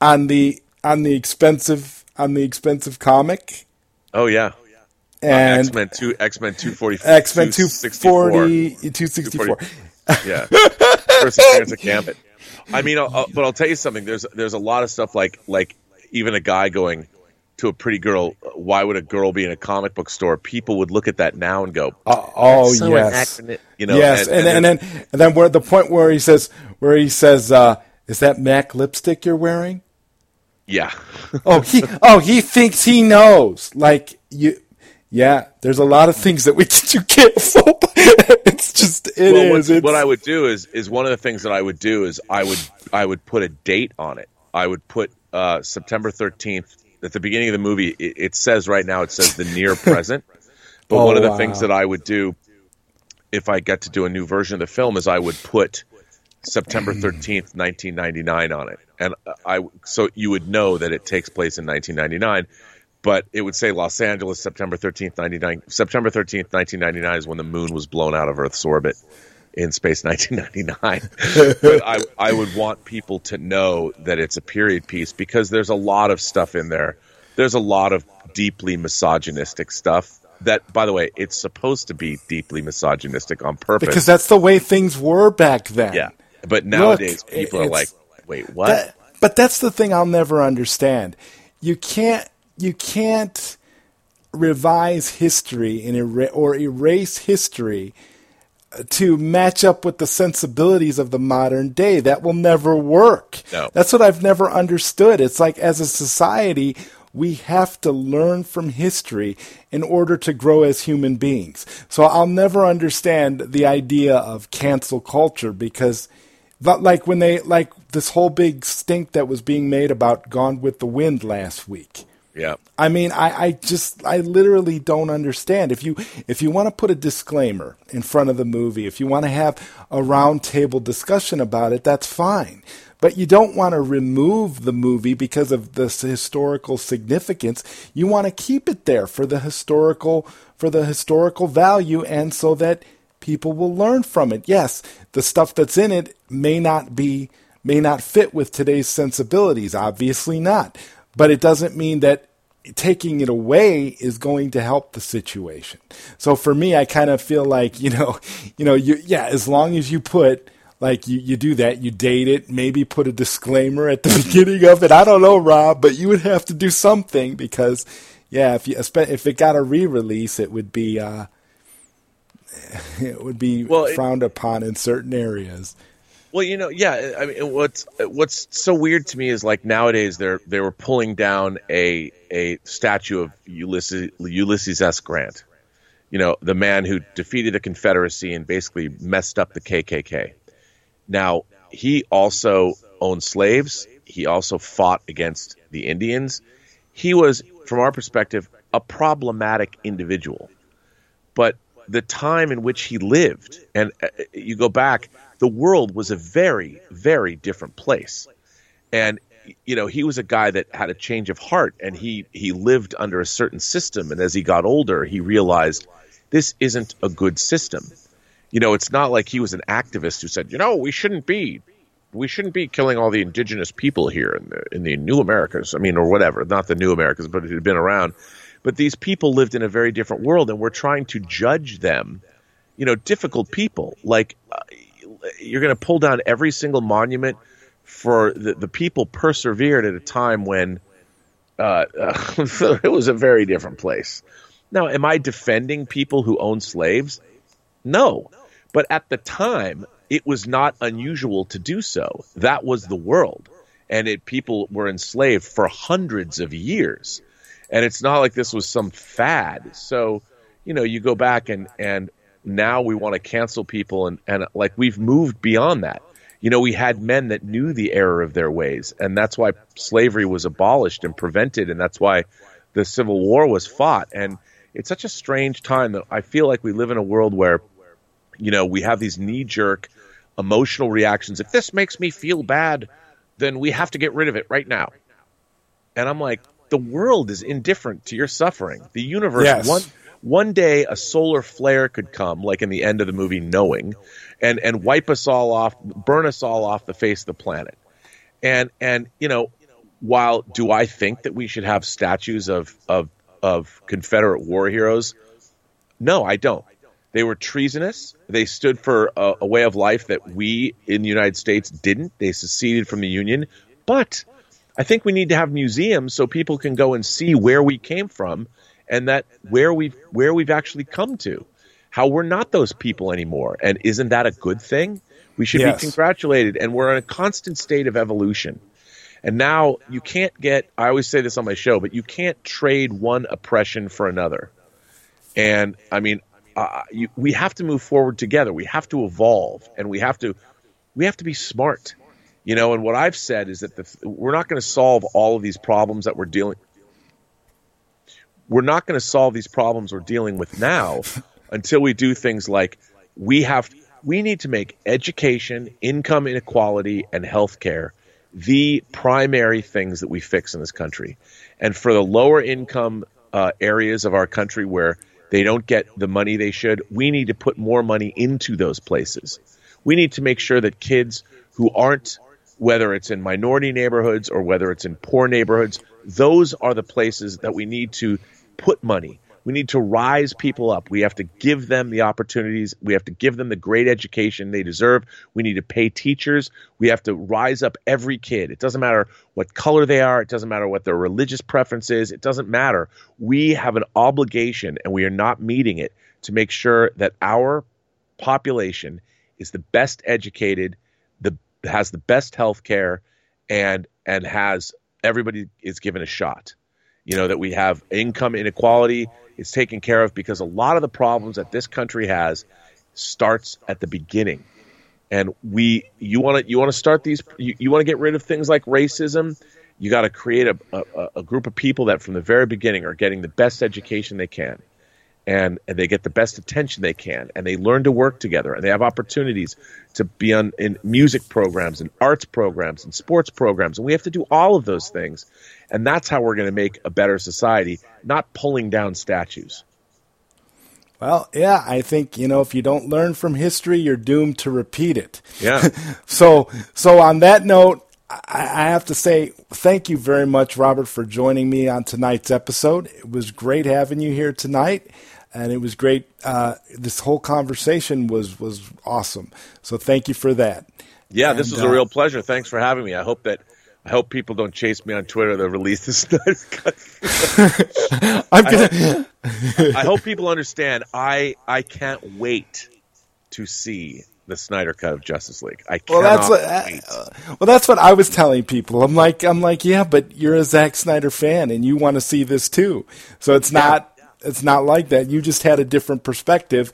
S3: on the on the expensive on the expensive comic
S4: Oh yeah,
S3: and
S4: X Men two X Men two forty
S3: X Men 240 264.
S4: Yeah, first appearance of Gambit. I mean, I'll, I'll- but I'll tell you something. There's there's a lot of stuff like like even a guy going to a pretty girl. Why would a girl be in a comic book store? People would look at that now and go,
S3: Oh, oh
S4: so
S3: yes.
S4: anachronist- You know,
S3: yes, and, and, then and then we're at the point where he says where he says, uh, "Is that Mac lipstick you're wearing?"
S4: yeah,
S3: Oh, he oh he thinks he knows. Like you, yeah. There's a lot of things that we you canceled. it's just it
S4: well,
S3: is.
S4: what I would do is is one of the things that I would do is I would I would put a date on it. I would put uh, September thirteenth at the beginning of the movie. It, it says right now it says the near present, but
S3: Oh,
S4: one of the
S3: wow.
S4: things that I would do if I get to do a new version of the film is I would put September thirteenth, nineteen ninety nine on it, and I so you would know that it takes place in nineteen ninety nine. But it would say Los Angeles, September thirteenth, ninety nine. September thirteenth, nineteen ninety nine is when the moon was blown out of Earth's orbit in space 1999. but I, I would want people to know that it's a period piece because there's a lot of stuff in there. There's a lot of deeply misogynistic stuff that, by the way, it's supposed to be deeply misogynistic on purpose.
S3: because that's the way things were back then.
S4: yeah. But nowadays,
S3: Look,
S4: people are like, wait, what?
S3: That- but that's the thing I'll never understand. You can't you can't revise history and er- or erase history to match up with the sensibilities of the modern day. That will never work.
S4: No.
S3: That's what I've never understood. It's like as a society, we have to learn from history in order to grow as human beings. So I'll never understand the idea of cancel culture because like when they like this whole big stink that was being made about Gone with the Wind last week.
S4: Yeah.
S3: I mean, I, I just, I literally don't understand. If you, if you want to put a disclaimer in front of the movie, if you want to have a roundtable discussion about it, that's fine. But you don't want to remove the movie because of the historical significance. You want to keep it there for the historical, for the historical value and so that people will learn from it. Yes, the stuff that's in it may not be, may not fit with today's sensibilities. Obviously not but it doesn't mean that taking it away is going to help the situation. So for me, I kind of feel like, you know, you know, you, yeah, as long as you put, like you, you do that, you date it, maybe put a disclaimer at the beginning of it. I don't know, Rob, but you would have to do something because, yeah, if you, if it got a re-release, it would be, uh, it would be well, frowned it, upon in certain areas.
S4: Well, you know, yeah. I mean, what's what's so weird to me is like nowadays they're they were pulling down a a statue of Ulysses Ulysses S. Grant, you know, the man who defeated the Confederacy and basically messed up the KKK. Now he also owned slaves. He also fought against the Indians. He was, from our perspective, a problematic individual. But the time in which he lived, and uh, you go back the world was a very, very different place. And you know, he was a guy that had a change of heart and he he lived under a certain system and as he got older, he realized this isn't a good system. You know, it's not like he was an activist who said, "You know, we shouldn't be we shouldn't be killing all the indigenous people here in the in the new Americas. I mean, or whatever, not the new Americas, but it had been around. But these people lived in a very different world, and we're trying to judge them. You know, difficult people. Like you're going to pull down every single monument for the, the people persevered at a time when uh, it was a very different place. Now, am I defending people who own slaves? No. But at the time, it was not unusual to do so. That was the world. And it, people were enslaved for hundreds of years. And it's not like this was some fad. So, you know, you go back and, and now we want to cancel people and, and like we've moved beyond that. You know, we had men that knew the error of their ways, and that's why slavery was abolished and prevented, and that's why the Civil War was fought. And it's such a strange time that I feel like we live in a world where, you know, we have these knee jerk emotional reactions. If this makes me feel bad, then we have to get rid of it right now. And I'm like, the world is indifferent to your suffering. The universe,
S3: yes.
S4: one one day a solar flare could come, like in the end of the movie Knowing, and and wipe us all off, burn us all off the face of the planet. And and you know, while do I think that we should have statues of of of Confederate war heroes? No, I don't. They were treasonous. They stood for a, a, way of life that we in the United States didn't. They seceded from the Union. But I think we need to have museums so people can go and see where we came from and that where we've where we've actually come to, how we're not those people anymore. And isn't that a good thing? We should yes. be congratulated, and we're in a constant state of evolution. And now you can't get. I always say this on my show, but you can't trade one oppression for another. And I mean, uh, you, we have to move forward together. We have to evolve, and we have to we have to be smart. You know, and what I've said is that the, we're not going to solve all of these problems that we're dealing we're not going to solve these problems we're dealing with now until we do things like we have we need to make education, income inequality, and healthcare the primary things that we fix in this country. And for the lower income uh, areas of our country where they don't get the money they should, we need to put more money into those places. We need to make sure that kids who aren't, whether it's in minority neighborhoods or whether it's in poor neighborhoods, those are the places that we need to put money, We need to rise people up. We have to give them the opportunities. We have to give them the great education they deserve. We need to pay teachers. We have to rise up every kid. It doesn't matter what color they are. It doesn't matter what their religious preference is. It doesn't matter. We have an obligation, and we are not meeting it, to make sure that our population is the best educated, the has the best health care, and and has everybody is given a shot. You know that we have income inequality is taken care of because a lot of the problems that this country has starts at the beginning. And we, you want to, you want to start these, you, you want to get rid of things like racism. You got to create a, a, a group of people that from the very beginning are getting the best education they can and, and they get the best attention they can and they learn to work together and they have opportunities to be on in music programs and arts programs and sports programs and we have to do all of those things and that's how we're going to make a better society not pulling down statues
S3: well, yeah, I think you know if you don't learn from history, you're doomed to repeat it.
S4: Yeah.
S3: so, so on that note, I, I have to say thank you very much, Robert, for joining me on tonight's episode. It was great having you here tonight and it was great. Uh, this whole conversation was was awesome. So thank you for that.
S4: Yeah, and, this was uh, a real pleasure. Thanks for having me. I hope that I hope people don't chase me on Twitter to release this. I'm gonna. I hope, I hope people understand. I I can't wait to see the Snyder cut of Justice League. I well, that's what, uh,
S3: well, that's what I was telling people. I'm like, I'm like, yeah, but you're a Zack Snyder fan and you want to see this too. So it's not it's not like that. You just had a different perspective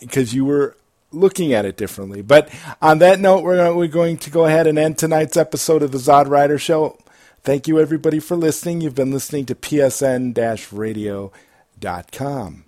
S3: because uh, you were looking at it differently. But on that note, we're we're going to go ahead and end tonight's episode of the Zod Rider Show. Thank you, everybody, for listening. You've been listening to psn-radio.com.